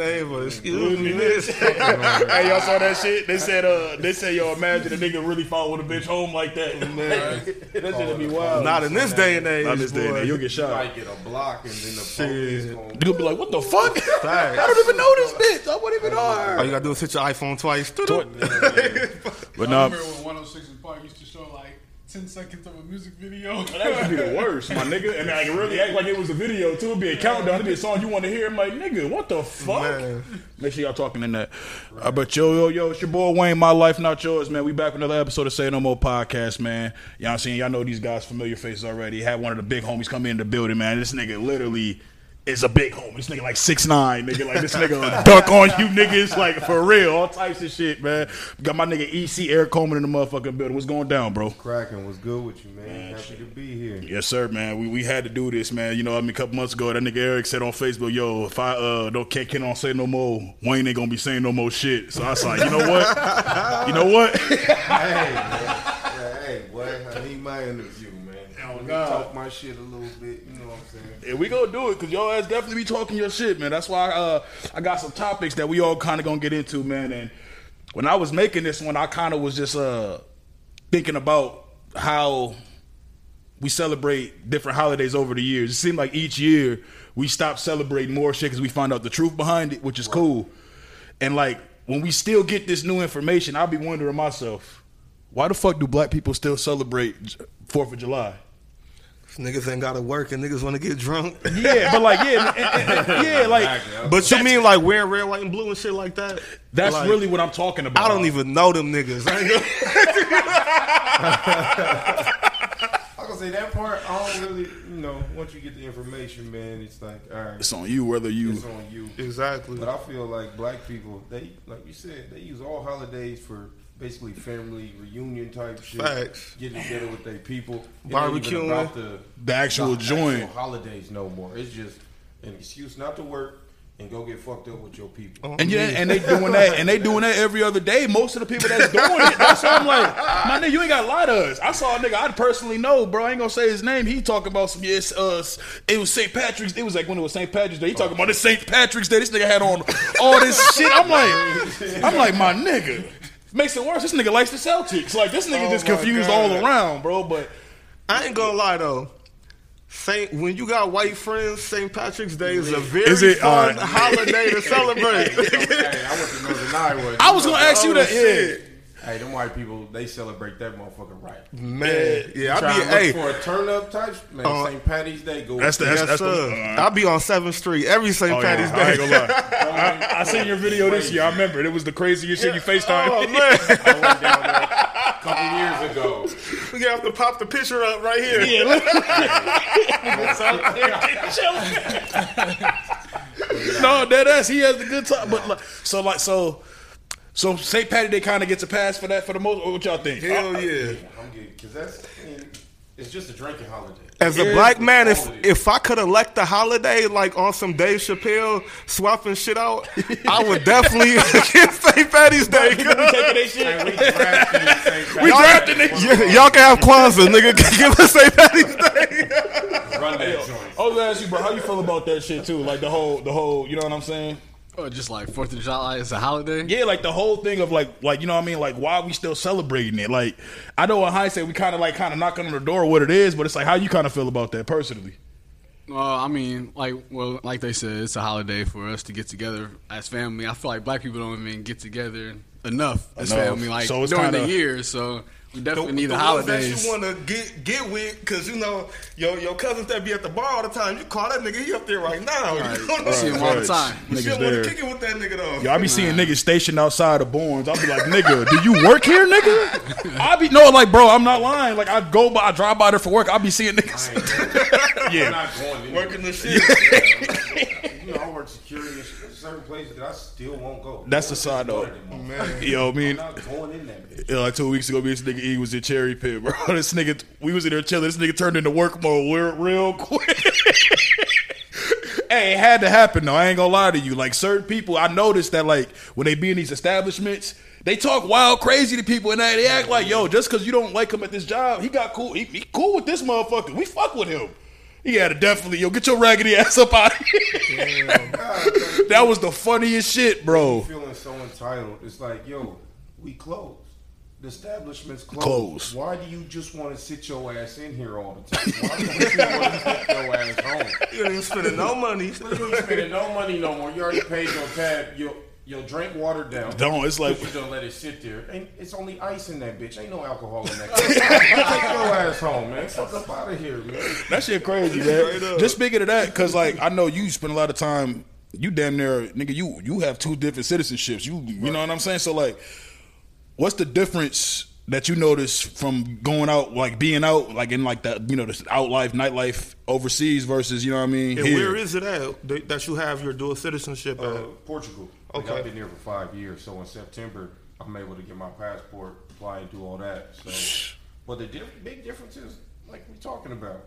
Hey, but excuse me, this. hey, y'all saw that shit? They said, uh, they said, yo, imagine a nigga really following a bitch home like that. Man, that shit'd be wild. Not in this day and age. Not in this day and age. You'll get shot. You shot. might get a block and then the police Shit. gonna You'll be like, what the fuck? Facts. I don't even know this bitch. I wouldn't even know All you gotta do is hit your iPhone twice. But no. I nah, remember when 106 and Park used to show like 10 seconds of a music video. that would be the worst, my nigga. And like really act like it was a video too. It'd be a countdown. It'd be a song you want to hear. I'm like, nigga, what the fuck? Man. Make sure y'all talking in that. Uh, but yo, yo, yo, it's your boy Wayne. My life, not yours, man. We back with another episode of Say No More podcast, man. Y'all saying y'all know these guys, familiar faces already. Had one of the big homies come in the building, man. This nigga literally is a big homie. This nigga like six nine, nigga. Like this nigga dunk on you niggas, like for real, all types of shit, man. Got my nigga EC Eric Coleman in the motherfucking building. What's going down, bro? cracking. What's good with you, man? Happy to be here. Yes, sir, man. We we had to do this, man. You know, I mean, a couple months ago, that nigga Eric said on Facebook, "Yo, if I uh don't can't, can't say no more, Wayne ain't gonna be saying no more shit." So I was like, you know what? you know what? Hey, man. Hey, boy, I need my man. Me God. talk my shit a little bit. You know what I'm saying? Yeah, we gonna do it because y'all ass definitely be talking your shit, man. That's why uh, I got some topics that we all kind of gonna get into, man. And when I was making this one, I kind of was just uh thinking about how we celebrate different holidays over the years. It seemed like each year we stop celebrating more shit because we find out the truth behind it, which is cool. And like when we still get this new information, I'll be wondering myself, why the fuck do black people still celebrate Fourth of July? Niggas ain't gotta work and niggas wanna get drunk. Yeah, but like yeah, and- and- and- yeah, like But you mean like wearing red, white, and blue and shit like that? That's Like, really what I'm talking about. I don't even know them niggas. I ain't gonna- I gonna say that part. I don't really, you know, once you get the information, man, it's like, all right, It's on you whether you. it's on you. exactly. But I feel like black people, they like you said, they use all holidays for basically family reunion type shit. Facts. Getting together with their people. It ain't even Barbecuing. about the, The actual the joint. actual holidays no more. It's just an excuse not to work and go get fucked up with your people. And yeah, and they doing that, and they doing that every other day. Most of the people that's doing it, that's why I'm like, my nigga, you ain't got a lot of us. I saw a nigga I personally know, bro. I ain't gonna say his name. He talking about some yes, uh, it was St. Patrick's. It was like when it was St. Patrick's Day. He talking about this St. Patrick's Day. This nigga had on all this shit. I'm like, I'm like, my nigga. Makes it worse. This nigga likes the Celtics. Like this nigga Oh just confused God. all around, bro. But I ain't gonna lie though. Saint, when you got white friends, St. Patrick's Day is a very Is it? Uh, fun Alright. holiday to celebrate. hey, I went to I was gonna ask you Oh, that. Yeah. Shit. Hey, them white people, they celebrate that motherfucker right. Man, yeah, I to be look hey, for a turn up type, man. Uh, St. Patty's Day, go. That's the- yes that's the- sir. uh, I be on Seventh Street every St. Oh, Patty's yeah. I ain't Day. gonna lie. I, I seen your video this year. I remember it. It was the craziest shit you FaceTime. Oh man, I went down there a couple years ago. we have to pop the picture up right here. Yeah. no, that ass. He has the good time. But like, so like so, so St. Patty Day kind of gets a pass for that for the most. What y'all think? Hell yeah. I'm good because that's I mean, it's just a drinking holiday. As a Yeah. black man, if if I could elect a holiday like on some Dave Chappelle swapping shit out, I would definitely get St. Patty's Day. People be taking their shit. we drafted St. We Patty's drafting it. Y- y'all can have Kwanzaa, nigga. Give us St. Patty's Day. Run that joint. I was gonna ask you, bro, how you feel about that shit too? Like the whole, the whole, you know what I'm saying? Oh, just like 4th of July is a holiday? Yeah, like the whole thing of like, like you know what I mean? Like, why are we still celebrating it? Like, I know in hindsight we kind of like kind of knocking on the door what it is, but it's like how you kind of feel about that personally. Well, I mean, like, well, like they said, it's a holiday for us to get together as family. I feel like black people don't even get together enough as Enough. family, like So it's during kinda- the year. So we definitely need the, ones holidays. that you want to get get with, because you know your your cousins that be at the bar all the time. You call that nigga, he up there right now. Right. You know what I I'm see him saying? all the Right. time. You Niggas still want there. to kick it with that nigga though. Yo, I be seeing niggas stationed outside of Borns. I'll be like, nigga, do you work here, nigga? I be no, like, bro, I'm not lying. Like, I go by, I drive by there for work. I'll be seeing niggas. yeah, I'm yeah, not going anywhere. Working the shit. You know, I work security in certain places that I still won't go. That's the side note. yo, I I'm mean, not going in that. Yeah, like two weeks ago, me and this nigga E was in Cherry Pit, bro. This nigga, we was in there chilling. This nigga turned into work mode real, real quick. hey, it had to happen though. I ain't gonna lie to you. Like certain people, I noticed that like when they be in these establishments, they talk wild crazy to people and they, they act like, yo, just because you don't like him at this job, he got cool. He, he cool with this motherfucker. We fuck with him. He had to definitely yo get your raggedy ass up out of here. that was the funniest shit, bro. feeling so entitled. It's like, yo, we closed. The establishment's closed. Closed. Why do you just want to sit your ass in here all the time? Why don't you want to sit your ass home? You ain't even spending no money. You ain't spending no money no more. You already paid your tab. You'll, you'll drink water down. Don't. It's like But you don't let it sit there. And it's only ice in that bitch. Ain't no alcohol in that. Take your ass home, man. Fuck up out of here, man. that shit crazy, man. Just speaking of that, because like I know you spend a lot of time. You damn near nigga. You you have two different citizenships. You you know what I'm saying. So like, what's the difference that you notice from going out, like being out, like in like the you know the out life, nightlife overseas versus you know what I mean? And here? where is it at that that you have your dual citizenship Uh, at? Portugal. Like, I've been here for five years, so in September I'm able to get my passport, apply, and do all that. So, but the diff- big difference is like we're talking about.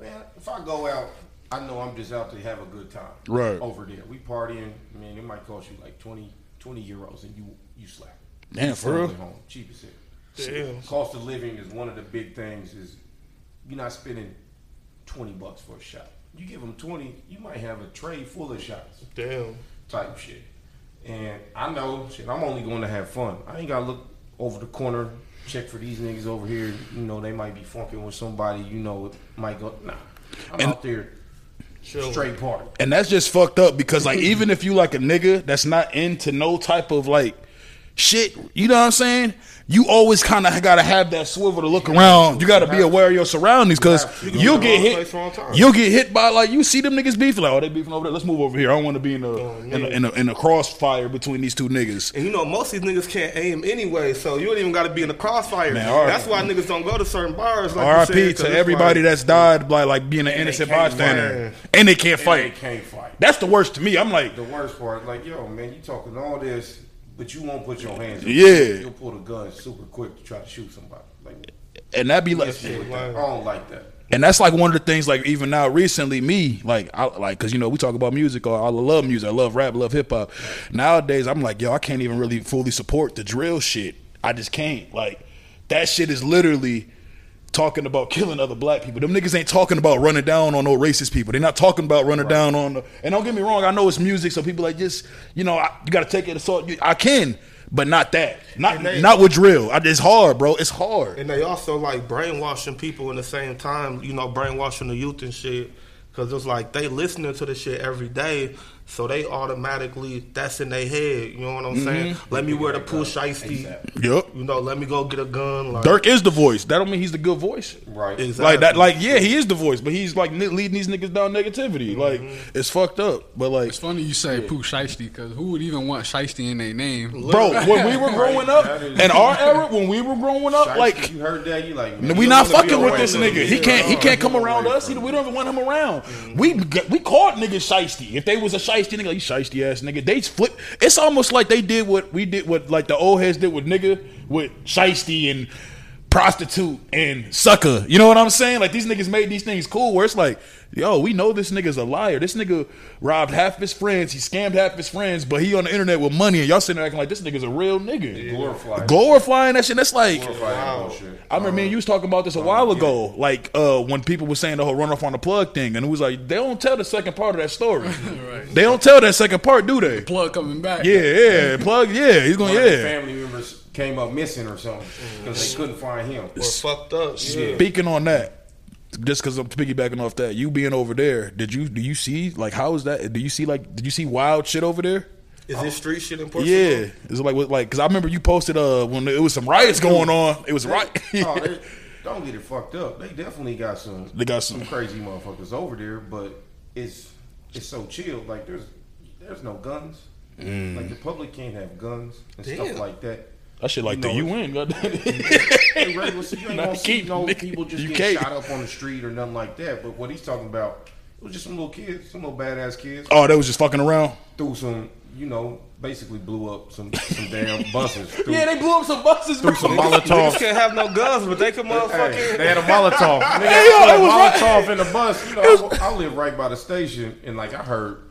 Man, if I go out, I know I'm just out to have a good time. Right. over there, we partying. Man, it might cost you like 20, 20 euros, and you you slap. Damn, You for real? stay Home, cheap as hell. Damn. Cost of living is one of the big things. Is you're not spending twenty bucks for a shot. You give them twenty, you might have a tray full of shots Damn. type shit. And I know shit, I'm only going to have fun. I ain't gotta look over the corner, check for these niggas over here. You know, they might be funking with somebody, you know, it might go nah. I'm And- out there Chill. straight party. And that's just fucked up because like even if you like a nigga that's not into no type of like shit, you know what I'm saying? You always kind of gotta have that swivel to look around. You gotta be aware of your surroundings because you will get hit. place wrong time. You'll get hit by like you see them niggas beefing like oh they beefing over there. Let's move over here. I don't want to be in a, Oh, in, a, in a in a crossfire between these two niggas. And you know, most of these niggas can't aim anyway, so you don't even got to be in the crossfire. Man, all right. That's why niggas don't go to certain bars. Like you R.I.P. to everybody like, that's died by like being an they innocent bystander, and they can't And fight. they can't fight. That's the worst to me. I'm like, The worst part, like, yo, man, you talking all this, but you won't put your hands up. Yeah. You'll pull the gun super quick to try to shoot somebody. Like, and that'd be like, shit. I don't like that. and that's like one of the things like even now recently me like I like because you know we talk about music or I love music I love rap love hip hop nowadays I'm like yo I can't even really fully support the drill shit I just can't like that shit is literally talking about killing other black people. Them niggas ain't talking about running down on no racist people. They're not talking about running down on the, and don't get me wrong I know it's music so people like just you know I, you got to take it assault I can but not that. Not they- not with drill. I, it's hard bro. It's hard. And they also like brainwashing people in the same time, you know, brainwashing the youth and shit. Cause it's like they listening to the shit every day, so they automatically that's in their head. You know what I'm saying? Mm-hmm. Let me wear the Pooh Shiesty. yep You know, let me go get a gun. Like, Durk is the voice. That don't mean he's the good voice. Right. Exactly. Like that, like yeah, he is the voice, but he's like leading these niggas down negativity. Mm-hmm. Like it's fucked up. But like, It's funny you say Pooh Shiesty because who would even want Shiesty in their name? bro, when we were growing up, That is- in our era, when we were growing up, Shiesty, like you heard that, you like, man, we you not don't wanna be fucking with this nigga. He can't. He can't come around us. He, we don't even want him around. Mm-hmm. We we called niggas shiesty. If they was a shiesty nigga, like, you shiesty ass nigga, they flip. It's almost like they did what we did, what like the old heads did with nigga, with shiesty and prostitute and sucker. You know what I'm saying? Like these niggas made these things cool. Where it's like, yo, we know this nigga's a liar. This nigga robbed half his friends. He scammed half his friends, but he on the internet with money, and y'all sitting there acting like this nigga's a real nigga. Glorify. Glorifying that shit. That's like. Glorify that. I remember me and you was talking about this a while ago, like uh, when people were saying the whole run off on the plug thing, and it was like they don't tell the second part of that story. They don't tell that second part, do they? Plug coming back. Yeah, yeah, plug, yeah. He's going, One yeah. family members came up missing or something because they couldn't find him. or fucked up. Yeah. Speaking on that, just because I'm piggybacking off that, you being over there, did you do you see like how is that? Do you see like did you see wild shit over there? Is this street shit in Portugal? Yeah, is it like what- like because I remember you posted uh when it was some riots going on. It was right. oh, they, don't get it fucked up. They definitely got some. They got some- crazy motherfuckers over there, but it's it's so chill. Like there's there's no guns. Mm. Like the public can't have guns and Damn. stuff like that. That shit like You the know, UN. goddamn. Regular, so you ain't gonna see keep- no people just you get can't. shot up on the street or nothing like that. But what he's talking about, it was just some little kids, some little badass kids, oh, they was just fucking around. threw some, you know, basically blew up some some damn buses. Threw, Yeah, they blew up some buses. Bro. some Niggas Molotovs. can't have no guns, but they can motherfucking. Hey, they had a Molotov. Nigga, Hey, yo, had it a was right- Molotov in the bus. You know, I, I live right by the station, and like I heard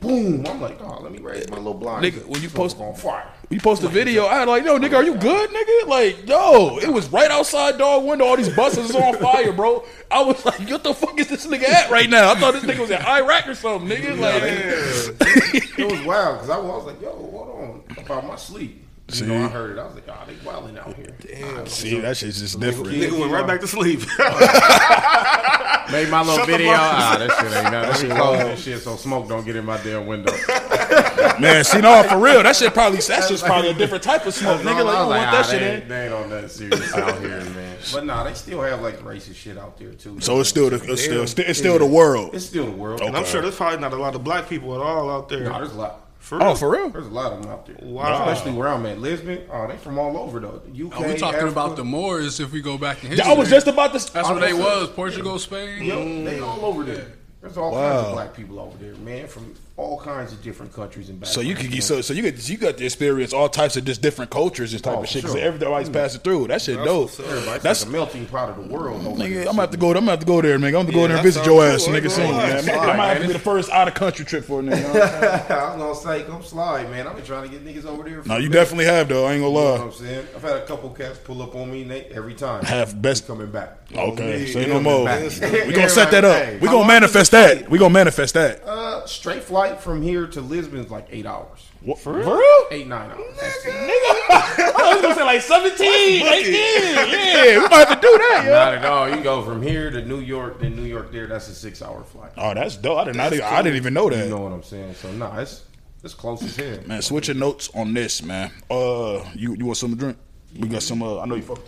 boom. I'm like, oh, let me raise my little blind. Nigga, when you post- on fire. We post a video. I like, yo, nigga, are you good, nigga? Like, yo, it was right outside dog window. All these buses is on fire, bro. I was like, what the fuck is this nigga at right now? I thought this nigga was in Iraq or something, nigga. Like, It was wild because I was like, yo, hold on about my sleep. You See? know, I heard it. I was like, oh, they wilding out here. Damn. see, that shit's just different. Nigga went right back to sleep. Made my little Shut video. fuck Ah, that shit ain't nothing. Let me close that shit so smoke don't get in my damn window. Man, see, no, for real, that shit probably that's just probably a different type of smoke, nigga. Like, you I was want ah, that shit they in. ain't, they ain't on that serious out here, man. But nah, they still have like racist shit out there too. So it's still the it's still it's still the world. it's still the world. Okay. And I'm sure there's probably not a lot of black people at all out there. Nah, there's a lot. For oh, real. Oh, for real? There's a lot of them out there. Wow. Especially where I'm at, Lisbon. Oh, they from all over though. UK. Are we talking Africa. about the Moors if we go back in history? I was just about to. That's what they was. Portugal, Spain. Yep, they all over there. There's all kinds of black people over there, man, from all kinds of different countries and backgrounds. So you could man. get so so you got you got to experience all types of just different cultures and type Oh, of shit because sure. everybody's passing through. That shit dope. Everybody's That's like a melting pot of the world. Nigga. I'm gonna have to go. I'm gonna have to go there, man. I'm gonna go there and visit sounds your ass, cool. nigga. Ain't Soon, gonna man. Slide, That might have to be the first out of country trip for a nigga. you know what I'm? I was gonna say, come slide, man. I've been trying to get niggas over there. For no, you minute. definitely have though. I ain't gonna You know what lie. I'm saying? I've had a couple cats pull up on me Nate, every time. Have best. coming back. Okay, me, say no more. We gonna set that up. We gonna manifest that. We gonna manifest that. Uh, straight flight from here to Lisbon is like eight hours. What, for real? Eight, nine hours. Nigga, I was gonna say like 17, 18. Yeah, we might have to do that, yo. Not at all. You go from here to New York, then New York there. That's a six-hour flight. Oh, that's dope. I did not. Even, I didn't even know that. You know what I'm saying? So nah, it's it's close as hell. Man, switching notes on this, man. Uh, you you want some to drink? We got some. Uh, I know you fuck.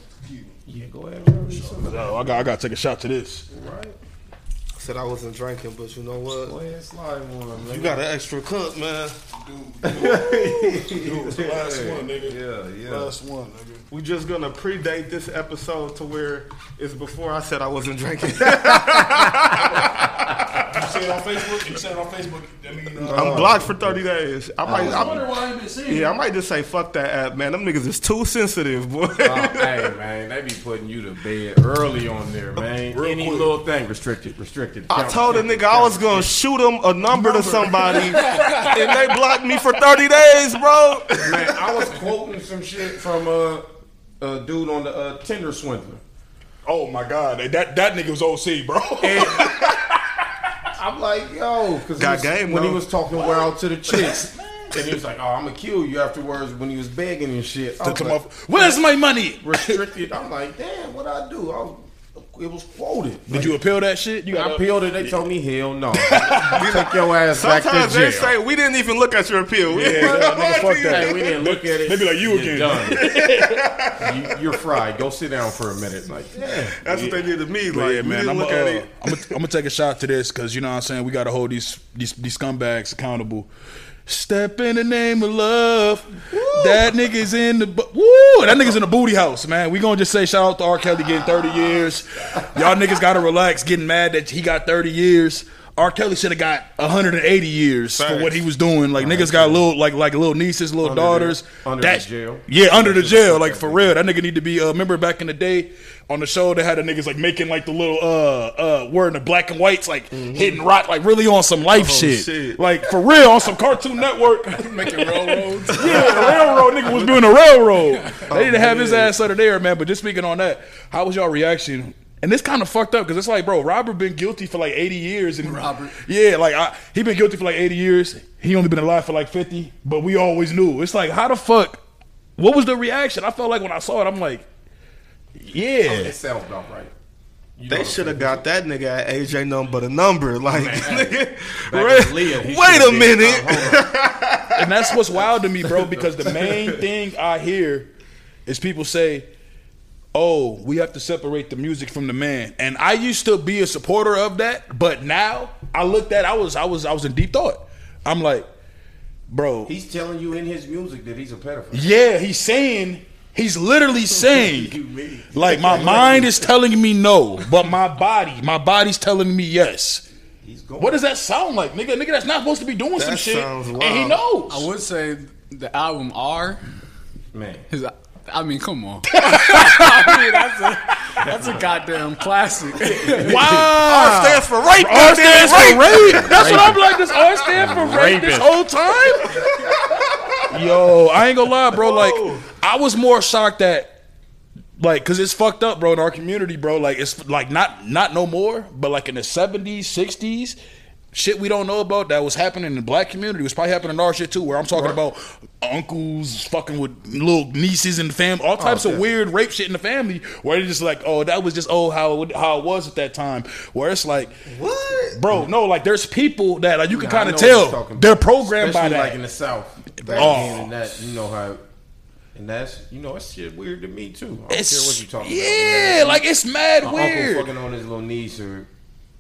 Yeah, go ahead. Bro. You Oh, I got I got to take a shot to this. Right. Said I wasn't drinking, but you know Go what? ahead, slide one. Man. You got an extra cup, man. Dude, it's the last one, nigga. Yeah, yeah. Last one, nigga. We just gonna predate this episode to where it's before I said I wasn't drinking. You say it on Facebook. You say it on Facebook. I mean, uh, I'm blocked for 30 days. I might, I wonder I, why I ain't been seeing. yeah, I might just say fuck that app, man. Them niggas is too sensitive, boy. Oh, hey man, they be putting you to bed early on there, man. Real Any quick. little thing restricted, restricted. I Count- told a count- nigga I was gonna shoot him a number to somebody, and they blocked me for 30 days, bro. Man, I was quoting some shit from uh, a dude on the uh, Tinder swindler. Oh my god, that that nigga was OC, bro. I'm like, yo, because Got game, when he was talking wild to the chicks. And he was like, "Oh, I'm gonna kill you." Afterwards, when he was begging and shit, I was like, off. Where's my money? restricted. I'm like, "Damn, what I do?" I was, it was quoted. Did you appeal that shit? You I appealed it. They told me, "Hell no." you take your ass back to Sometimes jail. they say we didn't even look at your appeal. We- Yeah, nigga, fuck that. Hey, we didn't look at it. They be like, you You're again. done. you, you're fried. Go sit down for a minute. Like, damn. That's what they did to me. Like, yeah, man, I'm gonna uh. I'm gonna I'm take a shot to this because you know what I'm saying we gotta hold these these these scumbags accountable. Step in the name of love. That nigga's in the bu- woo. That nigga's in the booty house, man. We gonna just say shout out to R. Kelly getting 30 years. Y'all niggas gotta relax, getting mad that he got 30 years. R. Kelly should have got 180 years for what he was doing. Like niggas got little like like little nieces, little Under the- daughters. under that, the jail. Yeah, under the jail. Like for real, that nigga need to be. Uh, remember back in the day on the show, they had the niggas like making like the little uh uh wearing the black and whites, like hitting rock, like really on some life shit. shit. like for real on some Cartoon Network. Making railroads. yeah, the railroad nigga was doing a railroad. They didn't have his ass under there, man. But just speaking on that, how was y'all reaction? And this kind of fucked up because it's like, bro, Robert been guilty for like 80 years. And Robert. Yeah, like I, he been guilty for like 80 years. He only been alive for like 50, but we always knew. It's like, how the fuck? What was the reaction? I felt like when I saw it, I'm like, yeah. It sounds about right. You They should have got that nigga at AJ number but a number. Like, nigga, Back wait, Leah, wait a minute. Uh, and that's what's wild to me, bro, because the main thing I hear is people say, "Oh, we have to separate the music from the man." And I used to be a supporter of that, but now I looked at I was I was I was in deep thought. I'm like, bro, He's telling you in his music that he's a pedophile. yeah, he's saying he's literally saying like my mind is telling me no, but my body, my body's telling me yes. He's going. What does that sound like, nigga? Nigga, that's not supposed to be doing some shit, sounds and he knows. I would say the album R, man? his I mean, come on. I mean, that's a that's a goddamn classic. Wow. R stands for rape. R stands for rape. That's what I'm like. This R stand for rape this whole time. Yo, I ain't gonna lie, bro. Like, I was more shocked that, like, cause it's fucked up, bro, in our community, bro. Like, it's like not not no more, but like in the '70s, '60s. Shit we don't know about that was happening in the black community was probably happening in our shit too. Where I'm talking about uncles fucking with little nieces and fam, all oh, types of weird rape shit in the family. Where it's just like, oh, that was just oh how it, how it was at that time. Where it's like, What? bro, no, like there's people that like you can Nah, kind of tell they're programmed by that. like in the South. Back Oh. then and that, you know how, and that's you know it's shit weird to me too. I don't It's- care what you talking yeah, about. like it's mad My weird. uncle fucking on his little niece or.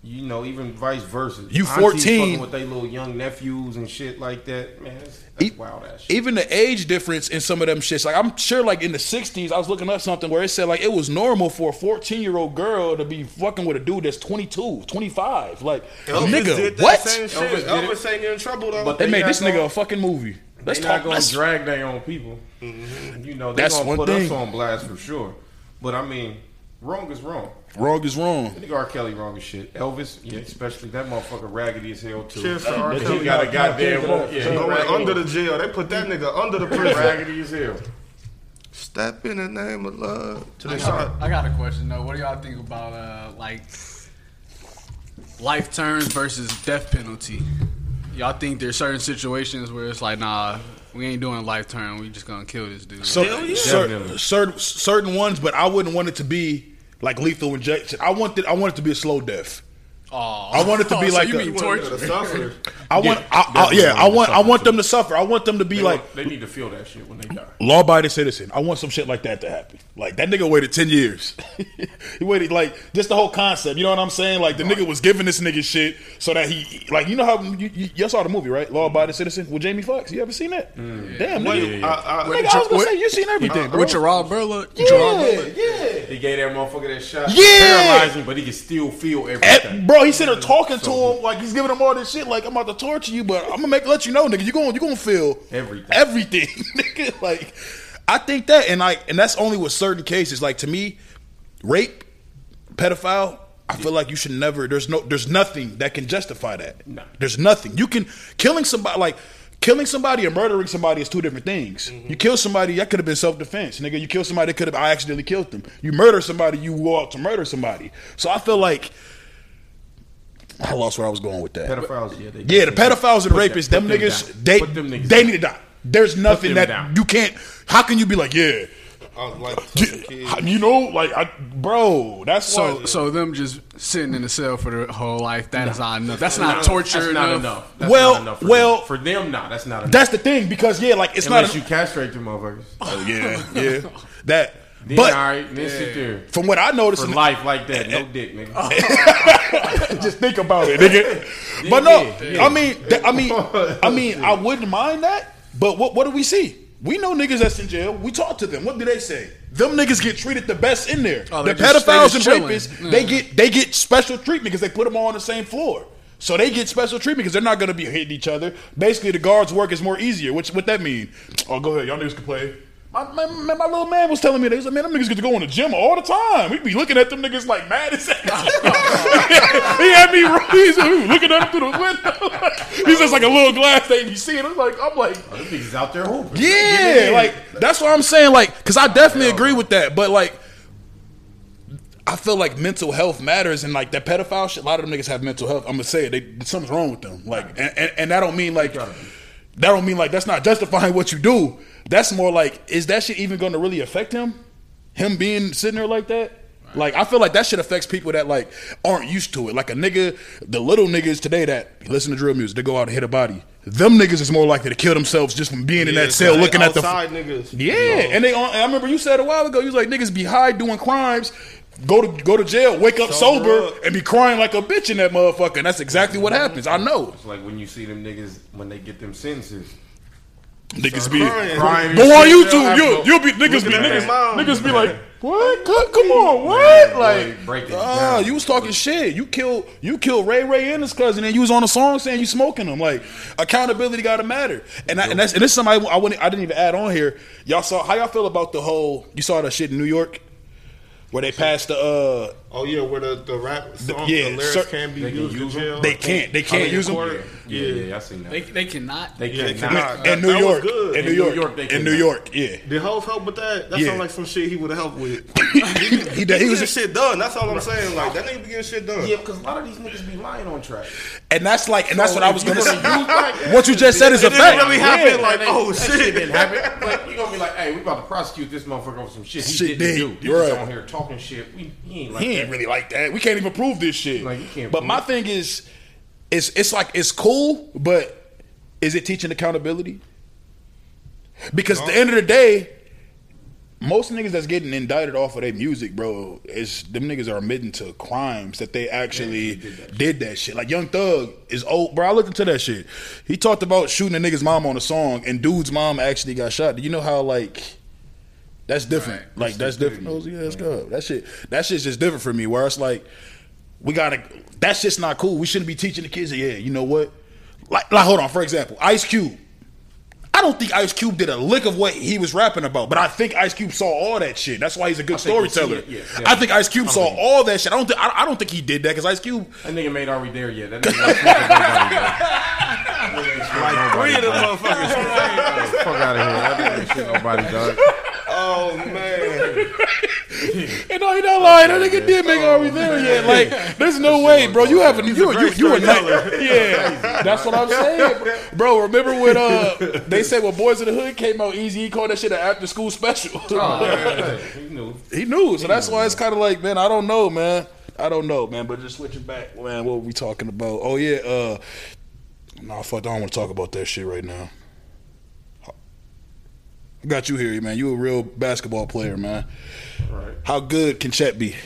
You know, even vice versa. You 14. fucking with their little young nephews and shit like that. Man, that's, that's E- wild ass shit. Even the age difference in some of them shits. Like I'm sure, like in the '60s, I was looking up something where it said like it was normal for a 14 year old girl to be fucking with a dude that's 22, 25. Like Elvis nigga, did that what? same shit. Elvis did Elvis, it. ain't in trouble though. But They made this nigga gonna- a fucking movie. Let's they talk. not gonna Let's, drag their own people. You know, they That's gonna one put thing. us on blast for sure. But I mean, wrong is wrong. wrong is wrong. I think R. Kelly wrong as shit. Elvis, yeah, especially that motherfucker raggedy as hell too. Cheers for R. But Kelly. he got a goddamn Cheers. yeah, Cheers. he Going under the jail. They put that nigga under the prison. raggedy as hell. Step in the name of love. To I got, I got a question though. What do y'all think about uh, like life terms versus death penalty? Y'all think there's certain situations where it's like, nah, we ain't doing a life term. We just gonna kill this dude. So, Hell yeah. cer- Definitely. certain certain ones, but I wouldn't want it to be like lethal injection. I want it. I want it to be a slow death. Aw. I want it to be oh, So like you a- mean You want nigga torture? to suffer. I want. Yeah, I, I, yeah, I want want. them I to want suffer, them to suffer. I want them to be They, like want- they need to feel that shit when they die. law abiding citizen. I want some shit like that to happen. Like that nigga waited ten years. he waited like just the whole concept. You know what I'm saying? Like the nigga was giving this nigga shit so that he like you know how you, you, you saw the movie right? Law abiding citizen with Jamie Foxx. You ever seen that? Mm. Damn, Wait, nigga. I, I, Nigga, I was gonna say you seen everything, uh, bro. With Gerard Butler? yeah, yeah. He gave that motherfucker that shot. Yeah. Paralyzed him, but he can still feel At- everything. Bro, he's sitting there talking to him like he's giving him all this shit. Like I'm about to torture you, but I'm gonna make let you know, nigga. You going you gonna feel Everything. everything, nigga. Like I think that, and like, and that's only with certain cases. Like to me, rape, pedophile. I feel like you should never. There's no. There's nothing that can justify that. No. There's nothing. You can killing somebody like. Killing somebody and murdering somebody is two different things. Mm-hmm. You kill somebody, that could have been self defense, nigga. You kill somebody, that could have. I accidentally killed them. You murder somebody, you go out to murder somebody. So I feel like I lost where I was going with that. Pedophiles, yeah. They Yeah, the pedophiles and Put rapists, them them niggas, down. they them niggas they down. need to die. There's nothing that down. you can't. How can you be like, yeah, I like, you know, like, I, bro, that's So, why. so them just sitting in the cell for their whole life, that is not enough. That's not torture That's not enough. enough. That's Well- not enough for well- them. for them, nah, that's not enough. that's the thing because yeah, like it's Unless not. Unless you castrate them motherfuckers. oh yeah, yeah, that. Then, but all right, then sit there from what I noticed, for in- life like that. No dick, nigga. just think about it, nigga. but no, Yeah, yeah. I mean, that, I mean, I mean, I wouldn't mind that. But what what do we see? We know niggas that's in jail. We talk to them. What do they say? Them niggas get treated the best in there. Oh, the they pedophiles and chilling. rapists, they get they get special treatment because they put them all on the same floor. So they get special treatment because they're not going to be hitting each other. Basically, the guards' work is more easier. Which what that mean? Oh, go ahead, y'all niggas can play. My, my, my, my little man was telling me, that. he was like, man, them niggas get to go in the gym all the time. We be looking at them niggas like mad as hell. he had me, he's he was looking at them through the window. he's just like a little glass thing. You see it? I'm like, I'm like, oh, Them niggas out there hooping. yeah, like that's what I'm saying. Like, because I definitely agree with that, but like, I feel like mental health matters, and like that pedophile shit. A lot of them niggas have mental health. I'm gonna say it. They, something's wrong with them. Like, and, and, and that don't mean like that don't mean like that's not justifying what you do. That's more like, is that shit even going to really affect him? Him being sitting there like that. Like I feel like that shit affects people that like aren't used to it. Like a nigga, the little niggas today that listen to drill music, they go out and hit a body. Them niggas is more likely to kill themselves just from being in that cell looking at the outside niggas. yeah, You know? and they. on- I remember you said a while ago. You was like niggas be high doing crimes, go to go to jail, wake up Sober sober, up. and be crying like a bitch in that motherfucker. And that's exactly what happens. I know. It's like when you see them niggas when they get them sentences. Niggas be crying. Crying go on YouTube. they'll You you'll be niggas be niggas mom. niggas be like what? Come come on, what? Like Like, break ah, down. you was talking shit. You killed you killed Ray Ray and his cousin, and you was on a song saying you smoking them. Like accountability got to matter. And I, and that's and this is something I, I wouldn't I didn't even add on here. Y'all saw how y'all feel about the whole you saw the shit in New York where they passed the uh Oh yeah, where the the rap song, yeah, the lyrics sir- can't be They can used in use them? jail. they can't they can't mean, use them. court. Yeah, yeah, yeah, I seen that. They, they cannot. They Yeah, cannot. cannot. in New That was York, good. in New In New York, York, they in New. York, yeah. Did Hov help with that? That Yeah. sound like some shit he would have helped with. He, He, he he was get shit done. That's all I'm saying. Like that nigga be getting shit done. Yeah, because a lot of these niggas be lying on track. and that's like and that's what I was if you gonna say. use What you just said is a fact. really happen, like, oh, shit. didn't happen. But you gonna be like, hey, we about to prosecute this motherfucker over some shit he didn't do. You're You just right. on here talking shit. We, he ain't like he that. Ain't really like that. We can't even prove this shit. Like, you can't but prove my it. thing is, it's it's like it's cool, but is it teaching accountability? Because at the end of the day, most niggas that's getting indicted off of their music, bro, is them niggas are admitting to crimes that they actually did, that shit. Like Young Thug is old, bro. I looked into that shit. He talked about shooting a nigga's mom on a song, and dude's mom actually got shot. Do you know how like? That's different. Right. Like that's different. Oh, yeah, that's good. That shit. That shit's just different for me. Where it's like, we gotta. That's just not cool. We shouldn't be teaching the kids. Yeah, you know what? Like, like, hold on. For example, Ice Cube. I don't think Ice Cube did a lick of what he was rapping about, but I think Ice Cube saw all that shit. That's why he's a good think he storyteller. yeah, yeah. I think Ice Cube saw all that shit. I don't. Think, I, I don't think he did that because Ice Cube. That nigga made Are We There yet? That nigga ain't smoking nobody, dog. Three of them motherfuckers. Fuck out of here. That nigga ain't shit nobody, dog. Oh man. And no, he not lying. That nigga did make Are We There yet? Like, there's no way, bro. You haven't. You you great you a night. Yeah, that's what I'm saying, bro. bro. Remember when uh they said when Boys in the Hood came out, Easy he called that shit an after school special. He knew. He knew, so that's why it's kind of like, man, I don't know, man. I don't know, man. But just switching back, man. What were we talking about? Oh yeah, uh, no, fuck, I don't want to talk about that shit right now. Got you here, man. You a real basketball player, man. Right. How good can Chet be?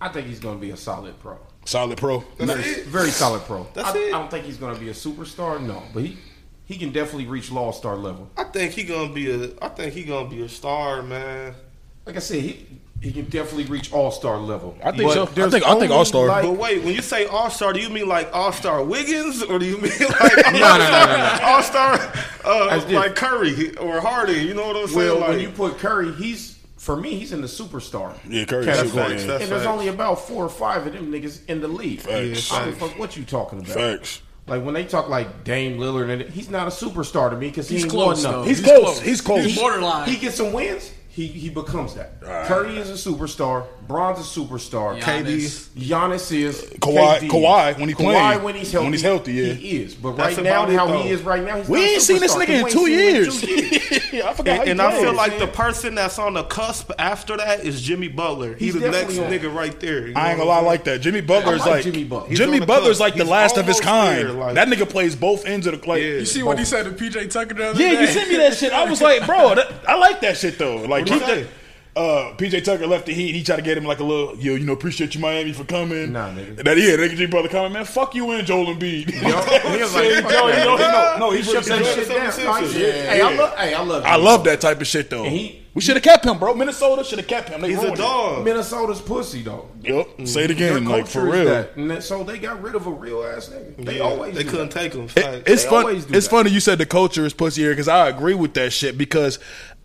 I think he's gonna be a solid pro. Solid pro. That's it. Very solid pro. That's I, it. I don't think he's gonna be a superstar, no, but he he can definitely reach law star level. I think he gonna be a. I think he gonna be a star, man. Like I said, he he can definitely reach all star level. I think so. I think- I think only, all-star. like- But wait, when you say All Star, do you mean like All Star Wiggins, or do you mean like no, no, no. All Star uh, like Curry or Harden? You know what I'm saying? well, like, when you put Curry, he's for me, he's in the superstar. Yeah, Curry's category. super, facts, that's and there's only about four or five of them niggas in the league. Facts. I don't fuck what you talking about. Facts. Like when they talk like Dame Lillard, and he's not a superstar to me because he He's ain't close, won though. nothing. He's close. He's close. He's borderline. He gets some wins. He he becomes that. Curry is a superstar. Bron's a superstar. Giannis. Giannis is Kawhi- KD. Kawhi, when he Kawhi playing. when he's healthy. When he's healthy, yeah. he is. But That's right now, how though. he is right now, he's We not a ain't seen this nigga in two ain't in years. two years. yeah, I forgot. and, and I feel like the person that's on the cusp after that is Jimmy Butler. He's, He's the next on- nigga right there. you I ain't know gonna lie like that. Jimmy Butler's I like like Jimmy Butler. He's Jimmy the Butler's like the last of his kind. there, like- that nigga plays both ends of the like. Yeah. You see what he said to PJ Tucker the other Yeah, day? you sent me that shit. I was like, bro, that, I like that shit though. Like, What'd keep say? that. Uh, PJ Tucker left the Heat. He tried to get him like a little, yo, you know, appreciate you Miami for coming. Nah, nigga. That yeah, nigga G brother coming, man. Fuck you and Joel Embiid. Yo, he was like, Yo, yo, that. yo, he know- no, he He shut shut that that shit shit down. Simpson. No, he- Yeah, Hey, I love. Hey, I love. I love that type of shit though. And he- we should have kept him, bro. Minnesota should have kept him. They He's a ruined it. dog. Minnesota's pussy though. Yep. Say it again, Their like for real. that. That- so they got rid of a real ass nigga. They Yeah, always they do couldn't that. take him. It- it's They fun. It's funny you said the culture is pussy here because I agree with that shit because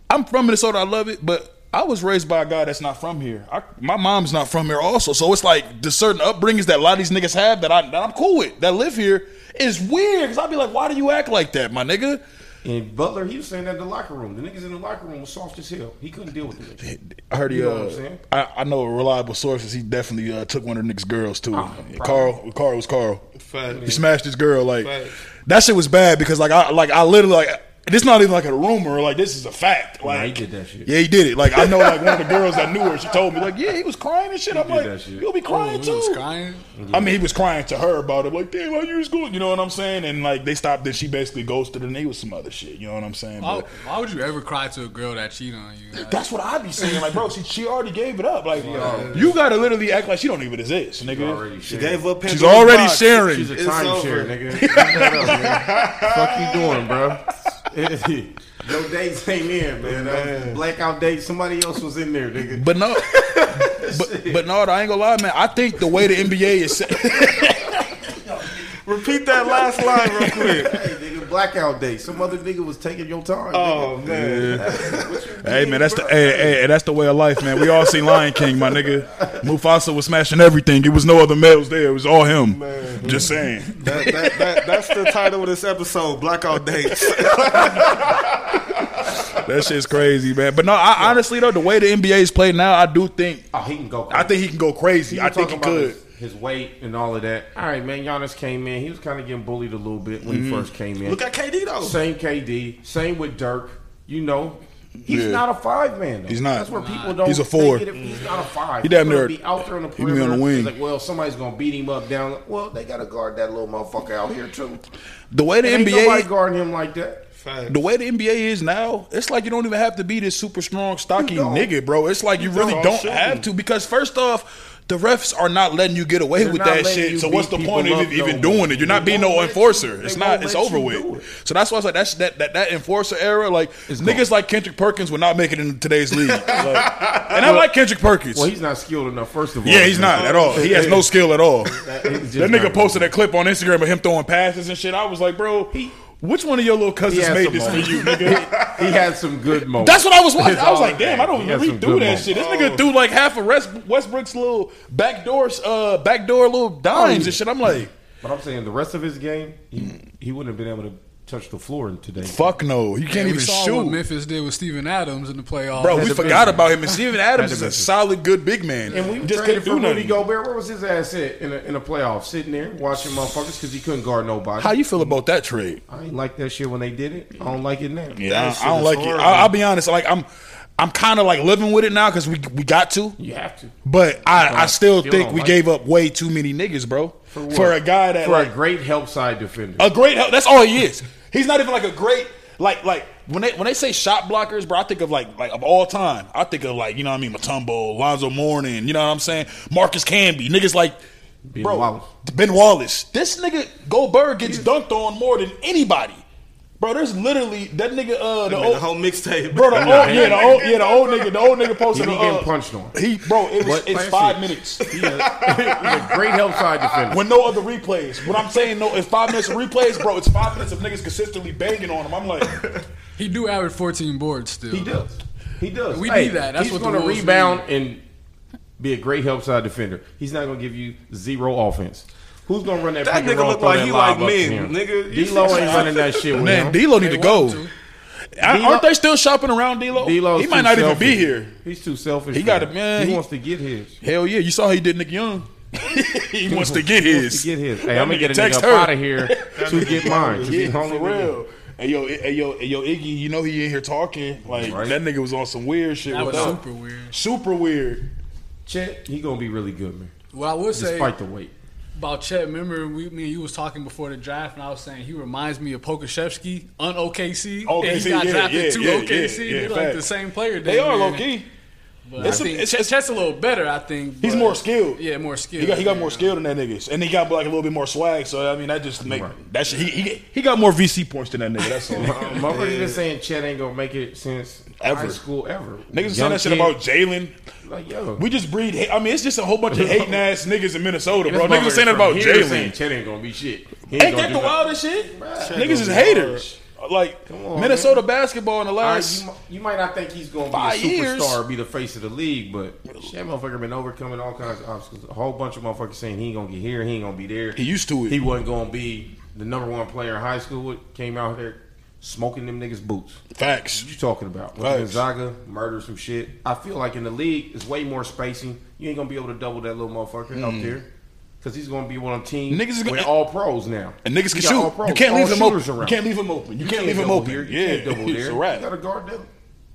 I'm from Minnesota. I love it, but I was raised by a guy that's not from here. I, my mom's not from here also, so it's like the certain upbringings that a lot of these niggas have that I that I'm cool with that live here is weird because I'd be like, why do you act like that, my nigga? And Butler, he was saying that in the locker room. The niggas in the locker room was soft as hell. He couldn't deal with the niggas. I heard he. You know uh, what I'm saying? I, I know reliable sources. He definitely uh, took one of the niggas' girls too. Ah, Carl, Carl was Carl. Facts. He smashed his girl. Like Facts. that shit was bad because like I like I literally like this not even like a rumor. Like this is a fact. Like Nah, he did that shit. Yeah, he did it. Like I know, like one of the girls that knew her, she told me, like, yeah, he was crying and shit. I'm did like, that shit. you'll be crying Oh, too. he was crying. I mean, he was crying to her about it. Like, damn, how you was going? You know what I'm saying? And like they stopped. Then she basically ghosted, and he was some other shit. You know what I'm saying? Why, But why would you ever cry to a girl that cheated on you? Like, that's what I'd be saying. Like, bro, she she already gave it up. Like, you gotta literally act like she don't even exist, nigga. Already She gave up. She's already box. sharing. She's a It's timeshare, nigga. Keep that up, man. Fuck you doing, bro? Your dates ain't in, man. That was blackout date. Somebody else was in there, nigga. But no, but but no, I ain't gonna lie, man. I think the way the NBA is set, Repeat that last line real quick. Hey, blackout day. Some other nigga was taking your time. Oh man. hey man, that's the hey, hey, hey, that's the way of life, man. We all seen Lion King, my nigga. Mufasa was smashing everything. It was no other males there. It was all him. Just saying. That, that, that, that's the title of this episode, Blackout Dates. That shit's crazy, man. But no, I, honestly though, the way the NBA is played now, I do think Oh, he can go. I think he can go crazy. I think he could. His, his weight and all of that. All right, man. Giannis came in. He was kind of getting bullied a little bit when Mm-hmm. he first came in. Look at KD though. Same KD. Same with Dirk. You know, he's Yeah. not a five man. Though. He's not. That's where people don't. He's a four. He's not a five. He damn He's near- be out there on the he be on the wing. Like, well, somebody's gonna beat him up down. Well, they got to guard that little motherfucker out here too. The way the Ain't nobody NBA, guarding him like that. Facts. the way the NBA is now, it's like you don't even have to be this super strong, stocky nigga, bro. It's like you really don't. don't have to because first off. The refs are not letting you get away They're with that shit. So what's the point of even no doing it? You're not being no enforcer. you- It's not. It's over with. it. So that's why I was like, that's that that, that enforcer era. Like niggas like Kendrick Perkins would not make it in today's league. Like, and I like Kendrick Perkins. Well, he's not skilled enough. First of all, yeah, he's not at all. He has no skill at all. That, That nigga posted that clip on Instagram of him throwing passes and shit. I was like, bro, which one of your little cousins made this for you, nigga? He had some good moments. That's what I was watching. I was like, damn, I don't He really do that moments. shit. This nigga threw like half of West, Westbrook's little backdoor, uh, backdoor little dimes and shit. I'm like, But I'm saying the rest of his game, he, he wouldn't have been able to touch the floor in today. fuck no, you can't we even saw shoot. what Memphis did with Steven Adams in the playoffs. Bro, we Had to forgot bench about him. And Steven Adams is a solid, good big man. And we just traded couldn't for Rudy. Gobert. Where was his ass at in a, in a playoff? Sitting there watching motherfuckers because he couldn't guard nobody. How you feel about that trade? I ain't like that shit when they did it. I don't like it now. Yeah, I, don't is like it. I, I'll be honest. Like I'm, I'm kind of like living with it now because we we got to. You have to. But I, I still Still think we like gave up way too many niggas, bro. For, what? a guy that For like a great help side defender. a great help. That's all he is. He's not even like a great like like when they when they say shot blockers, bro. I think of like like of all time. I think of like you know what I mean Mutombo, Lonzo Mourning. You know what I'm saying? Marcus Camby, niggas like. Ben bro, Wallace. Ben Wallace. This nigga Gobert gets dunked on more than anybody. Bro, there's literally that nigga uh the Man, old, the whole mixtape. Bro, the old, yeah, the old, yeah, the old nigga, the old nigga posted. He be uh, getting punched on. He, bro, it was, it's Classic. five minutes He's a great help side defender. with no other replays. What I'm saying, no, it's five minutes of replays, bro. It's five minutes of niggas consistently banging on him. I'm like, he do average 14 boards still. He does. He does. We Hey, need that. That's he's what going to Wolves rebound and be a great help side defender. He's not going to give you zero offense. Who's going to run that That nigga roll, look like that he like up to men, nigga. You D-Lo ain't running that shit man, him. D'Lo need to go. want to. Aren't they still shopping around D'Lo? D-Lo's He might too not even be here. He's too selfish. He gotta- that. man, He, he- wants to get his. Hell yeah, you saw how he did Nick Young. he wants to get He his. wants to get his. Hey, I'm gonna get a text nigga her. up out of here to get mine. he's Yeah, the only for nigga. real. Hey yo, hey yo, hey yo, Iggy, you know he in here talking like Right. that nigga was on some weird shit. That with was super weird. super weird. Chet, he gonna be really good, man. Well, I would say Despite the weight. About Chet, remember we, me and you was talking before the draft, and I was saying he reminds me of Pokusevski on OKC. and OKC, he got yeah, drafted yeah, to yeah, OKC. yeah, yeah, They're like facts. the same player. They are near. low key. But It's I a- think it's- Chet- Chet's a little better. I think He's more skilled. Yeah, more skilled. He got he got yeah. more skill than that niggas, and he got like a little bit more swag. So I mean, that just make Right. that shit. He, he he got more VC points than that nigga. That's all. Motherfuckers been saying Chet ain't gonna make it since Ever. high school ever. niggas saying that shit kid, about Jalen. like yo. We just breed. Hate. I mean, it's just a whole bunch of hating ass niggas in Minnesota, bro. Niggas motherfucker saying that about Jalen. Chet ain't gonna be shit. He Ain't gonna that the nothing. wildest shit? Niggas is be haters. Like on, Minnesota basketball in the All right, last. you, you might not think he's going to be a years. superstar, be the face of the league, but that motherfucker been overcoming all kinds of obstacles. A whole bunch of motherfuckers saying he ain't going to get here, he ain't going to be there. He used to it. He wasn't going to be the number one player in high school. Came out there smoking them niggas' boots. Facts. What you talking about? When. Gonzaga murder some shit. I feel like in the league, it's way more spacing. You ain't going to be able to double that little motherfucker Mm. out there. because he's going to be one of the teams Niggas is gonna- with all pros now. And niggas can shoot. pros, You can't leave him open. shooters You can't leave him open. You, can't leave him open. there. You yeah, can't double there. a You got to guard them.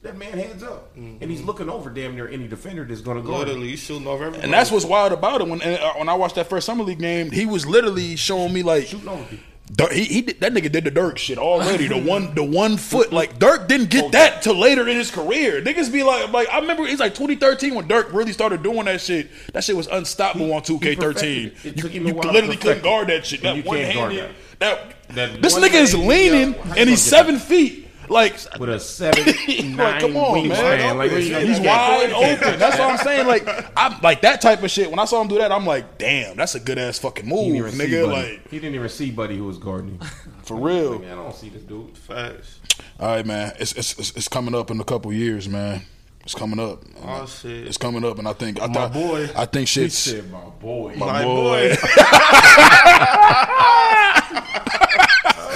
That man heads up, and he's looking over damn near any defender that's going to him. Literally, you shooting over everybody. And that's what's wild about it. When and, uh, when I watched that first summer league game, he was literally showing me like Shooting over people. Dirk, he, he did, that nigga did the Dirk shit already. The one the one foot like Dirk didn't get that till later in his career. Niggas be like like I remember it's like 2013 when Dirk really started doing that shit. That shit was unstoppable on 2K13. it. It You, you literally couldn't guard that shit. That you one can't guard handed that, That this nigga is leaning and he's seven feet. Like with a seven, nine like, come on, man. Like, he's wide open. That's what I'm saying. Like, I'm like that type of shit. When I saw him do that, I'm like, damn, that's a good ass fucking move, nigga. Like, he didn't even see Buddy who was guarding him. for real. Man, I don't see this dude. facts. All right, man. It's it's it's, coming up in a couple years, man. It's coming up. Oh shit. It's coming up, and I think I My thought, boy. I think shit's "My boy." my, My boy. boy.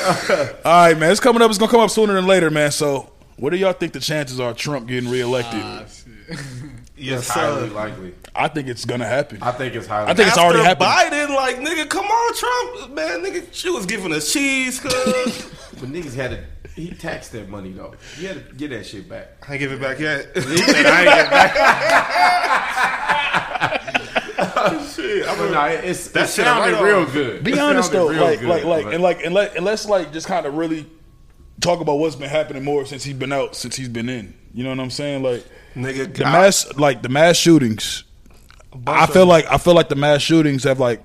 All right, man. It's coming up. It's gonna come up sooner than later, man. So, what do y'all think the chances are of Trump getting reelected? Ah, shit. yes, It's highly sir. likely. I think it's gonna happen. I think it's highly. I think it's After already happened. Biden, like nigga, come on, Trump, man, nigga, she was giving us cheese, cuz. But niggas had to. He taxed that money though. He had to get that shit back. I ain't give it back yet. He said, "I ain't get back." shit, I'm But nah, it's, That it shit sounded right real on. good. Be It honest though, like good, like like and like and let and let's like just kind of really talk about what's been happening more since he's been out, since he's been in. You know what I'm saying? Like nigga, the I- mass, like the mass shootings. I feel like I feel like the mass shootings have like.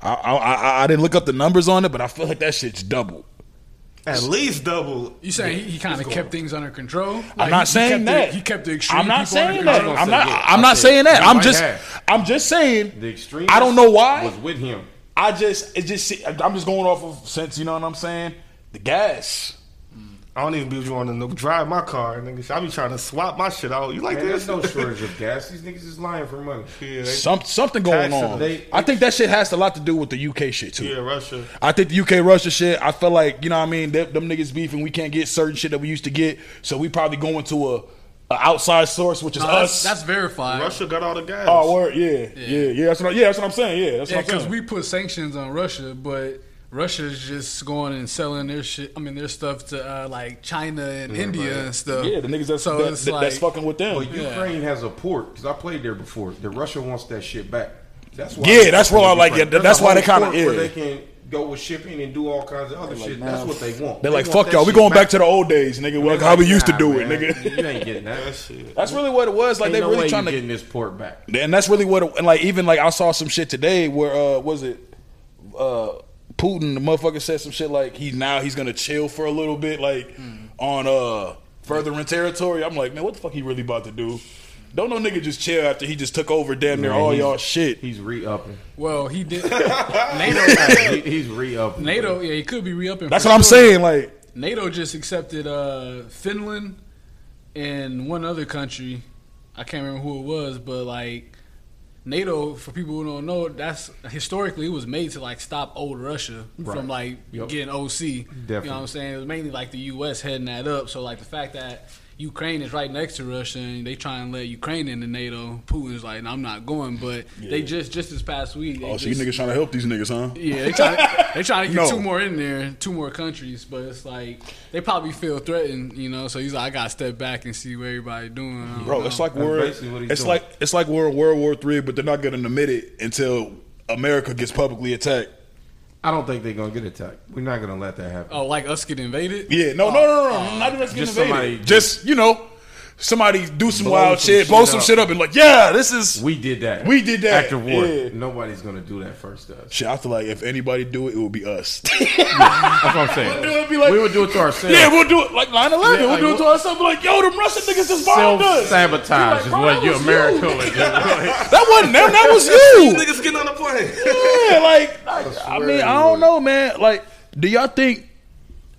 I, I I I didn't look up the numbers on it, but I feel like that shit's double. At least double. You saying he, he kind of kept things under control? Like, I'm not he- he saying the- that. he kept the extreme I'm not people under saying control. that. I I'm not. gonna I'm not I said saying that. I'm just. have. I'm just saying. the extreme. I don't know why. was with him. I just. It just. I'm just going off of sense. You know what I'm saying? The gas. I don't even be wanting to drive my car, nigga. I be trying to swap my shit out. You like Man, this? there's no shortage of gas. These niggas is lying for money. Yeah, Some something going on. they- I think that shit has a lot to do with the UK shit too. yeah, Russia. I think the UK Russia shit. I feel like you know what I mean. Them, them niggas beefing. We can't get certain shit that we used to get. So we probably going to a, a outside source, which is No, us. that's, that's verified. Russia got all the gas. oh word, yeah, yeah, yeah. That's what. I, yeah, that's what I'm saying. Yeah, that's Yeah, what I'm because we put sanctions on Russia, but Russia's just going and selling their shit. I mean, their stuff to uh, like China and India and stuff. yeah, the niggas that's so that, it's that- like, that's fucking with them. Well, Ukraine has a port because I played there before. The Russia wants that shit back. That's why. Yeah, that's where I like Ukraine. it. That's why they kinda- port yeah. Where they can go with shipping and do all kinds of other like, shit. That's what they want. They're They like, want fuck y'all. We shit going back to the old days, nigga. Like how we like, used to nah, do it, nigga. You ain't getting that. That shit. That's really what it was. Like Ain't they no really trying to. getting this port back. And that's really what, it, and like even like I saw some shit today where uh was it, uh Putin the motherfucker said some shit like he now he's gonna chill for a little bit like on uh furthering territory. I'm like man, what the fuck he really about to do? Don't no nigga just chill after he just took over damn near Man, all y'all shit. He's re-upping. well, he did. NATO, he, he's re-upping. NATO, yeah, he could be re-upping. That's for what I'm saying. Like NATO just accepted uh, Finland and one other country. I can't remember who it was, but like NATO, for people who don't know, that's historically it was made to like stop old Russia Right. from like Yep. getting OC. You know what I'm saying? It was mainly like the U.S. heading that up. So like the fact that Ukraine is right next to Russia and they try and let Ukraine into NATO, Putin's like, no, I'm not going. But they just just this past week, oh, so you niggas trying to help these niggas, huh? yeah, they trying to, they trying to get No. two more in there, two more countries, but it's like they probably feel threatened, you know. So he's like, I gotta step back and see what everybody doing. Bro, know. it's like That's we're basically what he's it's doing. like it's like we're World War Three, but they're not gonna admit it until America gets publicly attacked. I don't think they're gonna get attacked. We're not gonna let that happen. oh, like us get invaded. Yeah, no, oh. no, no, no, no, not even just Just invaded. just you know, somebody do some Blow wild some shit, shit blow some up. shit up, and like, yeah, this is We did that. We did that. after war. Yeah. Nobody's gonna do that first to us. shit. I feel like if anybody do it, it would be us. That's what I'm saying. It would be like- we would do it to ourselves. yeah, we'll do it like 9-11. Yeah, we'll like, do it to ourselves. Be like, yo, them Russian niggas just bombed us. Self sabotage Like, is what you was America you. would do. That wasn't them. That was You you. niggas getting on the plane. Yeah, like, like, I swear mean, I don't know, man. Like, do y'all think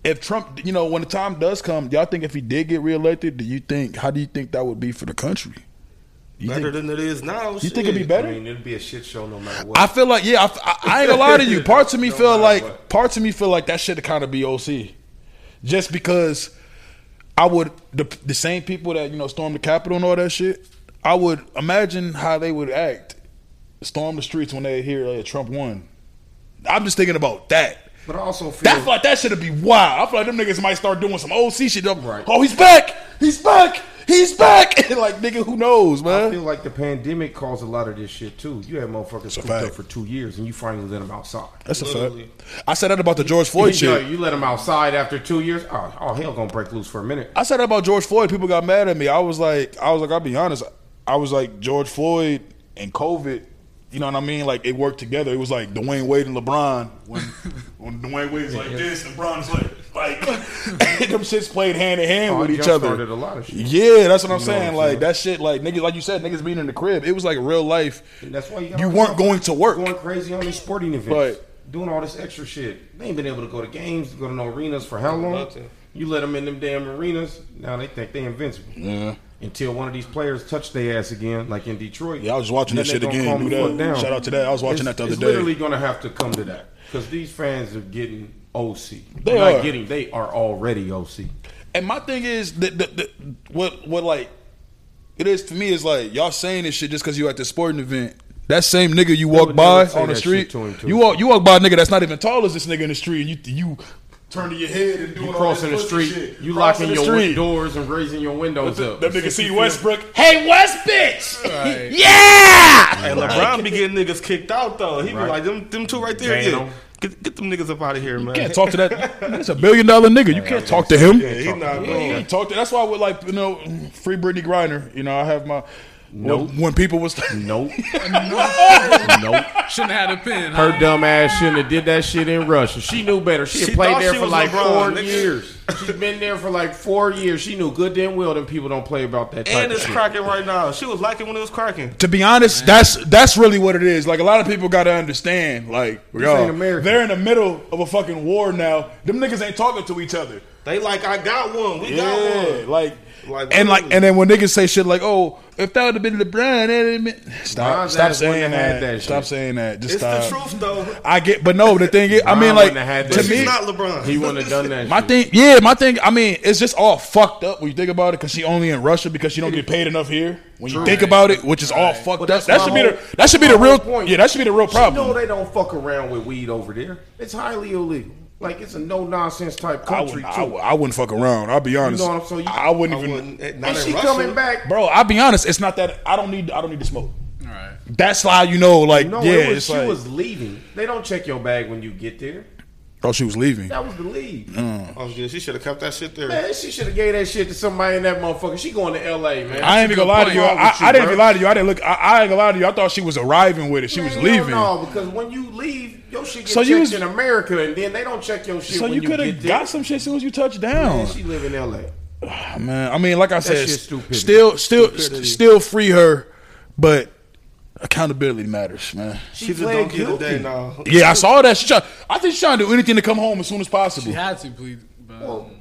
if Trump, you know, when the time does come, y'all think if he did get reelected, do you think how do you think that would be for the country? You Better think, than it is now. you think it'd be better? I mean, it'd be a shit show no matter what. I feel like yeah, I, I- I ain't gonna lie to you. Parts of me No feel like what. parts of me feel like that should kind of be OC, just because I would the the same people that you know stormed the Capitol and all that shit. I would imagine how they would act storm the streets when they hear uh, Trump won. I'm just thinking about that. But I also feel That like that should be wild. I feel like them niggas might start doing some OC shit. Up right. Oh, he's back. He's back. He's back. like nigga, who knows, man? I feel like the pandemic caused a lot of this shit too. You had motherfuckers cooped up for two years, and you finally let them outside. That's a fact. I said that about the George Floyd you, shit. you let them outside after two years. Oh, oh, hell, gonna break loose for a minute. I said that about George Floyd. People got mad at me. I was like, I was like, I'll be honest. I was like George Floyd and COVID. You know what I mean? Like it worked together. It was like Dwyane Wade and LeBron. When when Dwyane Wade's like this, LeBron's like like them shits played hand in hand Oh, with each jump-started other. a lot of shit. Yeah, that's what I'm You saying. what I'm like saying? that shit, like niggas, like you said, niggas being in the crib. It was like real life. And that's why you, You weren't going to work. going crazy on these sporting events, Right. doing all this extra shit. They ain't been able to go to games, go to no arenas for how long? You let them in them damn arenas. Now they think they invincible. Yeah. Until one of these players touch their ass again, like in Detroit. Yeah, I was watching that shit again. calm Knew the fuck that. Shout out to that. I was watching It's- that the other it's day. literally going to have to come to that because these fans are getting OC. They are. getting. They are already OC. And my thing is that the, the, what what like it is to me is like y'all saying this shit just because you at the sporting event. That same nigga you walk by on the street, to you walk you walk by a nigga that's not even tall as this nigga in the street, and you you turning your head and doing You all crossing the this pussy street, shit. you Crossing locking your street. doors and raising your windows up. That nigga see Westbrook. Hey West, bitch. Right. Yeah. Hey, LeBron be getting niggas kicked out though. He be like them, them two right there. Ban Yeah. 'em. Get, get them niggas up out of here, man. Can't talk to that. That's a billion dollar nigga. You can't talk to him. Yeah, he not Yeah, he talked to. That's why I would like you know free Brittney Griner. You know I have my. Nope. When, when people was Nope. nope. Shouldn't have had a pin. Her huh? dumb ass shouldn't have did that shit in Russia. She knew better. She had played there for like LeBron, four nigga. years. She's been there for like four years. She knew good damn well them people don't play about that type And of it's shit. cracking right now. She was liking when it was cracking. to be honest, that's that's really what it is. Like a lot of people got to understand. Like y'all, ain't America. they're in the middle of a fucking war now. Them niggas ain't talking to each other. They like, I got one. We Yeah, got one. like, Like, and like, and then when niggas say shit like, "Oh, if that would have been LeBron," that'd have been-" stop, Bron's stop saying have that. that Stop saying that. Just It's stop. the truth though. I get, but no, the thing is, I mean, like had to that me, not LeBron. He wouldn't have done that. My shit. thing, yeah, my thing. I mean, it's just all fucked up when you think about it, because she only in Russia because she don't get paid enough here. When you think about it, which is all fucked up. That my should be the that should be the real point. yeah. That should be the real She know they don't fuck around with weed over there. It's highly illegal. Like it's a no nonsense type I country wouldn't, I, too. would- I wouldn't fuck around. I'll be honest. know what I'm saying? I wouldn't I even, wouldn't- not and she Russia. coming back. bro. I'll be honest. It's not that I don't need. I don't need to smoke. All right. That's how you know. Like, No, yeah, it was, it's she like. was leaving. They don't check your bag when you get there. Oh, she was leaving. That was the leave. Mm. Oh, yeah, she should have kept that shit there. Man, she should have gave that shit to somebody in that motherfucker. She going to L.A. Man. I ain't even gonna lie to you. What's wrong I, you, I didn't even lie to you. I didn't look. I, I ain't gonna lie to you. I thought she was arriving with it. She was leaving. No, because when you leave, your shit gets So checked you was- in America, and then they don't check your shit So when you you, could get have there. got some shit as soon as you touched down. Man, she live in L.A. Man, I mean, like I said, shit's still, still, Stupidity. still free her, but accountability matters, man. She She's a pled donkey today guilty. now. Yeah, I saw that. She try, I think she's trying to do anything to come home as soon as possible. She had to, please. But, Well,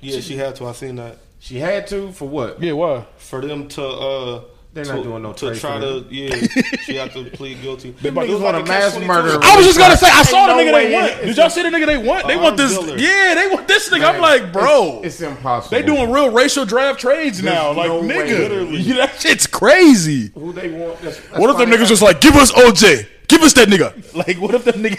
Yeah, she had to. I seen that. She had to for what? Yeah, why? For them to, uh, They're to, not doing no to trade try to, yeah, she had to plead guilty. Them It was niggas want a a mass catch-22. I was just gonna say, I Ain't saw the nigga they want. Did y'all see the nigga they want? They want this. Dillard. Yeah, they want this nigga. I'm like, bro, It's, it's impossible. they doing real racial draft trades now. Like, no way, nigga, literally. yeah, that shit's crazy. who they want. That's, that's What if why them they niggas just like, give us OJ, give us that nigga? Like, what if them nigga?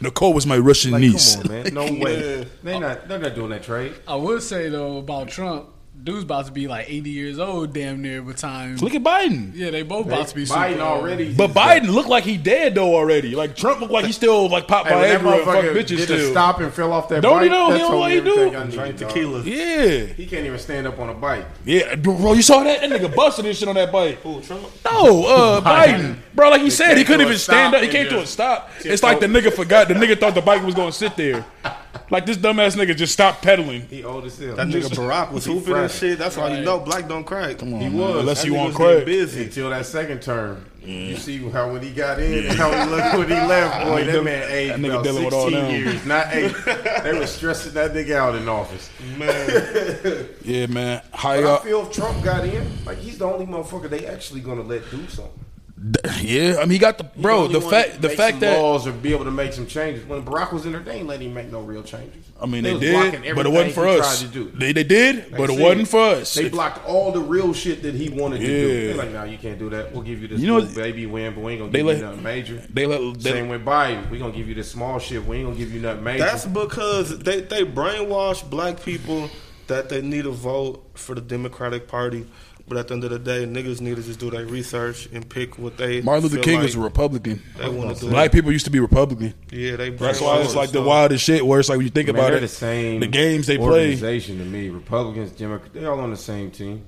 Nicole was my Russian Like, niece. come on, man. No way. They not. They're not doing that trade. I would say though about Trump, dude's about to be like 80 years old, damn near by the time. Look at Biden. Yeah, they both about to be Biden super old. already. But Biden looked like he dead though already. Like Trump looked like he still like pop Hey, when that Viagra and fuck motherfucker bitches did a still. stop and fell off that Don't he bike. know? He don't told know me what he do? I need, Drink dog. tequila. Yeah, He can't even stand up on a bike. yeah, bro. You saw that? That nigga busted this shit on that bike. Who, Trump? No, uh, Biden, bro. Like he said, he couldn't even stand up. He came to a stop. It's like the nigga forgot. The nigga thought the bike was gonna sit there. Like this dumbass nigga just stopped pedaling. He old as hell. That nigga Barack was He hooping and shit. That's why you know black don't crack. Come on, He was. Unless That you want was getting crack. busy. Until that second term. You see how when he got in and how he looked when he left, boy, that man aged that nigga about dealing with all 16 years, not eight. they were stressing that nigga out in office. Man, Yeah, man. How But I y'all? feel if Trump got in, like he's the only motherfucker they actually gonna let do something. Yeah, I mean, he got the He bro. only The fact, the fact some that laws or be able to make some changes. When Barack was in there, they ain't let him make no real changes. I mean, they was did, blocking but it wasn't for us. tried to do. They they did, Like but I it wasn't for us. They blocked all the real shit that he wanted to do. They're like, nah, you can't do that. We'll give you this You know, little baby win, but we ain't gonna they give let- you nothing major. They let they, Same with Biden. We gonna give you this small shit. We ain't gonna give you nothing major. That's because they they brainwash black people that they need to vote for the Democratic Party. But at the end of the day, niggas need to just do their research and pick what they. Martin Luther feel King like was a Republican. They want to do. Black people used to be Republican. Yeah, they. That's why it's brainwash like the wildest shit. Where it's like when you think Man, about they're it, the same. the games they play. organization to me. Republicans, Democrats, they all on the same team.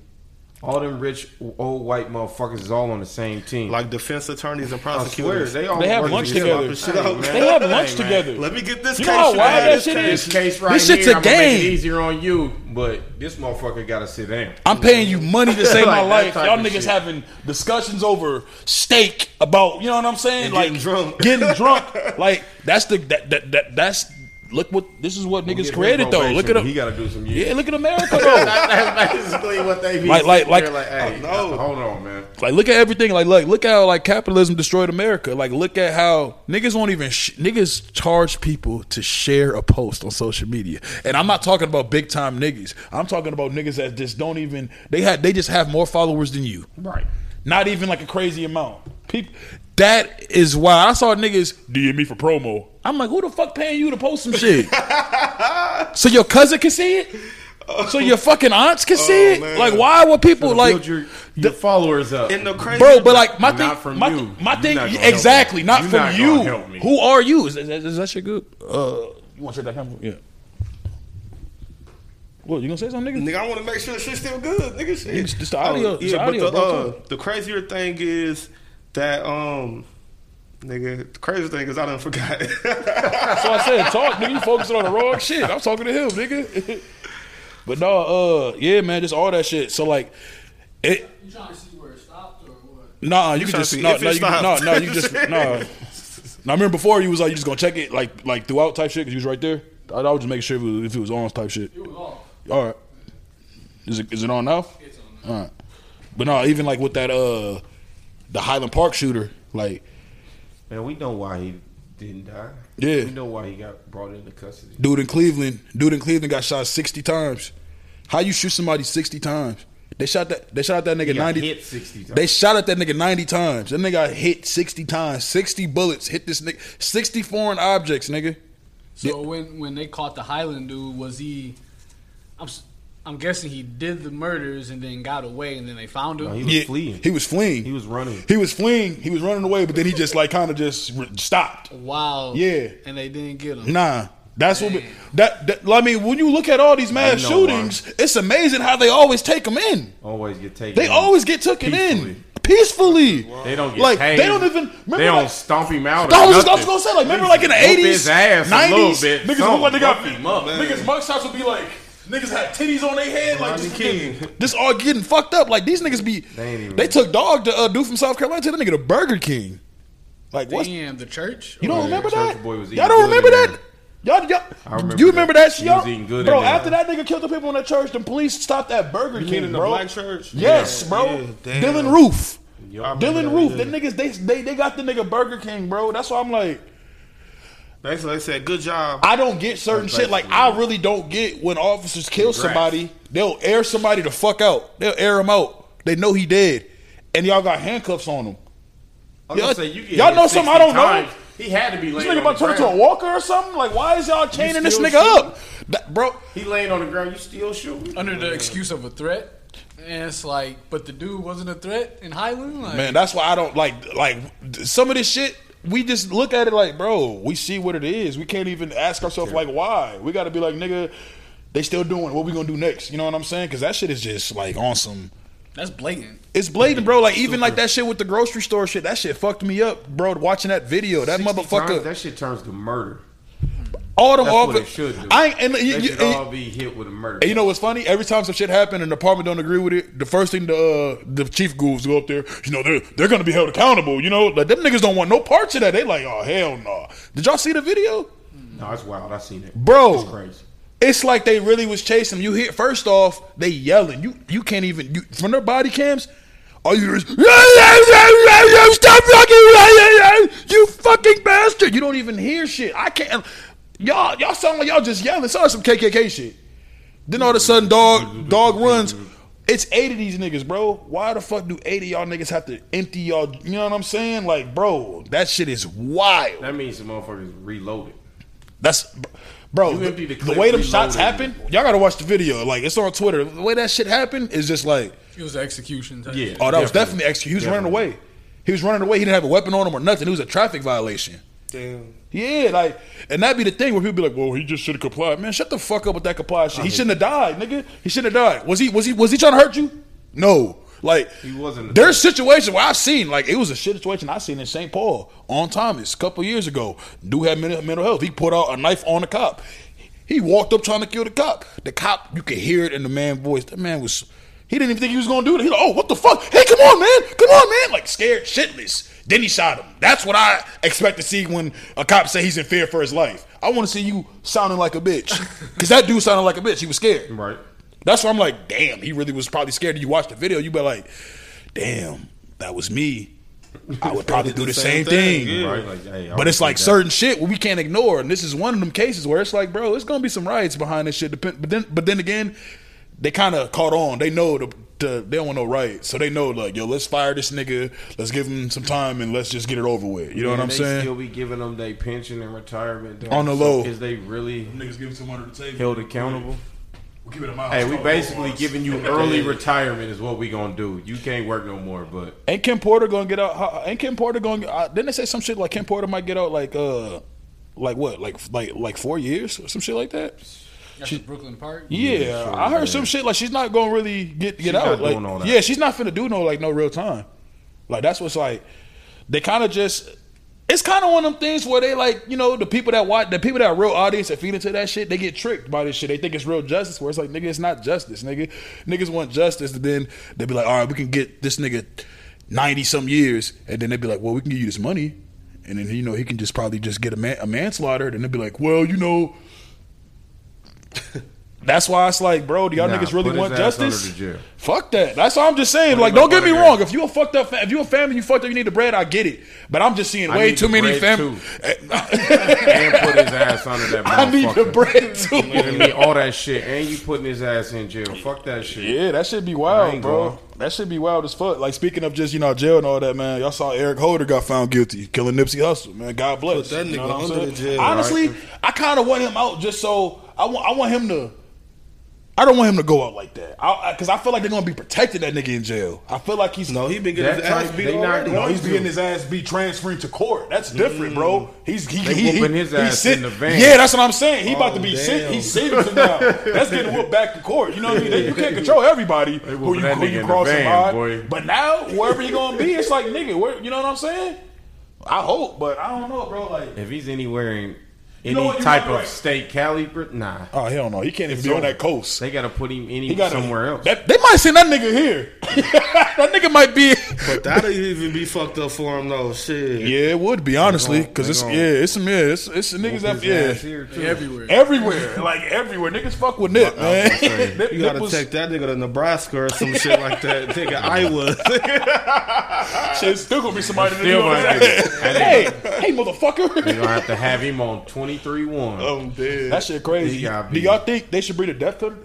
All them rich old white motherfuckers is all on the same team. Like defense attorneys and I swear, prosecutors. they all They have lunch together. together. Hey, man. They have lunch Hey, together. Let me get this You case. know how straight. wild that This shit case. This is? case right This here, shit's a I'm gonna make it easier on you, but this motherfucker got to sit down. I'm paying you money to save my Like that life. Y'all niggas shit. having discussions over steak about you know what I'm saying? And like getting drunk. getting drunk. Like that's the that that, that that's look what this is what niggas created though. Look at probation, He got to do some years. Yeah, look at America though. That's basically what they be Like- like- like- like, hey, no. hold on, man. Like, look at everything. Like, look, look how like capitalism destroyed America. Like, look at how niggas won't even sh- niggas charge people to share a post on social media. And I'm not talking about big time niggas. I'm talking about niggas that just don't even they had they just have more followers than you. Right. Not even like a crazy amount. People. That is why I saw niggas DM me for promo. I'm like, who the fuck paying you to post some shit? so your cousin can see it. So your fucking aunts can see it. man. Like, why would people To like? build your, your followers up. And the crazy, Bro, but like my Not thing, from my, you. my thing, not exactly, not You from not you. gonna help me. Who are you? Is, that- is that shit good? Uh, you want to check that camera? Yeah. What you gonna say something, nigga? Nigga, I want to make sure the shit's still good. Nigga, shit. It's just the audio- Oh, it's yeah, the audio, but the, bro, uh, the crazier thing is that um, nigga, the crazier thing is I done forgot. That's what I said. Talk, nigga. You focusing on the wrong shit. I'm talking to him, nigga. but no, uh, yeah, man, just all that shit. So like, it. You trying to see where it stopped or what? Nah, you can just see no, if no, it you, no, no, you just no. Now, I remember before you was like you just gonna check it like like throughout type shit because you was right there. I, I was just making sure if it was, if it was on type shit. It was off. All right. Is it is it on now? It's on. now. All right. But no, even like with that uh the Highland Park shooter, like Man, we know why he didn't die. Yeah. We know why he got brought into custody. dude in Cleveland, dude in Cleveland got shot sixty times. How you shoot somebody sixty times? They shot that they shot at that nigga He got ninety hit 60 times. They shot at that nigga ninety times. That nigga got hit sixty times. Sixty bullets hit this nigga sixty foreign objects, nigga. So when when they caught the Highland dude, was he? I'm s- I'm guessing he did the murders and then got away, and then they found him. No, he was Yeah, fleeing. He was fleeing. He was running. He was fleeing. He was running away, but then he just like kind of just re- stopped. wow. Yeah. And they didn't get him. Nah, that's what. We, that, that I mean, when you look at all these mass I know shootings, it's amazing how they always take them in. Always get taken. They in. always get taken Peacefully. in peacefully. They don't get like tased. they don't even remember. They don't like, stomp him out. I or was, just, I was nothing. gonna say, like, remember, like in the whoop eighties, ass a nineties, little bit. niggas look like they got Something, rough him up. niggas. Mugshots would be like niggas had titties on their head, like Rodney just, King. this all getting fucked up. Like these niggas be. They ain't even- They took dog to uh, dude from South Carolina to the nigga to Burger King. Like what? Damn, the church. You don't Yeah, remember that? Boy was y'all don't remember that? Y'all, y'all, I remember you remember that. that? He y'all, good bro. there. After that nigga killed the people in the church, the police stopped that Burger You King, mean in the black church? Yes, Yeah, bro. yeah. Dylann Roof. Yup. I remember Dylann Roof. yeah. The niggas, they, they they got the nigga Burger King, bro. That's why I'm like, Basically, they said, "Good job." I don't get certain shit. Like I really don't get when officers kill Congrats. somebody, they'll air somebody the fuck out. They'll air him out. They know he dead, and y'all got handcuffs on him. I was Y'all- say, you y'all know something I don't know? He had to be This laying nigga on about to the turn into a walker or something. Like why is y'all chaining this nigga shooting? up, That- bro? He laying on the ground. You still shooting? Under the excuse of a threat. And it's like, but the dude wasn't a threat in Highland? Like, Man, that's why I don't like like some of this shit. We just look at it like, bro, we see what it is. We can't even ask ourselves like, why? We got to be like, nigga, they still doing. it. What we gonna do next? You know what I'm saying? Because that shit is just like on some. that's blatant. It's blatant, bro. Like even like that shit with the grocery store shit. That shit fucked me up, bro. Watching that video, that motherfucker, times, that shit turns to murder. All them all. what should do. I ain't, and, you, should and- all be hit with a murder. You know what's funny? Every time some shit happen and the department don't agree with it, the first thing the uh, the chief goons go up there, you know, they're they're gonna be held accountable. You know, like them niggas don't want no parts of that. They like, oh hell no. Did y'all see the video, no, it's wild. I seen it, bro? It's crazy. It's like they really was chasing him. You hear first off, they yelling. You you can't even you from their body cams. All you hear is, stop fucking, you fucking bastard. You don't even hear shit. I can't. Y'all, y'all sound like y'all just yelling. It sounds like some KKK shit. Then all of a sudden, dog, dog runs. It's eight of these niggas, bro. Why the fuck do eight of y'all niggas have to empty y'all? You know what I'm saying? Like, bro, that shit is wild. That means the motherfuckers reloaded. That's, bro. You The, empty the the way them shots it. happen, y'all gotta watch the video. Like, it's on Twitter. The way that shit happened is just like, It was execution. Type. Yeah. oh, that was Definitely. definitely execution. He was running away. He was running away. He didn't have a weapon on him or nothing. It was a traffic violation. Damn. Yeah, like, and that'd be the thing where people be like, "Well, he just should have complied." Man, shut the fuck up with that comply shit. He shouldn't have died, nigga. He shouldn't have died. Was he? Was he? Was he trying to hurt you? No. Like, He wasn't. there's situations where I've seen, like, it was a shit situation I seen in St. Paul on Thomas a couple years ago. Dude had mental, mental health. He put out a knife on a cop. He walked up trying to kill the cop. The cop, you could hear it in the man's voice. That man was, he didn't even think he was gonna do it. He like, oh, what the fuck? Hey, come on, man. Come on, man. Like, scared shitless. Then he shot him. That's what I expect to see when a cop say he's in fear for his life. I want to see you sounding like a bitch. Because that dude sounded like a bitch. He was scared. Right. That's why I'm like, damn, he really was probably scared. You watch the video, you be like, damn, that was me. I would probably do the same thing. yeah. Right. Like, hey, But it's like that. certain shit where we can't ignore, and this is one of them cases where it's like, bro, it's gonna be some riots behind this shit. But then, but then again, they kind of caught on. They know the, the they don't want no riots, so they know like, yo, let's fire this nigga, let's give him some time, and let's just get it over with. You know what I'm they saying? Still be giving them their pension and retirement though. On the low. because they really Niggas giving some under the table. held accountable? We'll keep it a mile. Hey, we basically giving you early retirement is what we gonna do. You can't work no more, but Ain't Kim Potter gonna get out? Ain't Kim Potter gonna? Uh, didn't they say some shit like Kim Potter might get out like uh, like what, like like like four years or some shit like that? That's the Brooklyn Park. Yeah, sure, I heard yeah. some shit like she's not gonna really get get She's out. not Like, doing all that. yeah, she's not finna do no like no real time. Like that's what's like. They kind of just. It's kind of one of them things where they like, you know, the people that watch, the people that are real audience that feed into that shit, they get tricked by this shit. They think it's real justice, where it's like, nigga, it's not justice, nigga. Niggas want justice, and then they be like, all right, we can get this nigga ninety some years, and then they be like, well, we can give you this money, and then you know he can just probably just get a man a manslaughter, and they'd be like, well, you know. That's why it's like, bro, do y'all Nah, niggas really want justice? under the jail. Fuck that. That's all I'm just saying. Put like, don't get me wrong. there. If you a fucked up, fa- if you a family, you fucked up, you need the bread. I get it. But I'm just seeing I way too many bread, families. and put his ass under that motherfucker. I need the bread too. Giving me all that shit, and you putting his ass in jail. Fuck that shit. Yeah, that should be wild, bro. going. That should be wild as fuck. Like speaking of just you know jail and all that, man. Y'all saw Eric Holder got found guilty killing Nipsey Hussle, man. God bless. Put that You know nigga under the jail, Honestly, right? I kind of want him out just so I want. I want him to. I don't want him to go out like that. Because I, feel like they're gonna be protecting that nigga in jail. I feel like he's No, He's been getting his ass beat already. No, he's getting his ass beat transferring to court. That's different, bro. Mm. He's he, They he, he, his ass sit- in the van. Yeah, that's what I'm saying. He about to oh, be sitting. He's sentencing now. That's getting whooped back to court. You know what I mean? You can't control everybody who you who you in the crossing by. boy. But now wherever he gonna be, it's like nigga. Where, you know what I'm saying? I hope, but I don't know, bro. Like, If he's anywhere in any know what, you're type of right. state caliber, nah. oh hell no, he can't even It's be on that coast. They gotta put him any He got somewhere else. That, they might send that nigga here. that nigga might be. But that'll even be fucked up for him though. Shit. Yeah, it would be honestly, because it's gonna yeah, it's some yeah, it's it's niggas Whoop that yeah. here, everywhere. Everywhere, like everywhere, niggas fuck with Nip, man. saying, Nip, You gotta was- take that nigga to Nebraska or some shit like that. Nigga, Iowa. Shit, still gonna be somebody to Still do that. Hey, hey, motherfucker. You're gonna have to have him on twenty three one. I'm dead. That shit crazy. He gotta Do y'all think they should bring the death penalty?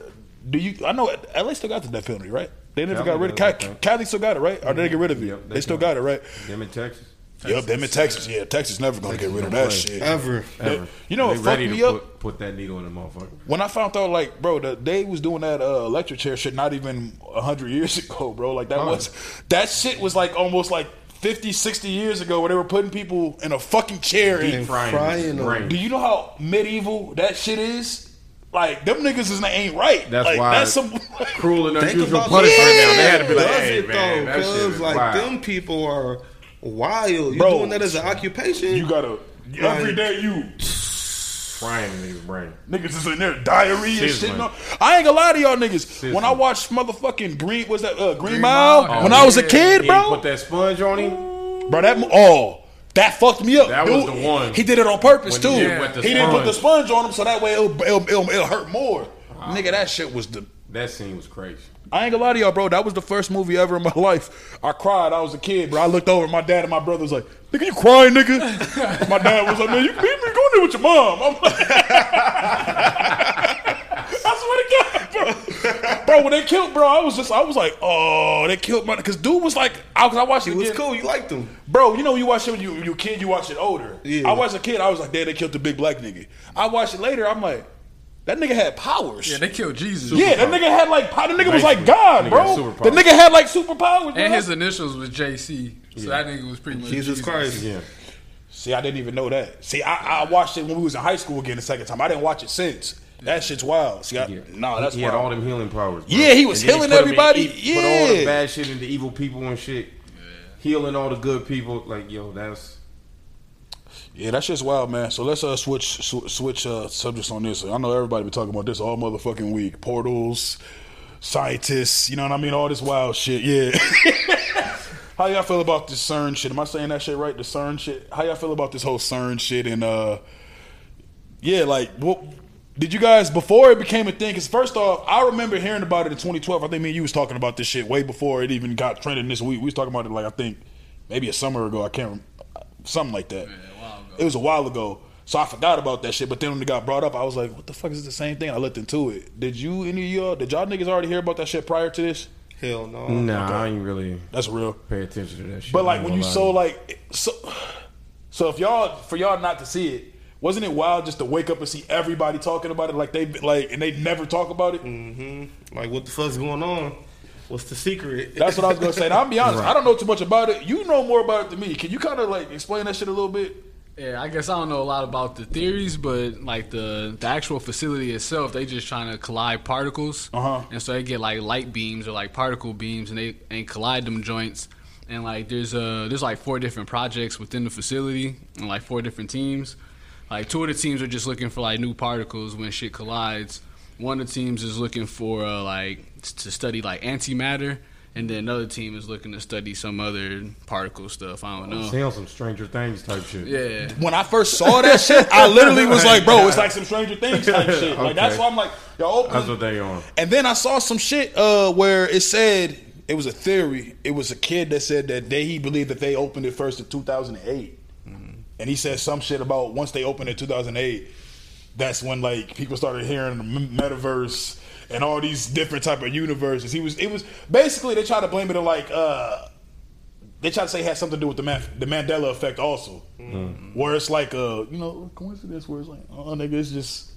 Do you? I know LA still got the death penalty, right? They never Cali got rid of. does, I Cali still got it, right? Or did they get rid of it? Yep, they, they still got it, right? Them in Texas. Yep, them in Texas. Yeah, Texas never gonna get rid of that play. shit. Ever. Ever. You know what fucked me to up? Put, put that needle in the motherfucker. When I found out, like, bro, the, they was doing that uh, electric chair shit not even hundred years ago, bro. Like that Oh. was that shit was like almost like 50, 60 years ago, where they were putting people in a fucking chair. Deep And, frying, frying them. brain. do you know how medieval that shit is? Like them niggas is ain't right. That's like, why That's some. Cruel and Think unusual about punishment. Yeah. Now they had to be like, Does hey it man, though? that Because like wild. them people are wild. You Bro. doing that as an occupation? you gotta every day you frying in his brain. niggas is in there diarrhea and shit. Sizzling. No, I ain't gonna lie to y'all niggas. Sizzling. When I watched motherfucking Green, was that uh, Green, Green Mile? Mile. when Oh, I was a yeah. kid, He bro. put that sponge on him. Bro, that oh, that fucked me up. That was the one. He did it on purpose When too. he He, did the didn't put the sponge. sponge on him, so that way it'll, it'll, it'll, it'll hurt more. Nigga, that shit was the That scene was crazy. I ain't gonna lie to y'all, bro. That was the first movie ever in my life. I cried. I was a kid, bro. I looked over. My dad and my brother was like, "Nigga, you crying, nigga?" my dad was like, "Man, you beat me. Go in there with your mom." I'm like, I swear to God, bro. Bro, when they killed, bro, I was just, I was like, "Oh, they killed my." Because dude was like, I, cause I watched it. It was again. cool. You liked them. Bro, you know when you watch it when you you a kid, you watch it older. Yeah. I watched a kid, I was like, damn, they killed the big black nigga. I watched it later, I'm like, that nigga had powers. Yeah, they killed Jesus. Yeah, that nigga had like pow- the nigga was like God, nigga bro. had The superpowers. nigga had like superpowers. bro. And his initials was JC. So that nigga was pretty much Jesus Christ. Yeah. See, I didn't even know that. See, I, I watched it when we was in high school again the second time. I didn't watch it since. That shit's wild. See, I, Yeah. nah, that's he had wild. all them healing powers. Bro. Yeah, he was And then healing put 'em in everybody. e- Put all the Yeah. bad shit into evil people and shit. Healing all the good people. Like, yo, that's Yeah, that shit's wild, man. So let's uh, switch sw- switch uh, subjects on this. I know everybody been talking about this all motherfucking week. Portals, scientists, you know what I mean? All this wild shit. Yeah. How y'all feel about this CERN shit? Am I saying that shit right? The CERN shit. How y'all feel about this whole CERN shit? And uh, yeah, like what? Did you guys before it became a thing? Because first off, I remember hearing about it in 2012. I think me and you was talking about this shit way before it even got trending this week. We was talking about it like I think maybe a summer ago. I can't something like that. It was a while ago. So I forgot about that shit. But then when it got brought up, I was like, "What the fuck is the same thing?" I looked into it. Did you any of y'all? Did y'all niggas already hear about that shit prior to this? Hell no. nah. I ain't really That's real. pay attention to that shit. But like when you so saw like so, so if y'all for y'all not to see it, wasn't it wild just to wake up and see everybody talking about it like they like and they never talk about it? Mm-hmm. Like, what the fuck's going on? What's the secret? That's what I was gonna say. And I'll be honest, I don't know too much about it. You know more about it than me. Can you kind of like explain that shit a little bit? Yeah, I guess I don't know a lot about the theories, but like the the actual facility itself, they just trying to collide particles, Uh-huh. and so they get like light beams or like particle beams, and they and collide them joints. And like there's uh there's like four different projects within the facility, and like four different teams. Like two of the teams are just looking for like new particles when shit collides. One of the teams is looking for uh, like to study like antimatter, and then another team is looking to study some other particle stuff. I don't know. Say on some Stranger Things type shit. Yeah. When I first saw that shit, I literally was like, bro, it's like some Stranger Things type shit. Like that's why I'm like, yo, open. That's what they on. And then I saw some shit uh, where it said it was a theory. It was a kid that said that they he believed that they opened it first in 2008, and he said some shit about once they opened in 2008, that's when like people started hearing the metaverse and all these different type of universes. He was it was basically they tried to blame it on like uh they tried to say it had something to do with the Man- the Mandela effect also, where it's like a you know coincidence where it's like oh nigga it's just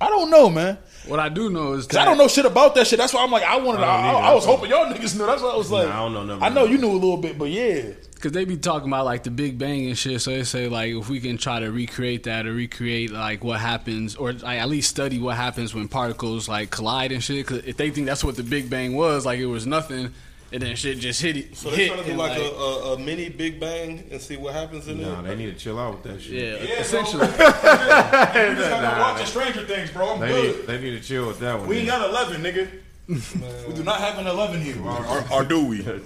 I don't know man. What I do know is Cause I don't know shit about that shit. That's why I'm like, I wanted. I, I I. I was hoping y'all niggas knew. That's why I was like, Nah, I don't know nothing I know you knew a little bit, but yeah, Because they be talking about like the Big Bang and shit. So they say like if we can try to recreate that or recreate like what happens or like, at least study what happens when particles like collide and shit. Because if they think that's what the Big Bang was, like it was nothing, and then shit just hit it. So they hit trying to do and, like, a, a, a mini Big Bang and see what happens in Nah, it. they need to chill out with that shit. yeah, essentially. you just gotta watch Stranger Things, bro. I'm They good. need, they need to chill with that one. We ain't then. got eleven, nigga. we do not have an eleven here, or, or, or do we?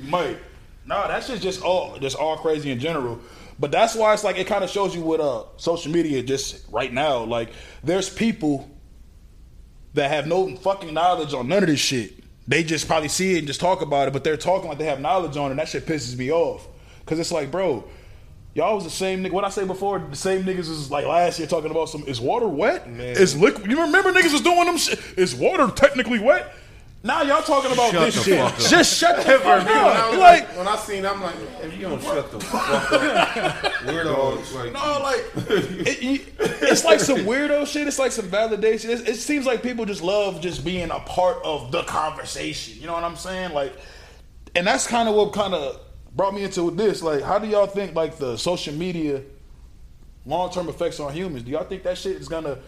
We might. Nah, that shit's just all just all crazy in general. But that's why it's like it kind of shows you what uh social media just right now. Like there's people that have no fucking knowledge on none of this shit. They just probably see it and just talk about it, but they're talking like they have knowledge on it, and that shit pisses me off. Cause it's like, bro, y'all was the same nigga. What I say before, the same niggas was like last year talking about some. Is water wet? Man. Is liquid? You remember niggas was doing them shit? Is water technically wet? Now y'all talking about Shut this the shit. fuck up. Just shut the fuck me, when I up. was Like, like, when I seen, it, I'm like, if you don't shut the fuck up, weirdo. Like, no, like it, you- it's like some weirdo shit. It's like some validation. It, it seems like people just love just being a part of the conversation. You know what I'm saying? Like, and that's kind of what kind of brought me into this. Like, how do y'all think like the social media long term effects on humans? Do y'all think that shit is gonna?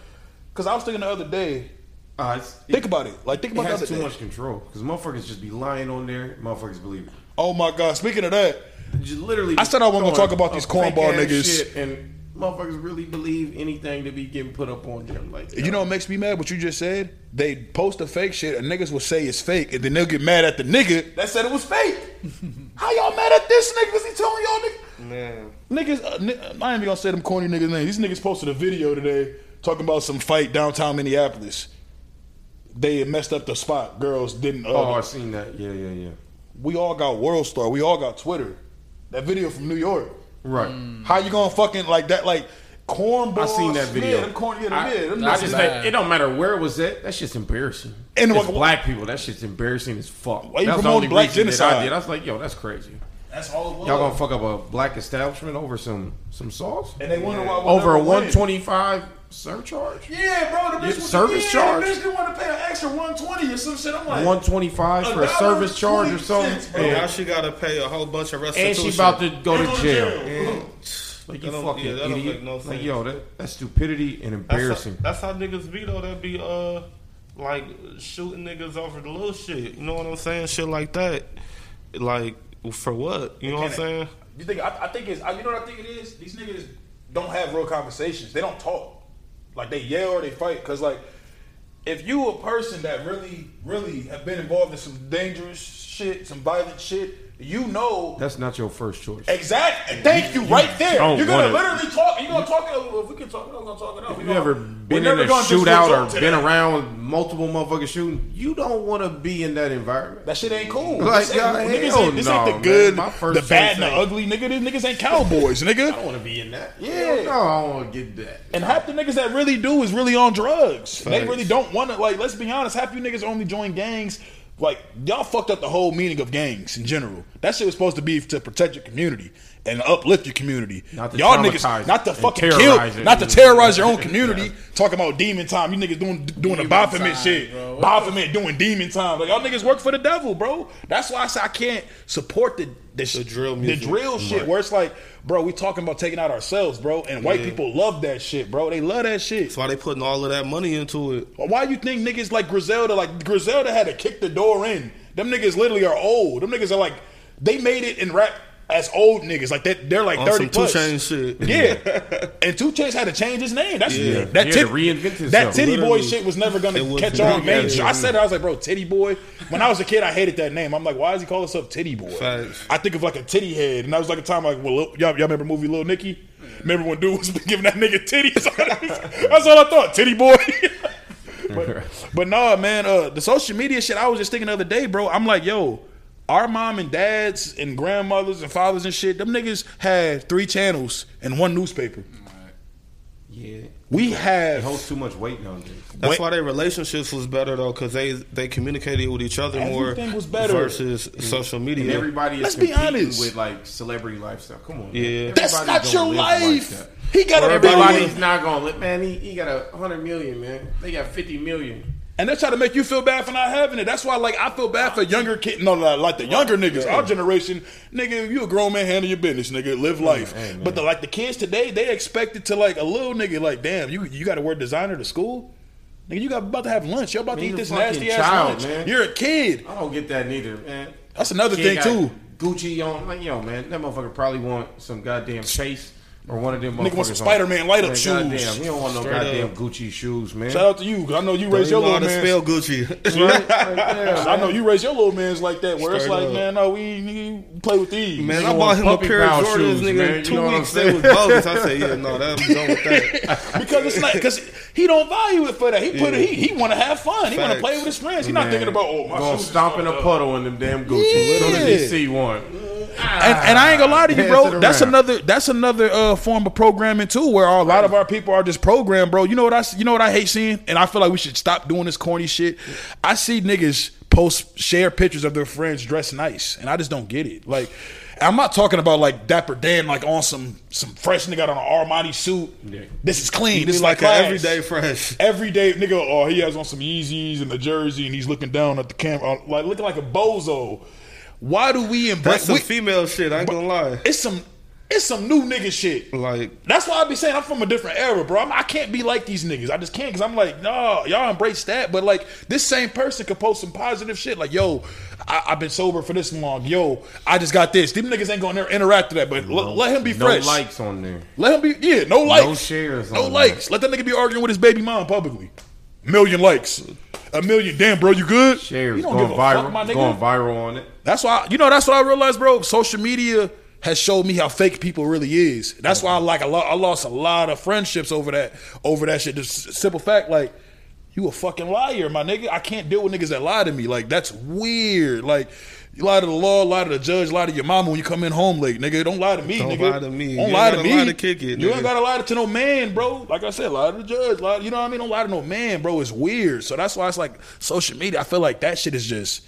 Because I was thinking the other day. Uh, Think about it. Like, think about has other too day. much control because motherfuckers just be lying on there. Motherfuckers believe it. Oh my god! Speaking of that, Just literally. I said I wasn't gonna talk about these cornball niggas. shit, and motherfuckers really believe anything to be getting put up on them. Like, You know what makes me mad? What you just said? They post a fake shit and niggas will say it's fake, and then they'll get mad at the nigga that said it was fake. How y'all mad at this nigga? Cause he telling y'all nigga. Man, Niggas, uh, ni- I ain't even gonna say them corny niggas' names. These niggas posted a video today talking about some fight downtown Minneapolis. They messed up the spot. Girls didn't. Uh, Oh, I seen that. Yeah, yeah, yeah. we all got World Star. We all got Twitter. That video from New York. Right. How you gonna fucking like that? Like cornball. I seen that video. Yeah, them corn, yeah, them, I, yeah, them I just bad. think it don't matter where it was at. That shit's embarrassing. And And what- black people, that shit's embarrassing as fuck. Why you That's the promoting only black reason that genocide? I did. I was like, yo, that's crazy. That's all it was. Y'all gonna fuck up a black establishment over some some sauce? and they wonder why we'll Over a never win. one twenty five surcharge? Yeah, bro. The bitch Yeah, was, service yeah, charge. The bitch didn't want to pay an extra one twenty or some shit. I'm like, One twenty five for a service charge or something. bro. And Yeah. now she got to pay a whole bunch of restitution. And restitution. she about to go to jail. jail. Like you don't- fucking yeah, idiot. no like yo, that that's stupidity and That's how, embarrassing. that's how niggas be though. That be uh like shooting niggas over the little shit. You know what I'm saying? Shit like that. Like for what? You know what I'm saying? You think? I, I think it's. I- You know what I think it is? These niggas don't have real conversations. They don't talk. Like they yell or they fight. Cause like, if you a person that really, really have been involved in some dangerous shit, some violent shit, you know That's not your first choice. exactly. Thank you, right there. don't You're gonna wanna- literally talk. You're gonna talk it. If we can talk it, I'm gonna talk it out. We You ever been in a shootout or been that. around multiple motherfuckers shooting? You don't want to be in that environment. That shit ain't cool. Like, this ain't, yeah, niggas hell ain't, this no, ain't the man. good, My first the bad, and the ugly, nigga. These niggas ain't cowboys, nigga. I don't want to be in that. Yeah. no, I don't want to get that. And half the niggas that really do is really on drugs. They really don't want to. Like, let's be honest. Half you niggas only join gangs. Like, y'all fucked up the whole meaning of gangs in general. That shit was supposed to be to protect your community and uplift your community. Not to y'all niggas, not to fucking kill, it. not to terrorize your own community. Talking about demon time. You niggas doing doing the Demon Baphomet shit. Baphomet doing demon time. Like y'all niggas work for the devil, bro. That's why I say I can't support the the, sh- drill the drill shit. Where it's like, bro, we talking about taking out ourselves, bro. And white Yeah. people love that shit, bro. They love that shit. That's why they putting all of that money into it. Why you think niggas like Griselda, like Griselda had to kick the door in? Them niggas literally are old. Them niggas are like, they made it in rap as old niggas. Like that, they're like On thirty some plus. two chain shit. Yeah, and Two Chainz had to change his name. That's Yeah. that He had reinvent himself. That titty boy shit was never gonna was catch not on mainstream. gonna- I said it, I was like, bro, titty boy. When I was a kid, I hated that name. I'm like, why does he call himself Titty Boy? Facts. I think of like a titty head, and that was like a time like, well, y'all, y'all remember the movie Little Nicky? Remember when dude was giving that nigga titties? That's all I thought, Titty Boy. but, but no, man, uh, the social media shit. I was just thinking the other day, bro. I'm like, yo, our mom and dads and grandmothers and fathers and shit. Them niggas had three channels and one newspaper. Yeah, We it holds too much weight nowadays. That's why their relationships was better though, because they they communicated with each other Everything more was better. versus social And media. everybody is Let's be competing honest. with like celebrity lifestyle. Come on, Yeah. man. That's Everybody not your live like life. he got a Everybody's billion. not gonna live. Man, he, he got a hundred million. Man, they got fifty million. And they're trying to make you feel bad for not having it. That's why, like, I feel bad for younger kids. No, like, like the younger niggas, our generation, nigga. You a grown man, handle your business, nigga. Live life. man. but the like the kids today, they expect it to like a little nigga. Like, damn, you you got to wear designer to school. Nigga, you got about to have lunch. You're about to eat this nasty ass lunch. man. You're a kid. I don't get that neither, man. That's another Kid thing too. Gucci on, like yo, man, that motherfucker probably want some goddamn Chase or one of them. Nigga want some motherfuckers on- Spider-Man light-up shoes. Goddamn, he don't want no Straight goddamn up. Gucci shoes, man. Shout out to you, 'cause I know you Don't raised your little man. spell Gucci. Right? Like, yeah, I know man. you raised your little man's like that, where it's Straight like, up. man, no, we nigga, play with these. Man, Nigga I bought him a puppy pair of pound Jordans, shoes, nigga, man. in You two know what I'm weeks. They was bogus. I said, yeah, no, that, I'm done with that. because it's not because he don't value it for that. He put Yeah. it. He, he want to have fun. He want to Facts. play with his friends. He's not Man, thinking about oh my Gonna shoes stomp in a puddle in them damn Gucci. As soon as Yeah. he see one. And, and I ain't gonna lie to you, bro. it That's another. That's another uh, form of programming too, where a lot of our people are just programmed, bro. You know what I? You know what I hate seeing, and I feel like we should stop doing this corny shit. I see niggas post share pictures of their friends dressed nice, and I just don't get it. Like. I'm not talking about like Dapper Dan, like on some some fresh nigga on an Armani suit. Yeah. This is clean. This is like like an class. everyday fresh. Every day, nigga, oh, he has on some Yeezys and a jersey, and he's looking down at the camera, uh, like looking like a bozo. Why do we That's embrace? some we- female shit. I ain't gonna lie. it's some, it's some new nigga shit. Like, That's why I be saying I'm from a different era, bro. I'm, I can't be like these niggas. I just can't because I'm like, no, y'all embrace that. But like, this same person could post some positive shit, like, yo, I, I've been sober for this long. Yo, I just got this. Them niggas ain't gonna interact with that, but l- let him be no fresh. likes on there. Let him be, yeah, no likes, No shares no on likes. Let that nigga be arguing with his baby mom publicly. Million likes, a million. Damn, bro, you good? Shares You don't going viral. fuck, going viral on it. That's why you know that's what I realized, bro. Social media has showed me how fake people really is. That's why I like a lot. I lost a lot of friendships over that over that shit. Just simple fact, like you You a fucking liar, my nigga. I can't deal with niggas that lie to me. Like that's weird. Like you lie to the law, lie to the judge, lie to your mama when you come in home late, nigga. Don't lie to me, nigga. Don't lie to me. Don't You lie ain't to me. lie to kick it, You ain't gotta lie to no man, bro. Like I said, lie to the judge. Lie, you know what I mean? Don't lie to no man, bro. It's weird. So that's why it's like social media. I feel like that shit is just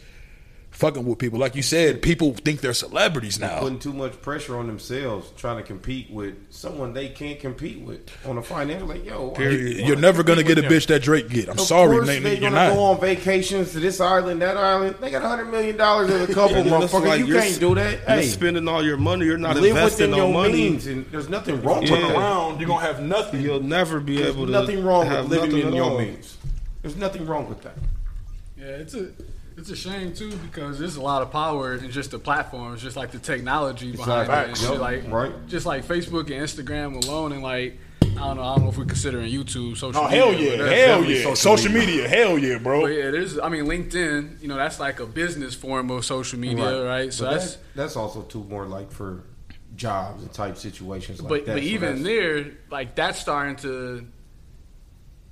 fucking with people. Like you said, people think they're celebrities now. putting too much pressure on themselves, trying to compete with someone they can't compete with on a financial. Like, yo, why- Period. You're never gonna get a with bitch that Drake get. I'm Of sorry, course nigga. they You're gonna not. go on vacations to this island, that island. They got hundred million dollars in a couple, motherfucker. like you can't do that. You're Hey, spending all your money. You're not live investing no your money. means, and there's nothing wrong. Turn with Yeah. it. around, you're gonna have nothing. You'll never be There's able to. nothing wrong have with living nothing in your means. There's nothing wrong with that. Yeah, it's a it's a shame too because there's a lot of power in just the platforms, just like the technology behind Exactly. it and shit. Yep. Like Right. just like Facebook and Instagram alone, and like I don't know, I don't know if we're considering YouTube social. Oh media, hell yeah, hell yeah, social, social media. hell yeah, bro. But yeah, there's. I mean, LinkedIn. You know, that's like a business form of social media, right? So But that's. that's also too more like for jobs and type situations like but that. but So even there, like that's starting to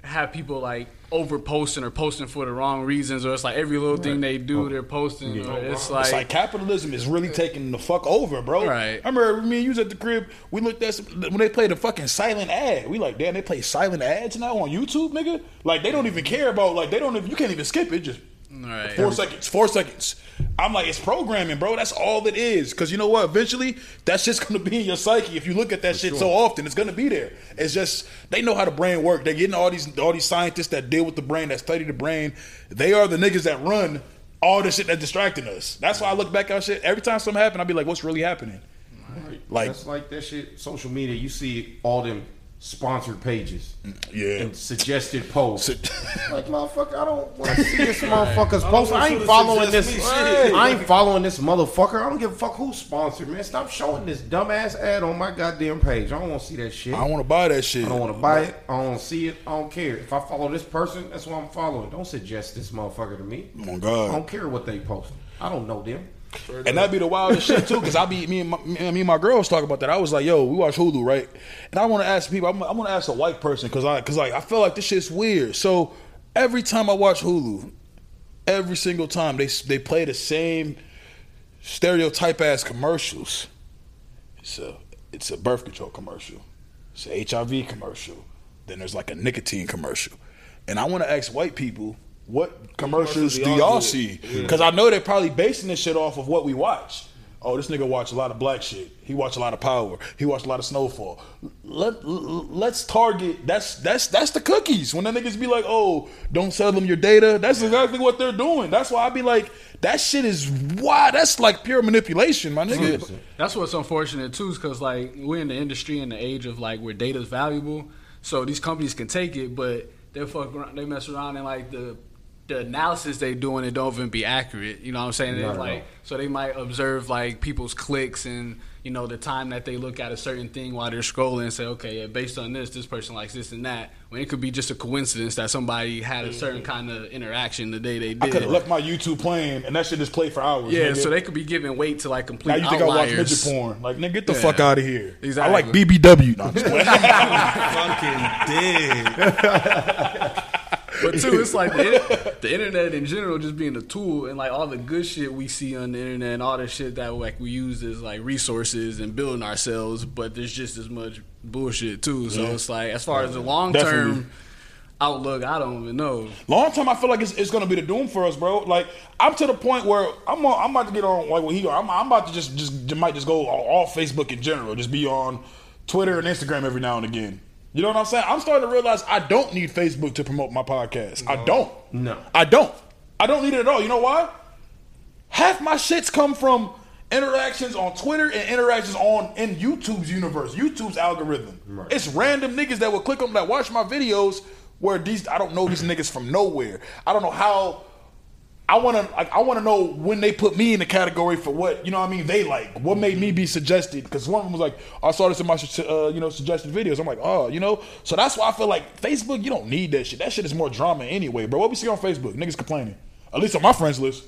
have people like over posting or posting for the wrong reasons, or it's like every little thing they do, they're posting. Yeah. It's It's like capitalism is really taking the fuck over, bro. Right. I remember me and you was at the crib. We looked at some, when they played a fucking silent ad. We like, damn, they play silent ads now on YouTube, nigga. Like they don't even care about. Like they don't. Even, you can't even skip it. Just right. four seconds. Four seconds. I'm like, it's programming, bro. That's all it is. Because you know what? Eventually, that's just gonna be in your psyche. If you look at that shit so often, it's gonna be there. It's just they know how the brain work. They're getting all these all these scientists that deal with the brain, that study the brain. They are the niggas that run all the shit that's distracting us. That's why I look back at shit. Every time something happen, I be like, what's really happening? Right. Like- that's like that shit. Social media, you see all them sponsored pages Yeah. and suggested posts. Like motherfucker, I don't want to see this motherfucker's post. I ain't following this. shit. I ain't following this motherfucker. I don't give a fuck who's sponsored, man. Stop showing this dumbass ad on my goddamn page. I don't want to see that shit. I don't want to buy that shit. I don't want to buy it. I don't want to see it. I don't care. If I follow this person, that's what I'm following. Don't suggest this motherfucker to me. Oh, I God. don't care what they post. I don't know them. And that'd be the wildest shit too, because I be me and my, me and my girls talk about that. I was like, "Yo, we watch Hulu, right?" And I want to ask people. I'm, I'm going to ask a white person because I, because like I feel like this shit's weird. So every time I watch Hulu, every single time they they play the same stereotype ass commercials. It's a it's a birth control commercial. It's a HIV commercial. Then there's like a nicotine commercial. And I want to ask white people what commercials do y'all see? Because I know they're probably basing this shit off of what we watch. Oh, this nigga watch a lot of black shit. He watch a lot of Power. He watch a lot of Snowfall. Let let's target. That's that's that's the cookies. When the niggas be like, oh, don't sell them your data. That's exactly what they're doing. That's why I be like, that shit is why. That's like pure manipulation, my nigga. That's what's unfortunate too, is because like we're in the industry in the age of like where data's valuable, so these companies can take it, but they fuck around, they mess around and like the the analysis they doing it don't even be accurate. You know what I'm saying? Not like all. so they might observe like people's clicks and you know the time that they look at a certain thing while they're scrolling and say, okay, yeah, based on this, this person likes this and that. When it could be just a coincidence that somebody had a certain mm-hmm. kind of interaction the day they I could did. have left my YouTube playing and that shit just played for hours. yeah, nigga. so they could be giving weight to like complete now you think I watch outliers. midget porn? Like, nigga, get the Yeah. fuck out of here. Exactly. I like BBW. No, I'm just. Fucking dead. But too, it's like the, the internet in general just being a tool, and like all the good shit we see on the internet, and all the shit that like we use as like resources and building ourselves. But there's just as much bullshit too. So it's like as far as the long term outlook, I don't even know. Long term, I feel like it's, it's gonna be the doom for us, bro. Like I'm to the point where I'm on, I'm about to get on like what he. I'm, I'm about to just just might just go all, all Facebook in general, just be on Twitter and Instagram every now and again. You know what I'm saying? I'm starting to realize I don't need Facebook to promote my podcast. I don't. No. I don't. I don't need it at all. You know why? Half my shits come from interactions on Twitter and interactions on in YouTube's universe, YouTube's algorithm. Right. It's random niggas that will click on that watch my videos where these I don't know these niggas from nowhere. I don't know how I want to like I want to know when they put me in the category for what you know what I mean? They like what made me be suggested? Because one of them was like I saw this in my uh, you know suggested videos. I'm like oh you know? So that's why I feel like Facebook you don't need that shit. That shit is more drama anyway bro. What we see on Facebook? Niggas complaining. At least on my friends list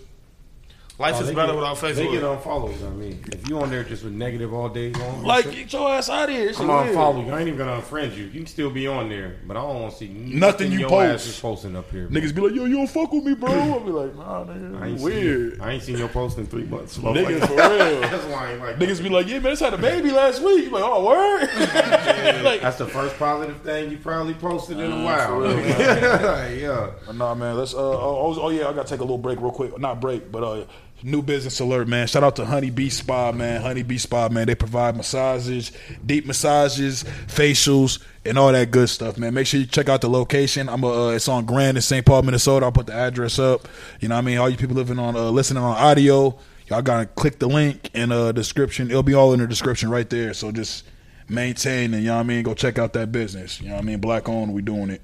Life Oh, is better get- without Facebook. They get unfollowed. I mean, if you on there just with negative all day long, Like, shit, get your ass out of here. I'm weird. follow you. I ain't even gonna unfriend you. You can still be on there, but I don't want to see Nothing you your post. ass is posting up here. Niggas be like, yo, you don't fuck with me, bro. I'll be like, nah, I ain't weird. Seen, I ain't seen your post in three months. Niggas motherfucker. for real. That's why I ain't like. Niggas be like, yeah, man, this had a baby last week. You like, oh, word? like, That's the first positive thing you probably posted in a while. real, yeah. Nah, man. Let's. Uh, oh, oh, yeah. I gotta take a little break, real quick. Not break, but uh, new business alert, man. Shout out to Honey Bee Spa, man. Honey Bee Spa, man. They provide massages, deep massages, facials, and all that good stuff, man. Make sure you check out the location. I'm. Uh, it's on Grand in St. Paul, Minnesota. I'll put the address up. You know, what I mean, all you people living on, uh, listening on audio, y'all gotta click the link in the uh, description. It'll be all in the description right there. So just maintain and you know what I mean. Go check out that business. You know what I mean. Black owned. We doing it.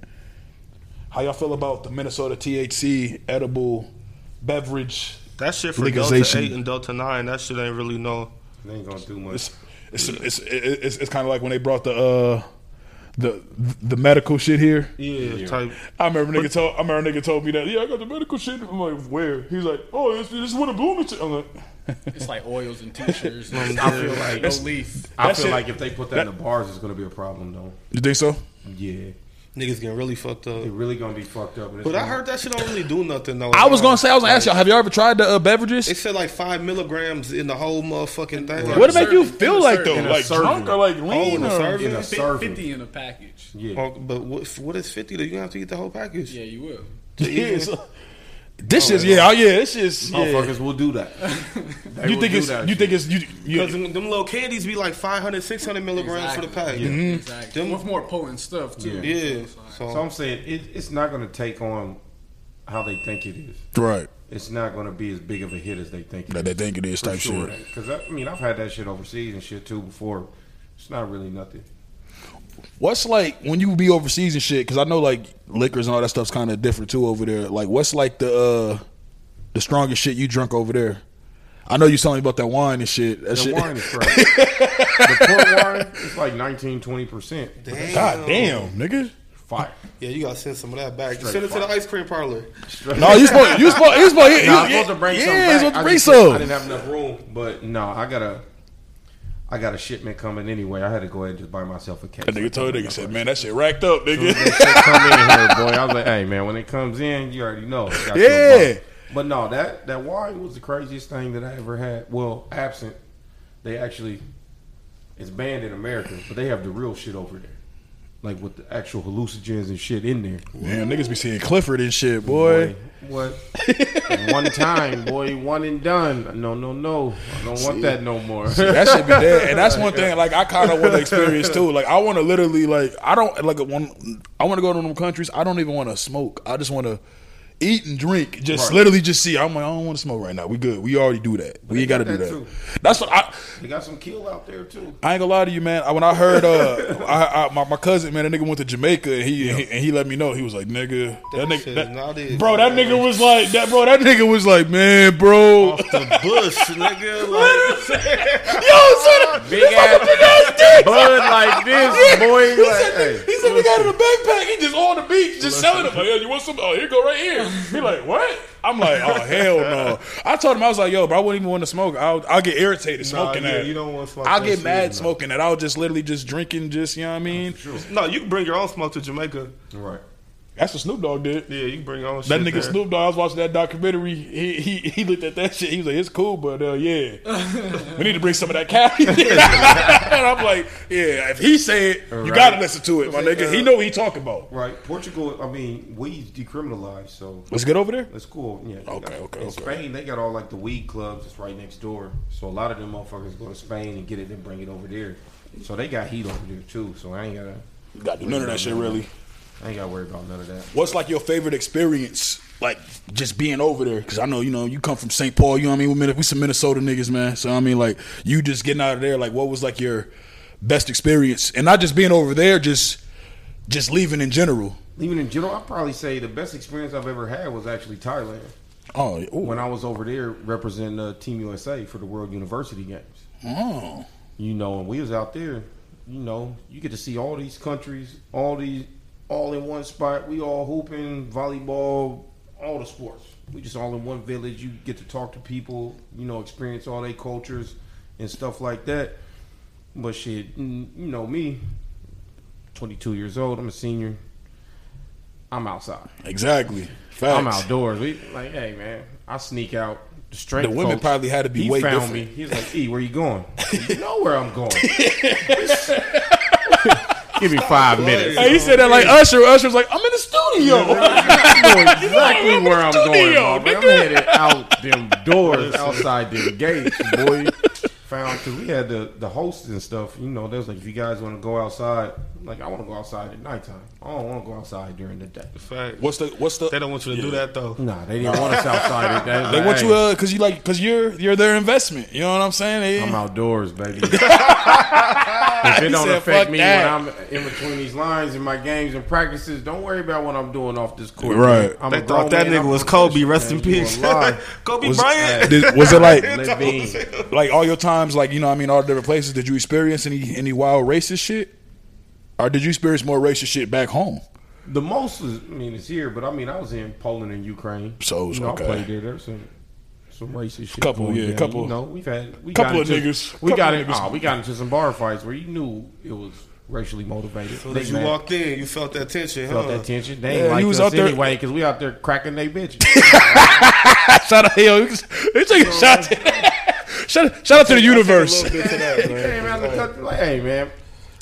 How y'all feel about the Minnesota THC edible beverage? That shit for Legalization. Delta 8 and Delta 9, that shit ain't really no. They ain't gonna do much. It's it's it's it's, it's kind of like when they brought the uh the the medical shit here. Yeah, type. I remember nigga told I remember nigga told me that yeah I got the medical shit. I'm like where? He's like oh this, this is what a bloom is. I'm like It's like oils and tinctures. I feel like no leaf. I feel shit- like if they put that, in the bars, it's gonna be a problem though. you think so? Yeah, Niggas getting really fucked up. it really gonna be fucked up. But I gonna- heard that shit don't really do nothing though. I was gonna say I was gonna ask y'all have y'all ever tried the uh, beverages? They said like five milligrams in the whole motherfucking thing. What it make you feel like though? In a Like serving. drunk or like Oh, lean in a or? serving? in a Fi- serving. Fifty in a package. Yeah, Oh, but what, what is fifty? Though you gonna have to eat the whole package. Yeah, you will. Yeah, so- this oh, is yeah, oh yeah, this is yeah. motherfuckers will do that. They You think it's you shit. think it's you, Because you them, them little candies be like 500, 600 milligrams for the pack. Exactly. Yeah. Mm-hmm. Exactly. Them- With more potent stuff too. Yeah. Yeah. So So, I'm saying it, it's not gonna take on how they think it is. right It's not gonna be as big of a hit as they think. it that they think it is type shit. Because I mean, I've had that shit overseas and shit too before. It's not really nothing. What's like when you be overseas and shit? Because I know like liquors and all that stuff's kind of different too over there. Like, what's like the uh the strongest shit you drunk over there? I know you telling me about that wine and shit. That The shit. wine is crazy. the port wine is like 19, 20 percent. God damn, nigga. Fire. yeah, you gotta send some of that back. Straight send it to the ice cream parlor. No, you supposed you supposed you supposed No, I you- supposed to bring yeah, some you back. supposed to I bring just- some. I didn't have enough room, but no, I got a, I got a shipment coming anyway. I had to go ahead and just buy myself a case. That nigga told nigga said, man, that shit racked up, nigga. shit come in here, boy. I was like, hey man, when it comes in, you already know. Yeah. But no, that that wine was the craziest thing that I ever had. Well, absinthe, they actually, it's banned in America, but they have the real shit over there, like with the actual hallucinogens and shit in there. Man, niggas be seeing Clifford and shit, boy. What? one time, boy, one and done. No, no, no. I don't want that no more. that should be dead. And that's one thing like I kind of want to experience too. Like I want to literally like I don't like one. I want to go to them countries. I don't even want to smoke. I just want to eat and drink. Just Right. literally just see. I'm like I don't want to smoke right now. We good. We already do that. We ain't got to do that. too. That's what I. They got some kill out there too. I ain't gonna lie to you, man. I- When I heard uh, I, I, my, my cousin, man, that nigga went to Jamaica and he, and he and he let me know he was like, nigga, that, That nigga, that- it. bro, that nigga was like, that bro, that nigga was like, man, bro, Off the bush, nigga. Like, yo, son, Big ass bud like this, boy. He Like, said, hey, he said he got in a backpack. He just on the beach, just selling them. Like, yeah, you want some? Oh, here you go right here. He like, what? I'm like, oh hell no. I told him I was like, yo, bro, I wouldn't even want to smoke. I'll, I'll get irritated nah, smoking yeah, that. you don't want to smoke. I'll that get shit. mad smoking that. I'll just literally just drinking, just you know what I mean. No, you can bring your own smoke to Jamaica. right. That's what Snoop Dogg did. Yeah, you can bring own That nigga there. Snoop Dogg, I was watching that documentary. He he he looked at that shit. He was like, "It's cool, but uh, yeah, we need to bring some of that Cali." and I'm like, "Yeah, if he say it, you gotta listen to it, my nigga. He know what he talking about." Right. Portugal, I mean, weed's decriminalized, so Let's get over there. that's cool. Yeah. Okay, got- okay, In okay. Spain, they got all like the weed clubs It's right next door. So a lot of them motherfuckers go to Spain and get it and bring it over there. So they got heat over there too. So I ain't gotta, Got to do none of that shit really. I ain't gotta worry about none of that. What's like your favorite experience, like just being over there? Because I know you know you come from St. Paul. You know what I mean? We some Minnesota niggas, man. So I mean, like you just getting out of there. Like, what was like your best experience, and not just being over there, just just leaving in general. Leaving in general, I'd probably say the best experience I've ever had was actually Thailand. Oh, ooh. When I was over there representing uh, Team USA for the World University Games. oh, You know, and we was out there, you know, you get to see all these countries, all these, all in one spot. We all hooping, volleyball, all the sports. We just all in one village. You get to talk to people, you know, experience all their cultures and stuff like that. But shit, you know me, 22 years old. I'm a senior. I'm outside. Exactly. Facts. I'm outdoors. We like, hey man, I sneak out. The strength. The women folks, probably had to be he way found different. me. He's like, E, where you going? you know where I'm going. Give me five minutes. Hey, he said that like Usher. Usher's like, I'm in the studio. You know exactly where I'm going. Studio, motherfucker. I'm headed out them doors, outside them gates, boy. Found because we had the the hosts and stuff. You know, there's like if you guys want to go outside, like I want to go outside at nighttime. I don't want to go outside during the day. Fact. What's the what's the They don't want you to do that though. Nah, they didn't want us outside at that. They want you uh cause you like cause you're you're their investment. You know what I'm saying? They- I'm outdoors, baby. if it don't said, affect me that." when I'm in between these lines in my games and practices, don't worry about what I'm doing off this court. Right. I'm They a grown thought that man, nigga I'm was Kobe. professional, Rest in man. You peace. Kobe Was- Bryant. Did- was it like like all your times like you know what I mean all the different places did you experience any any wild racist shit or did you experience more racist shit back home The most is, I mean, it's here, but I mean, I was in Poland and Ukraine. So, you know, okay. I played there. There's some some racist shit. Couple, going yeah, down. couple- You know, we've had we couple got of into, niggas, We couple got of it. niggas. Oh, we got into some bar fights where you knew it was racially motivated. As They you mad. walked in, you felt that tension. felt huh? that tension. They Yeah, ain't like you was us out there- anyway because we out there cracking they bitches. shout out yo you take a shot shout, shout out to the universe A little bit to that, man. Came out the country like, hey man,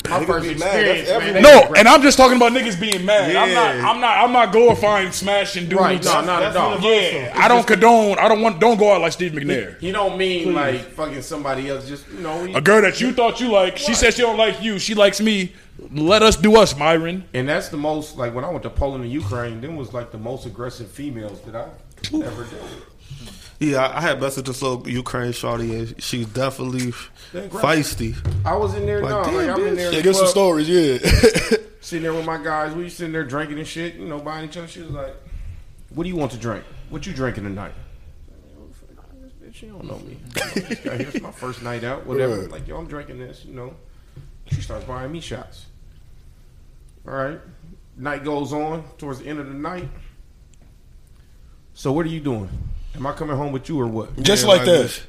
my Niggas first be mad. Experience, every- man. no and I'm just talking about niggas being mad I'm not I'm not I'm not glorifying smashing dudes Right, no, not at That's all. yeah I don't condone I don't want don't go out like Steve McNair You don't mean like fucking somebody else. Just you know, a girl that you thought you like she said she don't like you she likes me let us do us Myron And that's the most like when I went to Poland and Ukraine, them was like the most aggressive females that I've ever dealt with. Yeah, I I had messaged this little Ukraine shorty, and she's definitely feisty. I was in there, Like, no, damn, like I'm in there, yeah in give the some stories yeah sitting there with my guys. We sitting there drinking and shit, you know, buying each other. She was like, "What do you want to drink? What you drinking tonight?" This bitch, she don't know me. You this guy here, It's my first night out, whatever. Right. Like, yo, I'm drinking this, you know. She starts buying me shots. All right. Night goes on towards the end of the night. So what are you doing? Am I coming home with you or what? just Yeah, like like that this.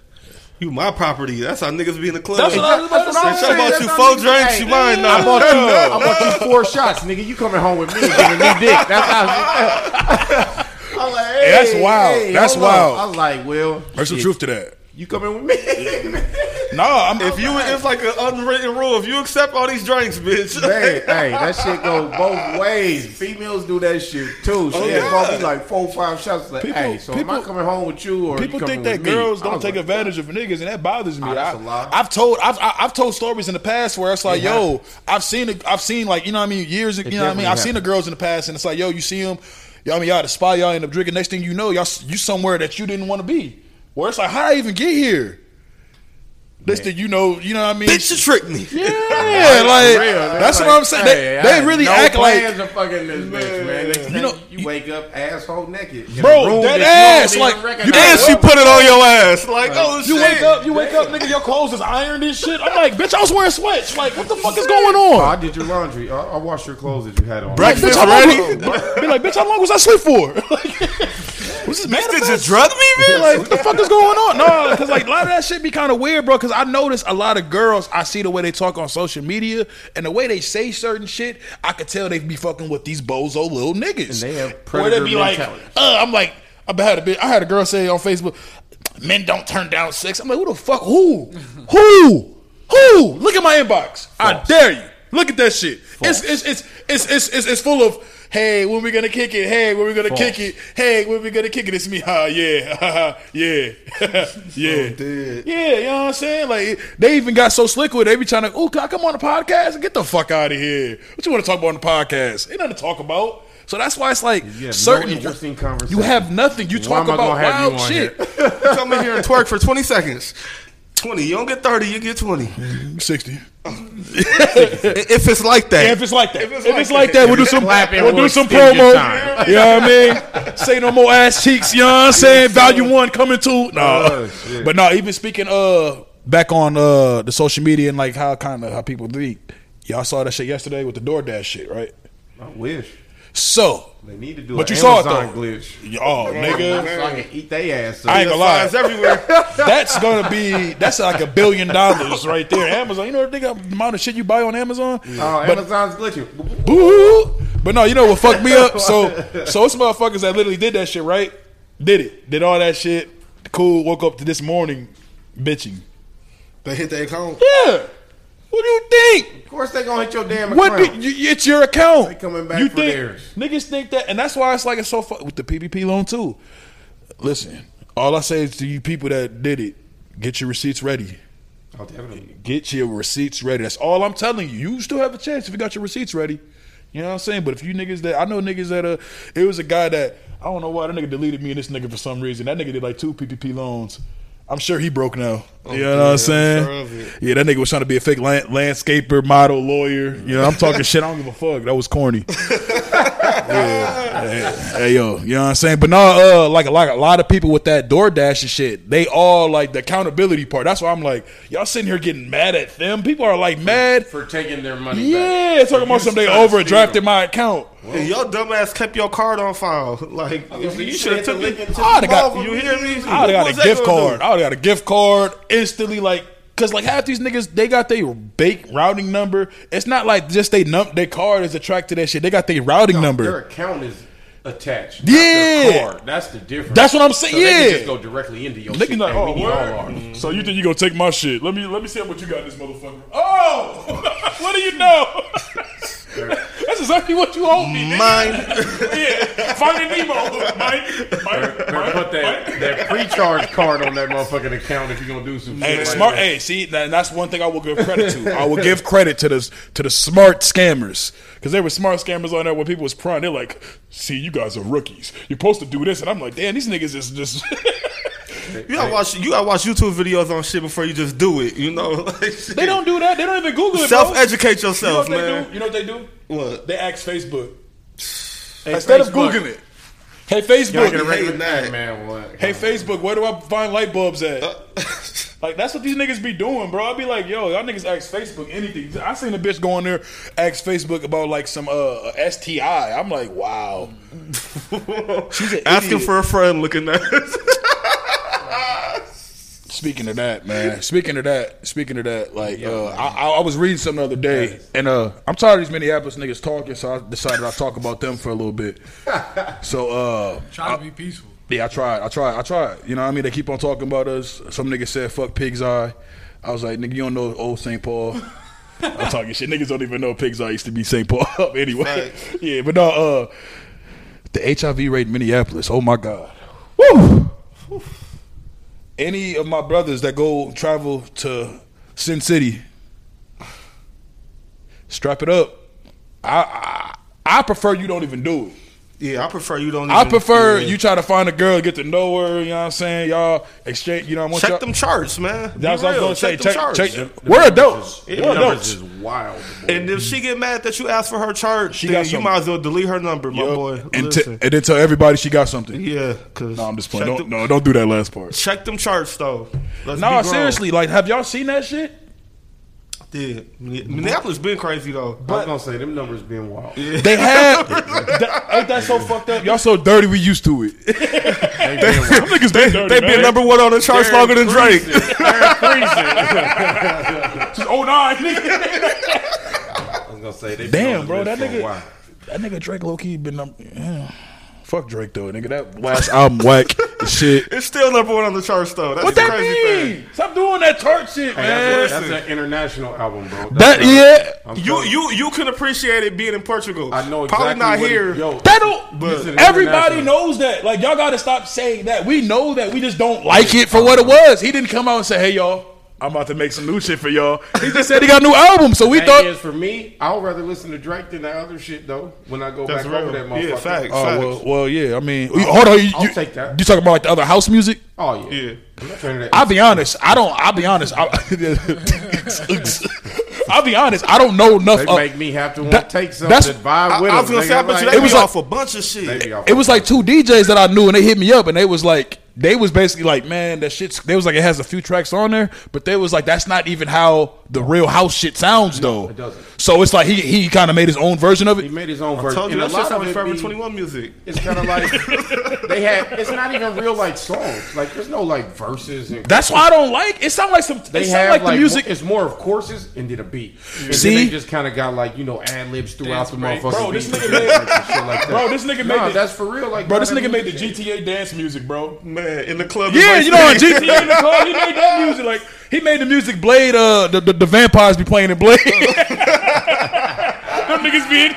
You my property. That's how niggas be in the club. That's what I was about to That's what I'm Say saying. about That's you four drinks, Hey, you mine I bought you, I bought you four shots, nigga. You coming home with me giving me dick. That's how. I'm like, hey, That's wild. hey, That's hold on. wild. I was like, well, there's some truth to that You coming with me? no I'm If you, it's like an unwritten rule. If you accept all these drinks, bitch. hey, hey, that shit go both ways. Females do that shit too. She Oh, yeah. me like four, five shots. Like, People- hey, so am I coming home with you or People coming think that with me? girls don't take like, advantage of niggas, and that bothers me. Ah, that's I, a lie. I've told, I've, I- I've told stories in the past where it's like, It yo, I've seen, it, I've seen like, you know what I mean, years, you know what I mean. I've seen the girls in the past, and it's like, yo, you see them, y'all, I mean, y'all at the spot, y'all end up drinking. Next thing you know, y'all, you somewhere that you didn't want to be. Where it's like, how did I even get here? This thing, you know, you know what I mean. bitch, you tricked me. Yeah, For like real, that's Like, what I'm saying. hey, they they really no act like plans of fucking this bitch, man. Next You know- you wake up asshole naked, Bro, room that ass, don't like, you recognize. And she put it on your ass. Like, oh shit. You wake up, you wake up, nigga, your clothes is ironed and shit. I'm like, bitch, I was wearing sweats. Like, what the fuck is going Oh, I did your laundry. I, I washed your clothes that you had on. Like, bitch, how long? Be like, bitch, how long was I asleep for? Like, was this Did you manifest? drug me, man. Like, what the fuck is going on? No, because like a lot of that shit be kind of weird, bro. Because I notice a lot of girls, I see the way they talk on social media and the way they say certain shit. I could tell they be fucking with these bozo little niggas. And they have Or they predator be like, mentality. uh, I'm like, I had a bit. I had a girl say on Facebook, "Men don't turn down sex." I'm like, who the fuck? Who? Who? Who? Look at my inbox. I dare you. Look at that shit. It's it's, it's it's it's it's it's full of. Hey, when we gonna kick it? Hey, when we gonna False. kick it? Hey, when we gonna kick it? It's me. Ha, yeah, ha, ha, yeah, yeah, dead. yeah. You know what I'm saying? Like they even got so slick with it. They be trying to, oh, can I come on the podcast? Get the fuck out of here. What you want to talk about on the podcast? Ain't nothing to talk about. So that's why it's like You have certain no interesting conversation. You have nothing. You talk about gonna you wild shit. Come in here and twerk for 20 seconds. 20. You don't get 30, you get 20. Sixty. if it's like that. if it's like that, if it's it's, like like that. that, we'll do some. We'll do some promo. You know what I mean? Say no more ass cheeks. You know what I'm saying? Value one coming to. No, Oh, but no. Even speaking, uh, back on uh the social media and like how kind of how people be. Y'all saw that shit yesterday with the DoorDash shit, right? I wish. So, They need to do But an you saw it, though. glitch. oh nigga, So I can eat their ass. I ain't gonna lie. Everywhere. That's gonna be that's like a billion dollars right there. Amazon, you know what they got? the nigga amount of shit you buy on Amazon. Oh, But- Amazon's glitching. Boo! But no, you know what fucked me up? So, so it's motherfuckers that literally did that shit, right? Did it? Did all that shit? Cool. Woke up to this morning, bitching. They hit the account. Yeah. What do you think? Of course, they gonna hit your damn What? account. Do, you, it's your account. They coming back you for think, theirs. Niggas think that, and that's why it's like it's so fu- with the PPP loan too. Listen, all I say is to you people that did it, get your receipts ready. Oh, definitely. Get your receipts ready. That's all I'm telling you. You still have a chance if you got your receipts ready. You know what I'm saying? But if you niggas that I know niggas that uh it was a guy that I don't know why that nigga deleted me and this nigga for some reason. That nigga did like two PPP loans. I'm sure he broke now. you know what I'm saying? sure yeah, that nigga was trying to be a fake land, landscaper, model, lawyer. You know, I'm talking shit. I don't give a fuck. That was corny. yeah. Hey, hey, yo, you know what I'm saying? But no, uh, like like a lot of people with that DoorDash and shit, they all like the accountability part. That's why I'm like, y'all sitting here getting mad at them. People are like mad. For taking their money Yeah, back. talking about You something they trying to steal overdrafted my account. And your dumbass kept your card on file. Like You you should should have have took it. into I'd have got- You hear me? I would have got a gift card. do? I would have got a gift card instantly. Like, cause like half these niggas, they got their bake routing number. It's not like just they num their card is attracted to that shit. They got their routing Their number. Their account is attached. Yeah. Their card. That's the difference. That's what I'm saying, So they can yeah. just go directly into your Niggas shit. like, oh, we need word? all ours. So you think you gonna take my shit? Let me let me see what you got, this motherfucker. Oh, what do you know? That's exactly what you owe me. nigga. Mine. Yeah, Finding Nemo, Mike. Mike, Better Mike, put that, Mike. that pre-charge card on that motherfucking account if you're gonna do some Hey, shit like smart. that. Hey, see, that, that's one thing I will give credit to. I will give credit to the to the smart scammers because there were smart scammers on there when people was prying. They're like, "See, you guys are rookies. You're supposed to do this," and I'm like, "Damn, these niggas is just." You gotta watch. You gotta watch YouTube videos on shit before you just do it. You know, like, they don't do that. They don't even Google it. self educate You know yourself, man. do? You know what they do? What? They ask Facebook Hey, instead of Facebook. googling it. Hey You gotta Facebook. get a regular hating that. man. What? Hey Facebook, where do I find light bulbs at? like that's what these niggas be doing, bro. I'd be like, yo, y'all niggas ask Facebook anything. I seen a bitch go on there ask Facebook about like some uh STI. I'm like, wow. She's an Asking idiot. for a friend, looking at. Speaking of that, man. Speaking of that. Speaking of that, like uh, I, I was reading something the other day, and uh, I'm tired of these Minneapolis niggas talking, so I decided I'd talk about them for a little bit. So uh, Try to be peaceful. Yeah, I tried. I tried. I tried. You know what I mean? They keep on talking about us. Some nigga said, fuck Pig's Eye. I was like, nigga, you don't know old St. Paul. I'm talking shit. Niggas don't even know Pig's Eye used to be St. Paul up anyway. Yeah, but no, uh, the HIV rate in Minneapolis, oh my God. Woo! Any of my brothers that go travel to Sin City, strap it up. I, I I prefer you don't even do it. Yeah, I prefer you don't. I even- prefer yeah. you try to find a girl, get to know her. You know what I'm saying? Y'all exchange. You know, I want check y'all, them charts, man. Be That's what I real. was gonna say. Check them Check, charts. check, we're adults. The We're numbers adults. is wild. boy. And if she get mad that you asked for her chart, She got you something. might as well delete her number, my Yup. boy. and, t- and then tell everybody she got something. yeah, cause No, I'm just playing. Don't, them, no, don't do that last part. check them charts though. Let's No, be seriously. Like, have y'all seen that shit? Yeah, Minneapolis been crazy though. I was gonna say them numbers being wild. They have. that, ain't that so fucked up? Y'all so dirty. We used to it. They being Them wild. niggas been dirty. They been number one on the charts longer than Drake. Since 09, nigga. I was gonna say they Damn, bro, that list for a nigga- while. That nigga Drake low key been number. Yeah. Fuck Drake though, nigga. That last album whack shit. It's still number one on the charts though. That's What that crazy mean? thing. Stop doing that tart shit, Hey, man. that's, that's an international album, bro. That That's not- yeah. I'm You you you can appreciate it being in Portugal. I know exactly Probably not what he- here. Yo, That don't. But- everybody knows that. Like y'all got to stop saying that. We know that. We just don't like it for what it um, was. He didn't come out and say, "Hey y'all, I'm about to make some new shit for y'all." He just said he got a new album. So we Thing thought. is, for me, I would rather listen to Drake than that other shit though. When I go That's back real. over that motherfucker. Yeah, facts. Oh facts. well, well, yeah. I mean, you- hold on. You, I'll you, take that. You talking about like the other house music? Oh yeah. Yeah. I'm not turning that. I'll be honest. I don't. I'll be honest. I, I'll be honest. I don't know enough. they of- make me have to that- take something that's- that vibe I, with I was gonna say, I Nigga, bet you they It was be like- off a bunch of shit. they be off it was like two DJs that I knew, and they hit me up, and they was like, they was basically like, man, that shit's. They was like, it has a few tracks on there, but they was like, that's not even how the real house shit sounds, though. it doesn't. So it's like he he kind of made his own version of it. He made his own I version. told you And that a shit lot sound of it Forever 21 music. It's kind of like they had. It's not even real like songs. Like there's no like verses. And That's why I don't like. It sound like some. they They sound have like, like, the music. It's more of courses and then a beat. And See? then they just kind of got like you know ad libs throughout Dance the breaks. motherfucking Bro, this nigga made- like that. Bro, this nigga made Nah, the- that's for real. Like Bro, this nigga made the. GTA dance music, bro. Man, in the club. Yeah, in you know, on Vice GTA in the car, he made that music. Like he made the music Blade. Uh, the the, the vampires be playing in Blade. Them niggas be. In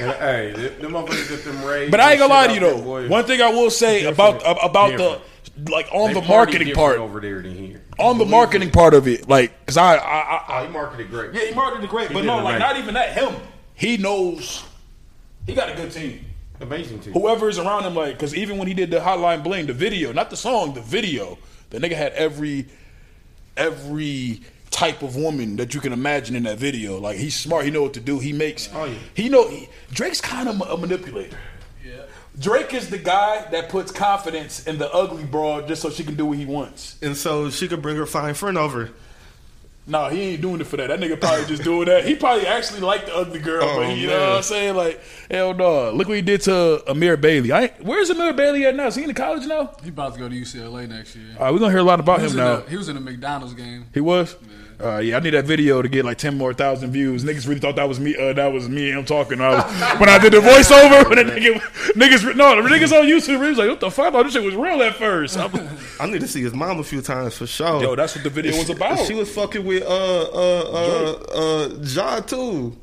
And, hey, them them motherfuckers get them raised. But I ain't gonna lie to you though. boy. One thing I will say about Different. about Different. the like on They the marketing part, over there than here. on the marketing part of it, like because I, I, I, Oh, he marketed great. yeah, he marketed great, but no, like right. not even that. Him, he knows. He got a good team. Amazing team. Whoever is around him, like, because even when he did the Hotline Bling, the video, not the song, the video, the nigga had every every type of woman that you can imagine in that video. Like he's smart, he know what to do. He makes. Oh, yeah. He know he, Drake's kind of a manipulator. Yeah. Drake is the guy that puts confidence in the ugly broad just so she can do what he wants. And so she could bring her fine friend over. No, he ain't doing it for that. That nigga probably just doing that. He probably actually liked the ugly girl, Oh, but he, you know what I'm saying? Like, hell no. Look what he did to Amari Bailey. I where's Amari Bailey at now? Is he in college now? He about to go to UCLA next year. All right, we're gonna hear a lot about He him in now. a, he was in a McDonald's game. He was. Uh, yeah, I need that video to get like ten more thousand views. Niggas really thought that was me. Uh, that was me and him talking. I was, when I did the voiceover, when that nigga, niggas, no, the niggas on YouTube, he was like, "What the fuck? I thought this shit was real at first. I'm- I need to see his mom a few times for sure. Yo, that's what the video was about. She was fucking with uh uh uh uh Ja too.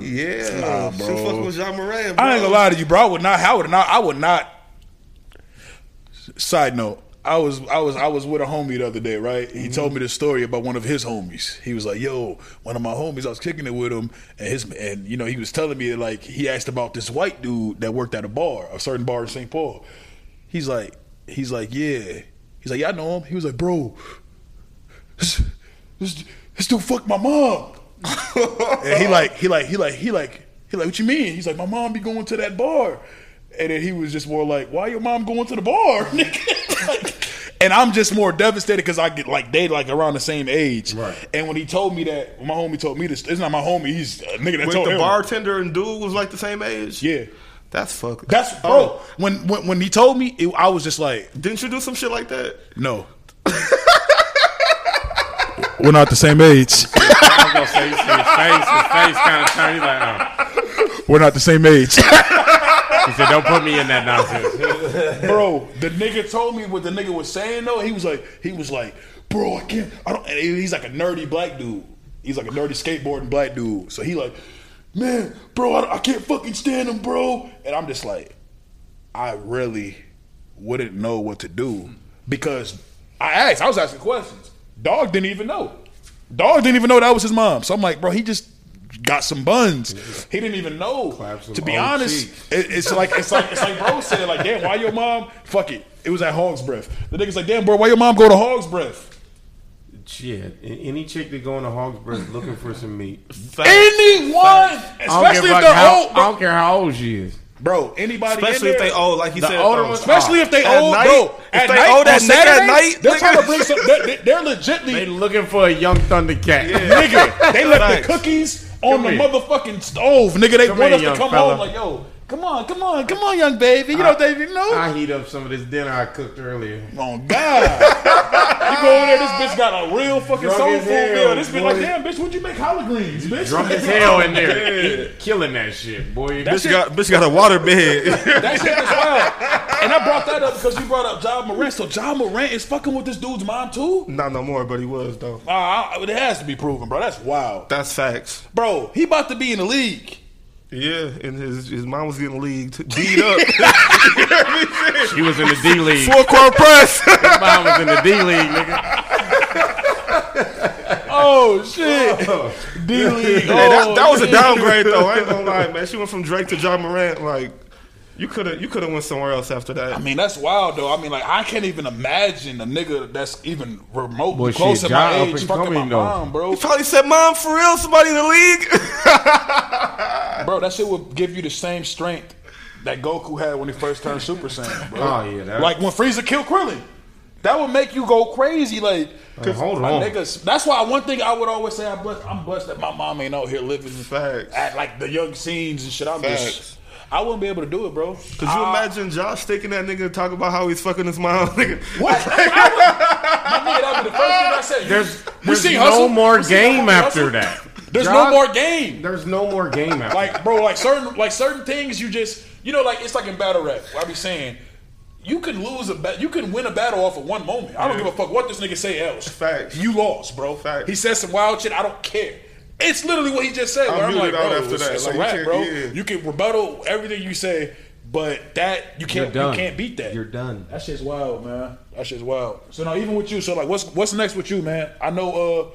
Yeah, Nah, she bro. was fucking with Ja Morant. Bro. I ain't gonna lie to you, bro. I would not. I would not. I would not. Side note. I was I was I was with a homie the other day, right? He told me mm-hmm. this story about one of his homies. He was like, "Yo, one of my homies, I was kicking it with him, and his and you know he was telling me like he asked about this white dude that worked at a bar, a certain bar in St. Paul. He's like, he's like, yeah, he's like, yeah, I know him. He was like, bro, this this, this dude fucked my mom. And he like he like he like he like he like what you mean? He's like my mom be going to that bar, and then he was just more like why your mom going to the bar? nigga? Like, and I'm just more devastated because I get like they like around the same age. Right. And when he told me that, my homie told me this. It's not my homie. He's a nigga that With told the him. bartender and dude was like the same age. Yeah. that's fuck. That's oh. bro. Oh, When, when when he told me, it, I was just like, didn't you do some shit like that? no. We're not the same age. I was gonna say, see his face, his face kind of turned. He's like, oh. We're not the same age. He said, "Don't put me in that nonsense." bro. The nigga told me what the nigga was saying though. He was like, he was like, bro, I can't. I don't. And he's like a nerdy black dude. He's like a nerdy skateboarding black dude. So he like, man, bro, I, I can't fucking stand him, bro. And I'm just like, I really wouldn't know what to do because I asked. I was asking questions. Dog didn't even know. Dog didn't even know that was his mom. So I'm like, bro, he just got some buns. He didn't even know. To be honest, it, it's like it's like it's like bro said, like, damn, why your mom? Fuck it. It was at Hog's Breath. The nigga's like, damn, bro, why your mom go to Hog's Breath? Shit, any chick that go in the hog's breath looking for some meat, Anyone, I don't especially if they're how, old, I bro. don't care how old she is. Bro, anybody, in Especially if there- they old, like he The said. older oh, ones- Especially if they At old, night? bro. If At they night, old on at Saturday, at night, they're nigga. trying to bring some. They're, they're legitly They looking for a young Thundercat. nigga. They left Facts. the cookies on the motherfucking stove, nigga. They Come want us to come fella. home like, yo, come on, come on, come on, young baby. You know what they you know? I heat up some of this dinner I cooked earlier. Oh God! you go over there, this bitch got a real fucking Drunk soul food meal. This bitch like, damn, bitch, what'd you make collard greens, bitch? Drunk as hell in there, eat- killing that shit, boy. That Bitch shit- got bitch got a water bed. That shit is wild. And I brought that up because you brought up John Morant. So John Morant is fucking with this dude's mom too. Not no more, but he was though. Uh, I- it has to be proven, bro. That's wild, That's facts. bro. He about to be in the league. Yeah, and his his mom was getting leagued, beat up. she was in the D league. Four court press. His mom was in the D league, nigga. Oh shit, oh. D League. Hey, that, oh, that was a downgrade though. I ain't gonna lie, man. She went from Drake to John Morant. Like you could have you could have went somewhere else after that. I mean, that's wild though. I mean, like I can't even imagine a nigga that's even remotely Boy, close shit, to my John up age and fucking my coming, though. mom, bro. he probably said, "Mom, for real, somebody in the league." Bro, that shit would give you the same strength that Goku had when he first turned Super Saiyan, bro. Oh, yeah, that- like when Frieza killed Krillin. That would make you go crazy, like. Oh, 'cause hold on. niggas- that's why one thing I would always say, I'm blessed. I'm blessed that my mom ain't out here living Facts. at like the young scenes and shit. I'm Facts. just, I wouldn't be able to do it, bro. Could you I- imagine Josh taking that nigga and talk about how he's fucking his mom? Nigga, What? my nigga, that was the first thing I said. There's, there's no Hustle. more We game Hustle. after that. There's Josh- no more game. There's no more game after Like, bro, like certain like certain things you just you know, like it's like in battle rap. I be saying you can lose a bat, you can win a battle off of one moment. I don't give a fuck what this nigga say else. Facts. You lost, bro. Facts. He said some wild shit. I don't care. It's literally what he just said. I'm where I'm like, bro, after it's, that. it's Like, a you rap, can't- bro. yeah. You can rebuttal everything you say, but that you can't you done. can't beat that. You're done. That shit's wild, man. That shit's wild. So now, even with you, so like, what's what's next with you, man? I know, uh,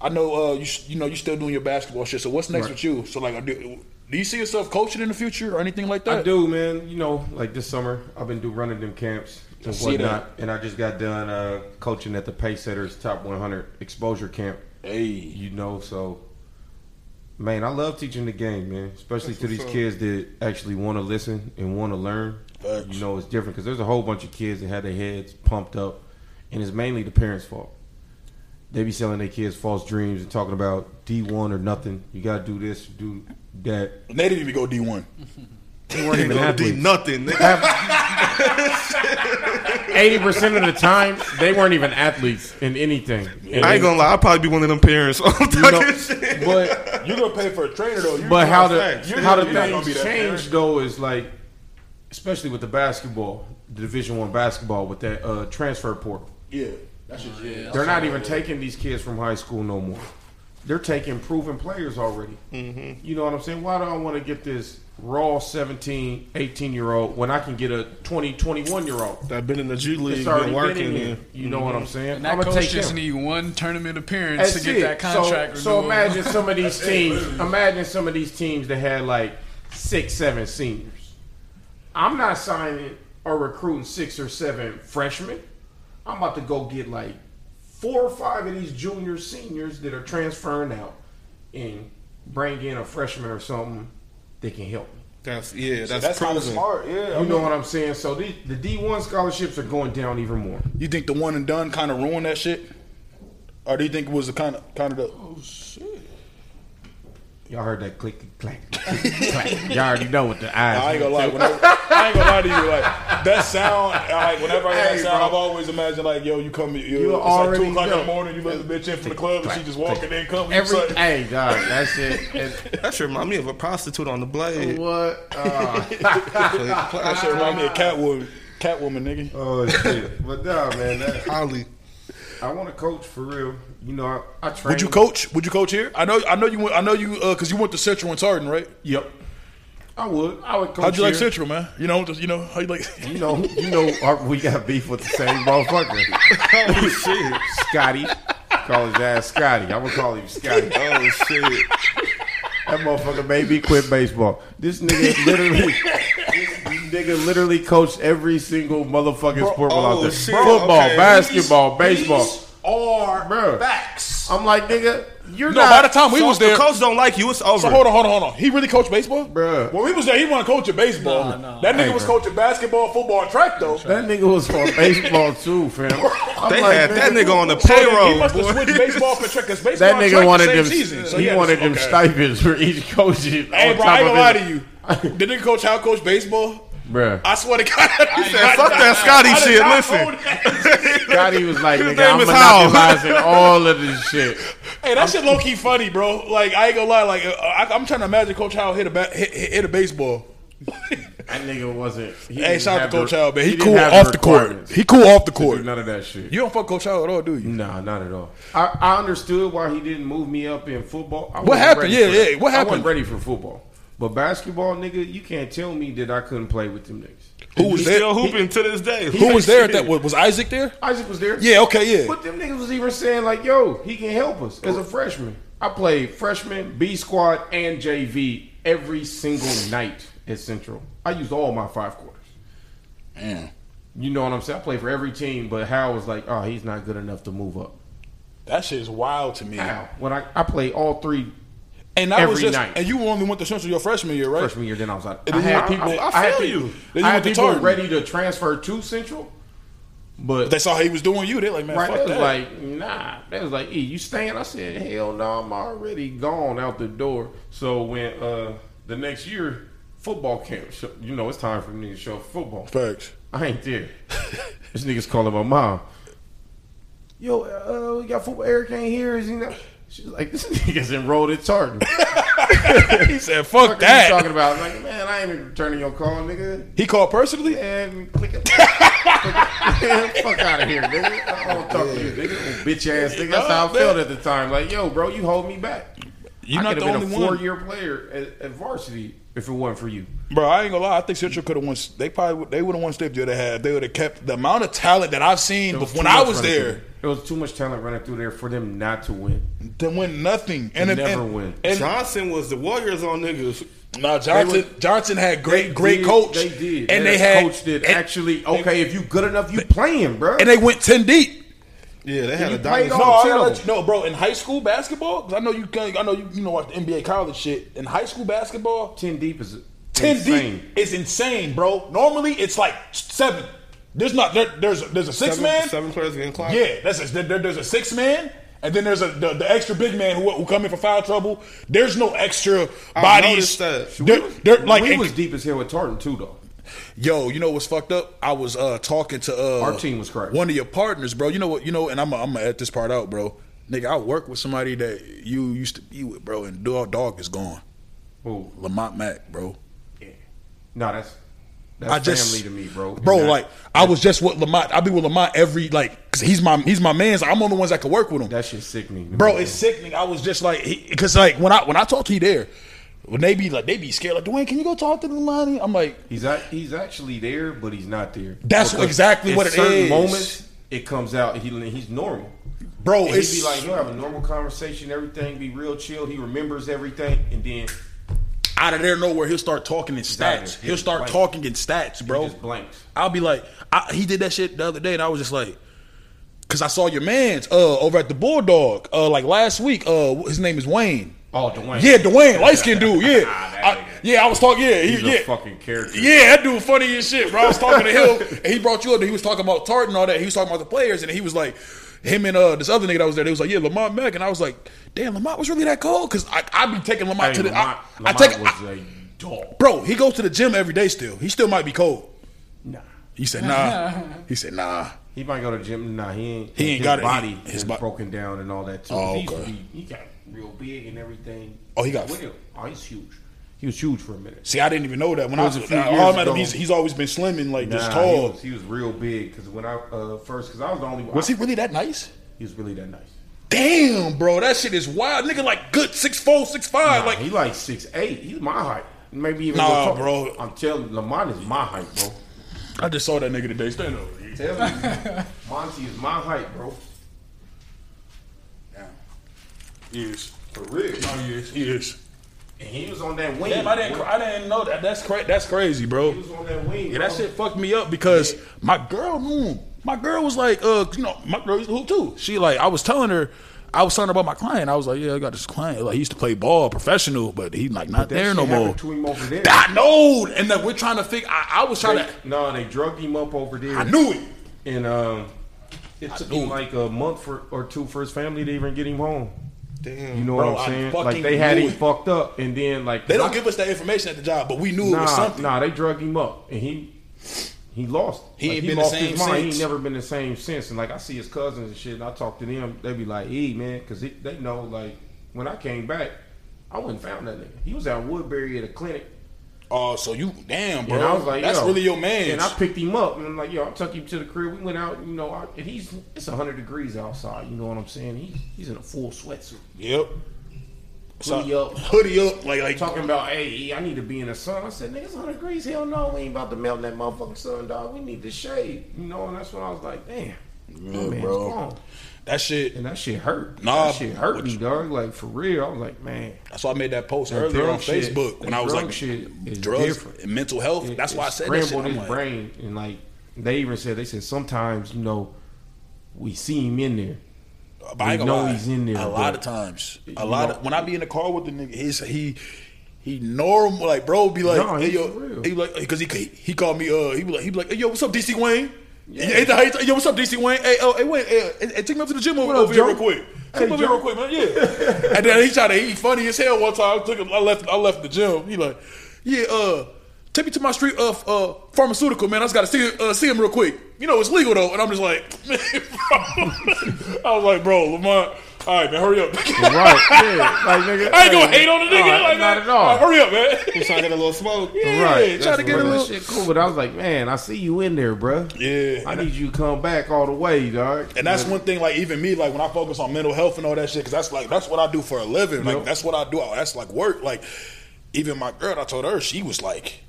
I know, uh, you you know, you're still doing your basketball shit. So what's next Right. with you? So like, do, do you see yourself coaching in the future or anything like that? I do, man. You know, like this summer, I've been do running them camps and whatnot, and I just got done uh, coaching at the Pacesetters Top 100 Exposure Camp. Hey, You know, so man, I love teaching the game, man. Especially to these kids that actually want to listen and want to learn. Facts. You know, it's different because there's a whole bunch of kids that had their heads pumped up, and it's mainly the parents' fault. They be selling their kids false dreams and talking about D one or nothing. You got to do this, do that. they didn't even go D one. They weren't even gonna do athletes. nothing. Eighty percent of the time, they weren't even athletes in anything. And I ain't gonna lie, I'll probably be one of them parents. You know, but You're gonna pay for a trainer though. You but how the. You're how the not- you're gonna be things change though is like, especially with the basketball, the Division One basketball with that uh, transfer portal. yeah, that's just yeah. They're not even taking these kids from high school no more. They're taking proven players already. Mm-hmm. You know what I'm saying? Why do I want to get this raw 17, 18 year old when I can get a 20, 21 year old? I've been in the G League, It's already been been working. in in. here. You know what I'm saying? And that I'm gonna coach take just him. need one tournament appearance That's to get it. that contract So, so imagine some of these teams. Imagine some of these teams that had like six, seven seniors. I'm not signing or recruiting six or seven freshmen. I'm about to go get like four or five of these juniors, seniors that are transferring out, and bring in a freshman or something that can help me. That's yeah, that's, That's kind of proven. smart. Yeah, You know what I'm saying? So the, the D1 scholarships are going down even more. You think the one and done kind of ruined that shit, or do you think it was the kind of kind of the? Oh shit! Y'all heard that click, clack, click, clack. Y'all already know what the eyes. I ain't gonna lie. to. Whenever, I ain't gonna lie to you. Like that sound. Like whenever I hear that sound, bro. I've always imagined like, yo, you come, you, You it's like two o'clock in the morning. You let the bitch in from the club, and she just walking in, come. Every say- hey, dog, that's it. And- That shit remind me of a prostitute on the blade. What? Uh, that shit remind me of Catwoman. Catwoman, nigga. oh shit! But nah, man, that, Holly. I want to coach for real. You know, I, I train. Would you coach? Would you coach here? I know. I know you. Went, I know you. Uh, because you went to Central and Tartan, right? Yep. I would. I would coach. How'd you like. Central, man? You know, just, you know how you like. You know, you know, our, we got beef with the same motherfucker. Oh shit. Scotty. Call his ass Scotty. I'm gonna call him Scotty. Oh shit. That motherfucker made me quit baseball. This nigga literally, nigga literally coached every single motherfucking sport while out oh, there. shit, Football, okay. basketball, baseball. These are Bruh. facts. I'm like, nigga, you're No, not. by the time we So was there, the coach don't like you, it's over. So hold on, hold on, hold on. He really coached baseball, Bruh. When we was there, he wasn't coaching baseball. Nah, nah. That nigga Hey, was bro. coaching basketball, football, and track though. That nigga was for baseball too, fam. I'm They like, had that nigga on the payroll. he must have switched baseball for track because baseball That nigga track wanted the same them. season. So he yeah, wanted okay. them stipends for each coach. Hey, bro, I ain't gonna lie to you. The nigga coach how coach baseball. Bruh. I swear to God, he said, "Fuck that Scotty shit, listen." Scotty was like, His nigga, name I'm is Hal. monopolizing all of this shit. Hey, that shit low key funny, bro. Like I ain't gonna lie. Like uh, I, I'm trying to imagine Coach Howell hit a ba- hit, hit, hit a baseball. That nigga wasn't. He Hey, shout out to Coach the- Howell, man. He, didn't cool off the court. He cool off the court. None of that shit. You don't fuck Coach Howell at all, do you? Nah, not at all. I, I understood why he didn't move me up in football. I What happened? Yeah, for yeah, that. what I happened? wasn't ready for football. But basketball, nigga, you can't tell me that I couldn't play with them niggas. Who was He's there? still hooping to this day. Who was there at that? Was Isaac there? Isaac was there. Yeah. Okay. Yeah. But them niggas was even saying like, "Yo, he can help us as a freshman." I played freshman, B squad, and JV every single night at Central. I used all my five quarters. Man, You know what I'm saying? I played for every team, but Hal was like, "Oh, he's not good enough to move up." that shit is wild to me. How? When I I played all three And that every was just, night. and you only went to Central your freshman year, right? freshman year, then I was like, And I had people, I- I I, had people, you. You I had people ready to transfer to Central, but They saw how he was doing you. They like, man, right, fuck that. like, nah. They was like, E, you staying? I said, hell no, I'm already gone out the door. So when uh the next year football camp, you know, it's time for me to show football. Facts. I ain't there. this nigga's calling my mom. Yo, uh, we got football. Eric ain't here. Is he not? She's like, this nigga's enrolled at Tartan. he said, fuck What are you that. talking about? I'm like, man, I ain't even returning your call, nigga. He called personally? And click it. Fuck out of here, nigga. I don't talk to you, nigga. Bitch ass nigga. That's how I felt at the time. Like, yo, bro, you hold me back. You're I not the have been only a one. four year player at, at varsity if it wasn't for you. Bro, I ain't gonna lie. I think Central could have won. They probably they would have won state if they had. They would have kept the amount of talent that I've seen There before, when I was there through There was too much talent running through there for them not to win. to win nothing. And Never and, win. And Johnson was the Warriors on niggas. no, Johnson They Johnson had great great did- coach. They did. and Their they had coach did actually. Okay, if you good enough, you playing, bro. and they went ten deep. Yeah, they had you a played dynasty. No, I gotta let you know, bro. In high school basketball, 'cause I know you can. I know you you know watch the NBA college shit. In high school basketball, ten deep is ten insane. deep is insane, bro. Normally it's like seven. There's not there, there's there's a six seven, man. seven players getting clocked. Yeah, that's a, there, there's a six man, and then there's a the, the extra big man who, who come in for foul trouble. There's no extra I bodies. noticed that. They're, they're like we was deep as hell with Tartan too, though. Yo, you know what's fucked up? I was uh talking to uh Our team was cracked. One of your partners, bro. You know what? You know, and I'm I'm gonna edit this part out, bro. Nigga, I work with somebody that you used to be with, bro, and dog dog is gone. Who? Lamont Mack, bro. Yeah. No, that's that's I just family to me, bro. Bro, that- like I was just with Lamont. I be with Lamont every like, cause he's my he's my man. So I'm on the ones that can work with him. that shit sickening, Bro, it's sickening. I was just like, because like when I when I talk to you there, when they be like they be scared, like Dwayne, can you go talk to Lamont? I'm like, He's a, he's actually there, but he's not there. That's Because exactly what it certain is. Moments it comes out. He he's normal. bro, And it's be like, he'll have a normal conversation, everything be real chill. He remembers everything, and then out of there nowhere, he'll start talking in stats. He He'll start blanks. talking in stats, bro. I'll be like, I, he did that shit the other day, and I was just like, because I saw your man's uh over at the Bulldog uh like last week. Uh, his name is Wayne. Oh, Dwayne. Yeah, Dwayne, light skinned dude. Yeah, I- yeah. I was talking. Yeah, he, He's yeah. a fucking character. Yeah, that dude funny as shit, bro. I was talking to him, and he brought you up. And he was talking about Tartan all that. He was talking about the players, and he was like, him and uh this other nigga that was there. They was like, yeah, Lamont Mack, and I was like, damn, Lamont was really that cold? Because I I be taking Lamont Hey, to the. Lamont, I, I take was I- a dog. bro. He goes to the gym every day. Still, he still might be cold. Nah. He said, nah. he said, nah. He might go to the gym. Nah, he ain't. He ain't his got it. body. He- his His bo- broken down and all that too. Oh, he, used to okay. be, he got real big and everything. Oh, he got- With him. Oh, he's huge. He was huge for a minute. See, I didn't even know that when I It was. was a few I, years all I ago. he's he's always been slimming, and like just tall. He was, he was real big because when I uh, first, because I was the only one. was he really that nice? He was really that nice. Damn, bro, that shit is wild. Nigga, like good six four, six five. Nah, like he like six eight. He's my height. Maybe even Nah, a taller. bro. I'm telling you, Lamont is my height, bro. I just saw that nigga today. Stand over. Tell you, Monty is my height, bro. He is. For real. No, he is. He is. And he was on that wing. Damn, I didn't. I didn't know that. That's cra- That's crazy, bro. He was on that wing. Yeah, that shit fucked me up because my girl knew. My girl was like, uh, you know, my girl used to hoop too. She like, I was telling her, I was telling her about my client. I was like, yeah, I got this client. Like, he used to play ball, professional, but he like not there no more. To him over there. I know, and then we're trying to figure. I, I was trying They- to. no, they drugged him up over there. I knew it. And um, it took him it. like a month for, or two for his family to even get him home. Damn. You know Bro, what I I'm saying? Like they had knew him it. fucked up, and then like They don't give us that information at the job, but we knew it was something. nah. They drug him up, and he he lost. He Like, ain't been the lost same his mind. He ain't never been the same since. And like I see his cousins and shit, and I talk to them. They be like, "E man," because they know like when I came back, I wouldn't found that nigga. He was out in Woodbury at a clinic. Oh, so you damn, bro. And I was like, that's yo. really your man. And I picked him up, and I'm like, yo, I took him to the crib. We went out, you know, I, and he's it's 100 degrees outside. You know what I'm saying? He's he's in a full sweatsuit, Yep. hoodie up, Hoodie up, like like talking about, hey, I need to be in the sun. I said, nigga, it's 100 degrees. Hell no, we ain't about to melt in that motherfucking sun, dog. We need the shade, you know. And that's when I was like, damn, Yeah, my man's bro. That shit. And that shit hurt. Nah, that shit hurt me, dog. Like for real, I was like, man. That's why I made that post That earlier on shit- Facebook when I was like, shit drugs and mental health. It- That's why I said that shit. his like, brain, and like they even said, they said sometimes you know we see him in there, But I know lie. he's in there, A lot of times. A lot know- of when I be in the car with the nigga, he's he he normal like bro be like, No, hey yo, he like because he he called me uh he be like he be like hey, yo what's up DC Wayne. Hey, yo, what's up, DC Wayne? Hey, oh, hey, Wayne, hey, hey, take me up to the gym over, over here real quick. Hey, me over here real quick, man. Yeah. and then he tried to, he funny as hell one time. I took him, I left, I left the gym. He like, yeah, uh, take me to my street of uh, pharmaceutical, man. I just got to see, uh, see him real quick. You know, it's legal though. And I'm just like. I was like, bro, Lamont, all right, man, hurry up. Right, yeah. Like, nigga, I ain't gonna hate on the nigga. uh, like, not man, at all. hurry up, man. I'm trying to get a little smoke. Yeah, right. try to get a little. shit cool, but I was like, man, I see you in there, bruh. Yeah. I need you to come back all the way, dog. And that's one thing, like even me, like when I focus on mental health and all that shit, because that's like that's what I do for a living. Like Yep. that's what I do. That's like work. Like even my girl, I told her she was like,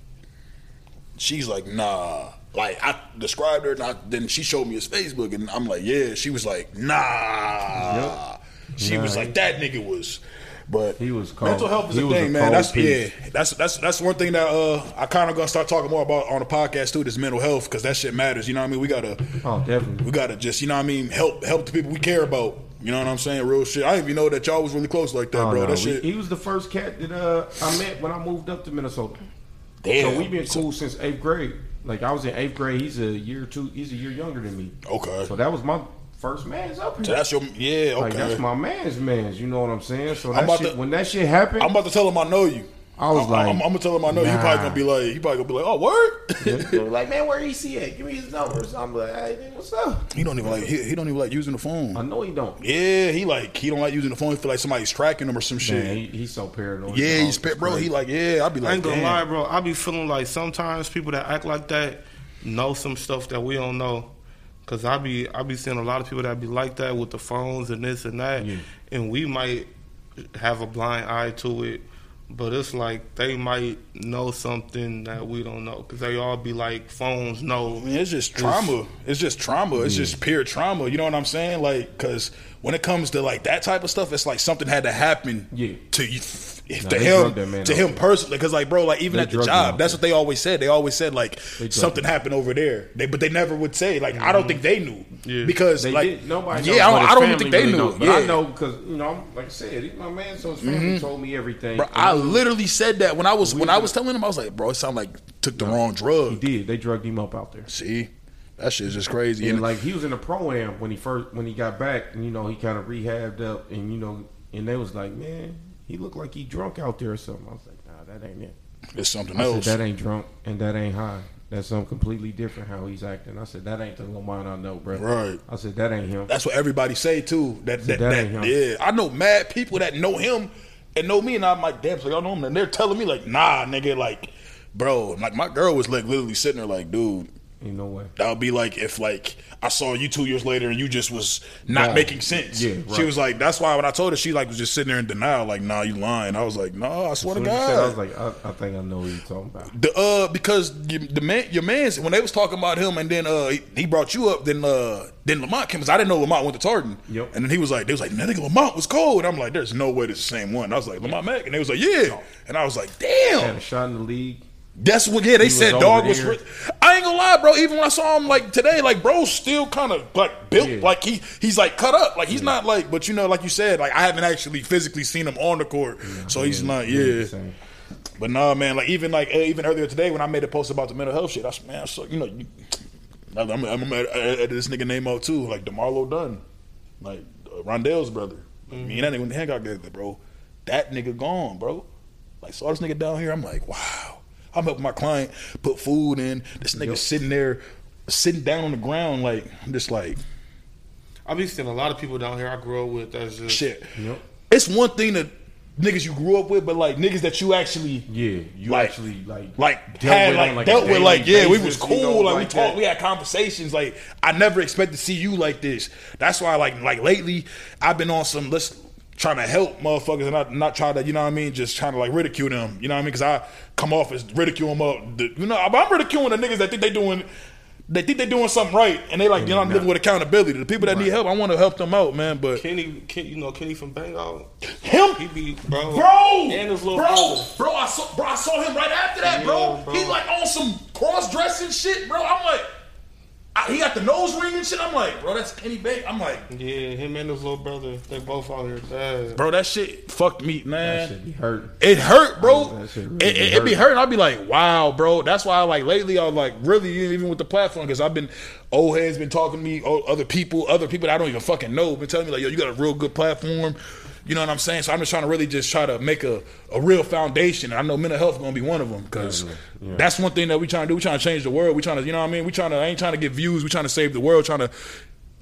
she's like, nah. Like I described her, and I, then she showed me his Facebook, and I'm like, yeah. She was like, nah. She Nah, was like, that nigga was. But He was cold. mental health is He a was a thing, man. That's piece. yeah. That's that's that's one thing that uh I kind of gonna start talking more about on the podcast too. This mental health because that shit matters. You know what I mean? We gotta Oh, definitely. we gotta just, you know what I mean, help help the people we care about. You know what I'm saying? Real shit. I didn't even know that y'all was really close like that, Oh, bro. no, that shit. he was the first cat that uh, I met when I moved up to Minnesota. Damn. So we've been cool since eighth grade. Like I was in eighth grade. He's a year two. He's a year younger than me. Okay. So that was my first man's up So here. that's your yeah, okay. Like that's my man's man's. You know what I'm saying? So I'm that about shit, to- when that shit happened, I'm about to tell him I know you. I was I'm, like, I'm, I'm gonna tell him I know you. He probably gonna be like, he probably gonna be like, oh, word. they were like, man, where EC at? Give me his number. So I'm like, hey, what's up? he don't even like he, he don't even like using the phone. I know he don't. Yeah, he like he don't like using the phone. He feel like somebody's tracking him or some shit. He, he's so paranoid. yeah, he's it's bro. He like yeah. I'd be like, I like, ain't gonna damn. lie, bro. I be feeling like sometimes people that act like that know some stuff that we don't know. Cause I be I be seeing a lot of people that be like that with the phones and this and that, Yeah. and we might have a blind eye to it, but it's like they might know something that we don't know. Cause they all be like phones know. I mean, it's just trauma. It's just trauma. It's just pure trauma. You know what I'm saying? Like, because when it comes to like that type of stuff, it's like something had to happen Yeah. to you, if Nah, to him, drugged that man to out him there. personally. Because like, bro, like even They at the job, that's what they always said. They always said like something him. happened over there. They, but they never would say like I don't mm-hmm. think they knew Yeah. because They like did. Nobody. yeah, knows, I don't, his I don't think they really knew. knows. But yeah. I know because you know, like I said, he's my man. So his family mm-hmm. told me everything. Bro, I literally said that when I was when I was telling him, I was like, bro, it sounded like took the wrong He drug. did. They drugged him up out there. See, that shit's just crazy. And And like he was in the pro am when he first when he got back, and you know he kind of rehabbed up, and you know, and they was like, man, he looked like he drunk out there or something. I was like, nah, that ain't it. it's something I else. said that ain't drunk and that ain't high. That's something completely different how he's acting. I said that ain't the Lamont I know, bro. Right. I said that ain't him. That's what everybody say too. That that, that that, ain't him. yeah. I know mad people that know him and know me, and I'm like, damn, so y'all know him, and they're telling me like, nah, nigga, like, bro, like my girl was like literally sitting there like, dude, Ain't no way. that would be like if like I saw you two years later and you just was not making sense. Yeah, She was like, that's why when I told her, she like was just sitting there in denial, like, nah, you lying. I was like, no, I swear to God. said, I was like, I, I think I know what you're talking about. The uh because you, the man your man's when they was talking about him and then uh he, he brought you up then uh then Lamont came 'cause I didn't know Lamont went to Tartan Yep. and then he was like they was like that nigga Lamont was cold I'm like there's no way this is the same one I was like Lamont Mack and they was like yeah and I was like damn. Had a shot in the league. That's what yeah they was said over dog was I ain't gonna lie bro even when I saw him like today like bro's still kind of like built Yeah. like he he's like cut up like he's not like but you know like you said like I haven't actually physically seen him on the court so he's not yeah. But nah, man, like even like uh, even earlier today when I made a post about the mental health shit, I s- man, so you know, you, I'm, I'm, I'm at, at this nigga name out too, like Demarlo Dunn, like uh, Rondell's brother. Like, Me and that nigga when the Hancock got there, bro. That nigga gone, bro. Like saw this nigga down here, I'm like, wow. I'm helping my client put food in. This nigga Yep. sitting there, sitting down on the ground, like I'm just like I be seeing a lot of people down here I grew up with that's just shit. Yep. It's one thing that niggas you grew up with, but like niggas that you actually Yeah, you Like- actually like like dealt had with like, like, dealt with daily like yeah we was cool you know, like, we talked we had conversations like I never expect to see you like this that's why like like lately I've been on some let's trying to help motherfuckers and not not try to you know what I mean just trying to like ridicule them you know what I mean because I come off as ridicule them up the, you know I'm ridiculing the niggas that think they doing they think they doing something right and they like you know I'm living with accountability the people that need help I want to help them out man but Kenny, Ken, you know Kenny from Bengal. him He be bro, Bro, and his little bro, brother. bro, I saw, bro, I saw him right after that, bro. Bro. He like on some cross dressing shit, bro. I'm like, I, he got the nose ring and shit. I'm like, bro, that's Kenny Baker. I'm like, Yeah, him and his little brother, they both out here dead. bro, that shit fucked me, man. That shit be hurting. It hurt, bro. Oh, that shit really it, be it, it be hurting. hurting. I'd be like, wow, bro. That's why I like lately. I was like, really, even with the platform, because I've been old heads been talking to me, o- other people, other people that I don't even fucking know, been telling me like, yo, you got a real good platform. You know what I'm saying? So I'm just trying to really just try to make a, a real foundation. And I know mental health is gonna be one of them because that's one thing that we trying to do. We trying to change the world. We trying to, you know what I mean? We trying to. I ain't trying to get views. We trying to save the world. Trying to.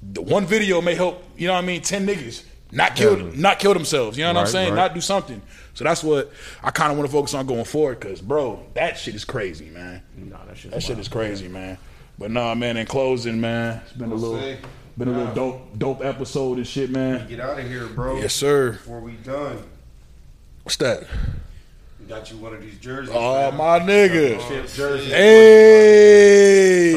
The one video may help. You know what I mean? Ten niggas not kill Definitely. not kill themselves. You know what I'm saying? right. Not do something. So that's what I kind of want to focus on going forward. Cause bro, that shit is crazy, man. Nah, that shit. That shit is crazy, man. But nah, man. In closing, man, it's been a little, say, been a little dope, dope episode and shit, man. Get out of here, bro. Yes, sir. Before we done, What's that? we got you one of these jerseys. Oh man. my nigga. Chip jersey. Hey.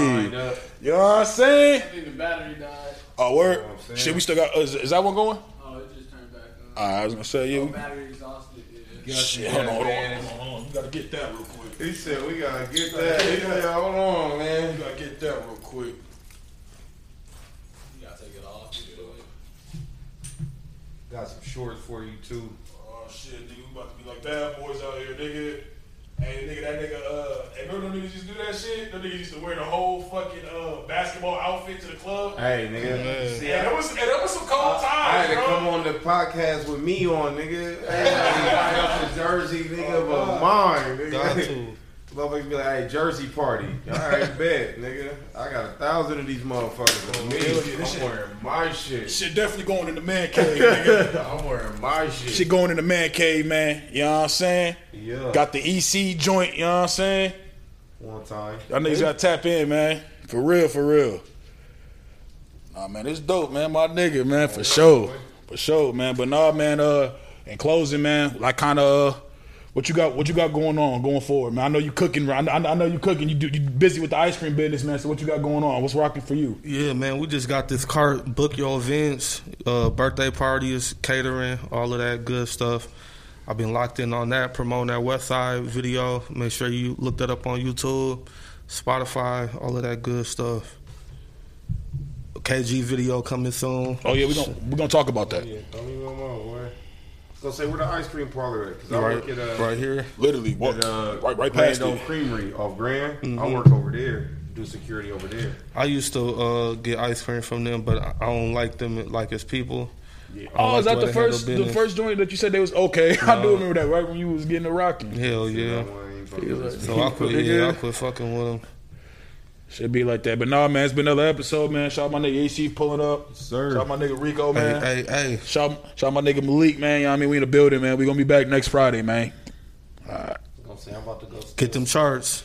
You know what I'm saying? I think the battery died. Oh, word. know what Shit, we still got. Is, is that one going? Oh, it just turned back on. All right, I was gonna say you. yeah. we- Battery exhausted. Yeah. Shit, hold on, hold on, hold on, hold on. We gotta get that real quick. He said we gotta get that. He said, hold on, man. We gotta get that real quick. You gotta take it off. Got some shorts for you too. Oh shit, nigga, we about to be like bad boys out here, nigga. Hey, nigga, that nigga, uh, hey, remember them niggas used to do that shit? Them niggas used to wear the whole fucking uh, basketball outfit to the club. Hey, nigga. See, Yeah, that was, hey, that was some cold time. I had to bro. come on the podcast with me on, nigga. Hey, I got the jersey, nigga, but mine, Got nigga. Motherfuckers be like, hey, jersey party. All right, bet, nigga. I got a thousand of these motherfuckers on me. yeah, I'm shit- wearing my shit. Shit definitely going in the man cave, nigga. I'm wearing my shit. shit going in the man cave, man. You know what I'm saying? Yeah. Got the EC joint, you know what I'm saying? one time. Y'all niggas gotta tap in, man. For real, for real. Nah, man, it's dope, man. My nigga, man, for sure. For sure, man. But nah, man, uh, in closing, man, like kind of, uh, what you got? What you got going on going forward, man? I know you cooking. I know, I know you cooking. You do, you busy with the ice cream business, man. So what you got going on? What's rocking for you? Yeah, man, we just got this cart. Book your events, uh, birthday parties, catering, all of that good stuff. I've been locked in on that, promoting that West Side video. Make sure you look that up on YouTube, Spotify, all of that good stuff. KG video coming soon. Oh yeah, we gonna we gonna talk about that. Yeah, throw me one more, boy. Gonna say where the ice cream parlor at? Cause I Right, work at uh, right here. Literally, what, at, uh, right right past Grand it. Creamery off Grand. I Mm-hmm. work over there. Do security over there. I used to uh, get ice cream from them, but I I don't like them like as people. I don't Oh, like is that way the first the first joint that you said they was okay? I do remember that right when you was getting the rocking. Hell yeah. That one ain't fucking with me. So I quit. Yeah, I quit fucking with them. Should be like that. But nah, man, it's been another episode, man. Shout out my nigga AC pulling up. Sir. Shout out my nigga Rico, man. Hey, hey, hey. Shout, shout out my nigga Malik, man. You know what I mean? We in the building, man. We gonna be back next Friday, man. I'm gonna say I'm about to go. Get them charts.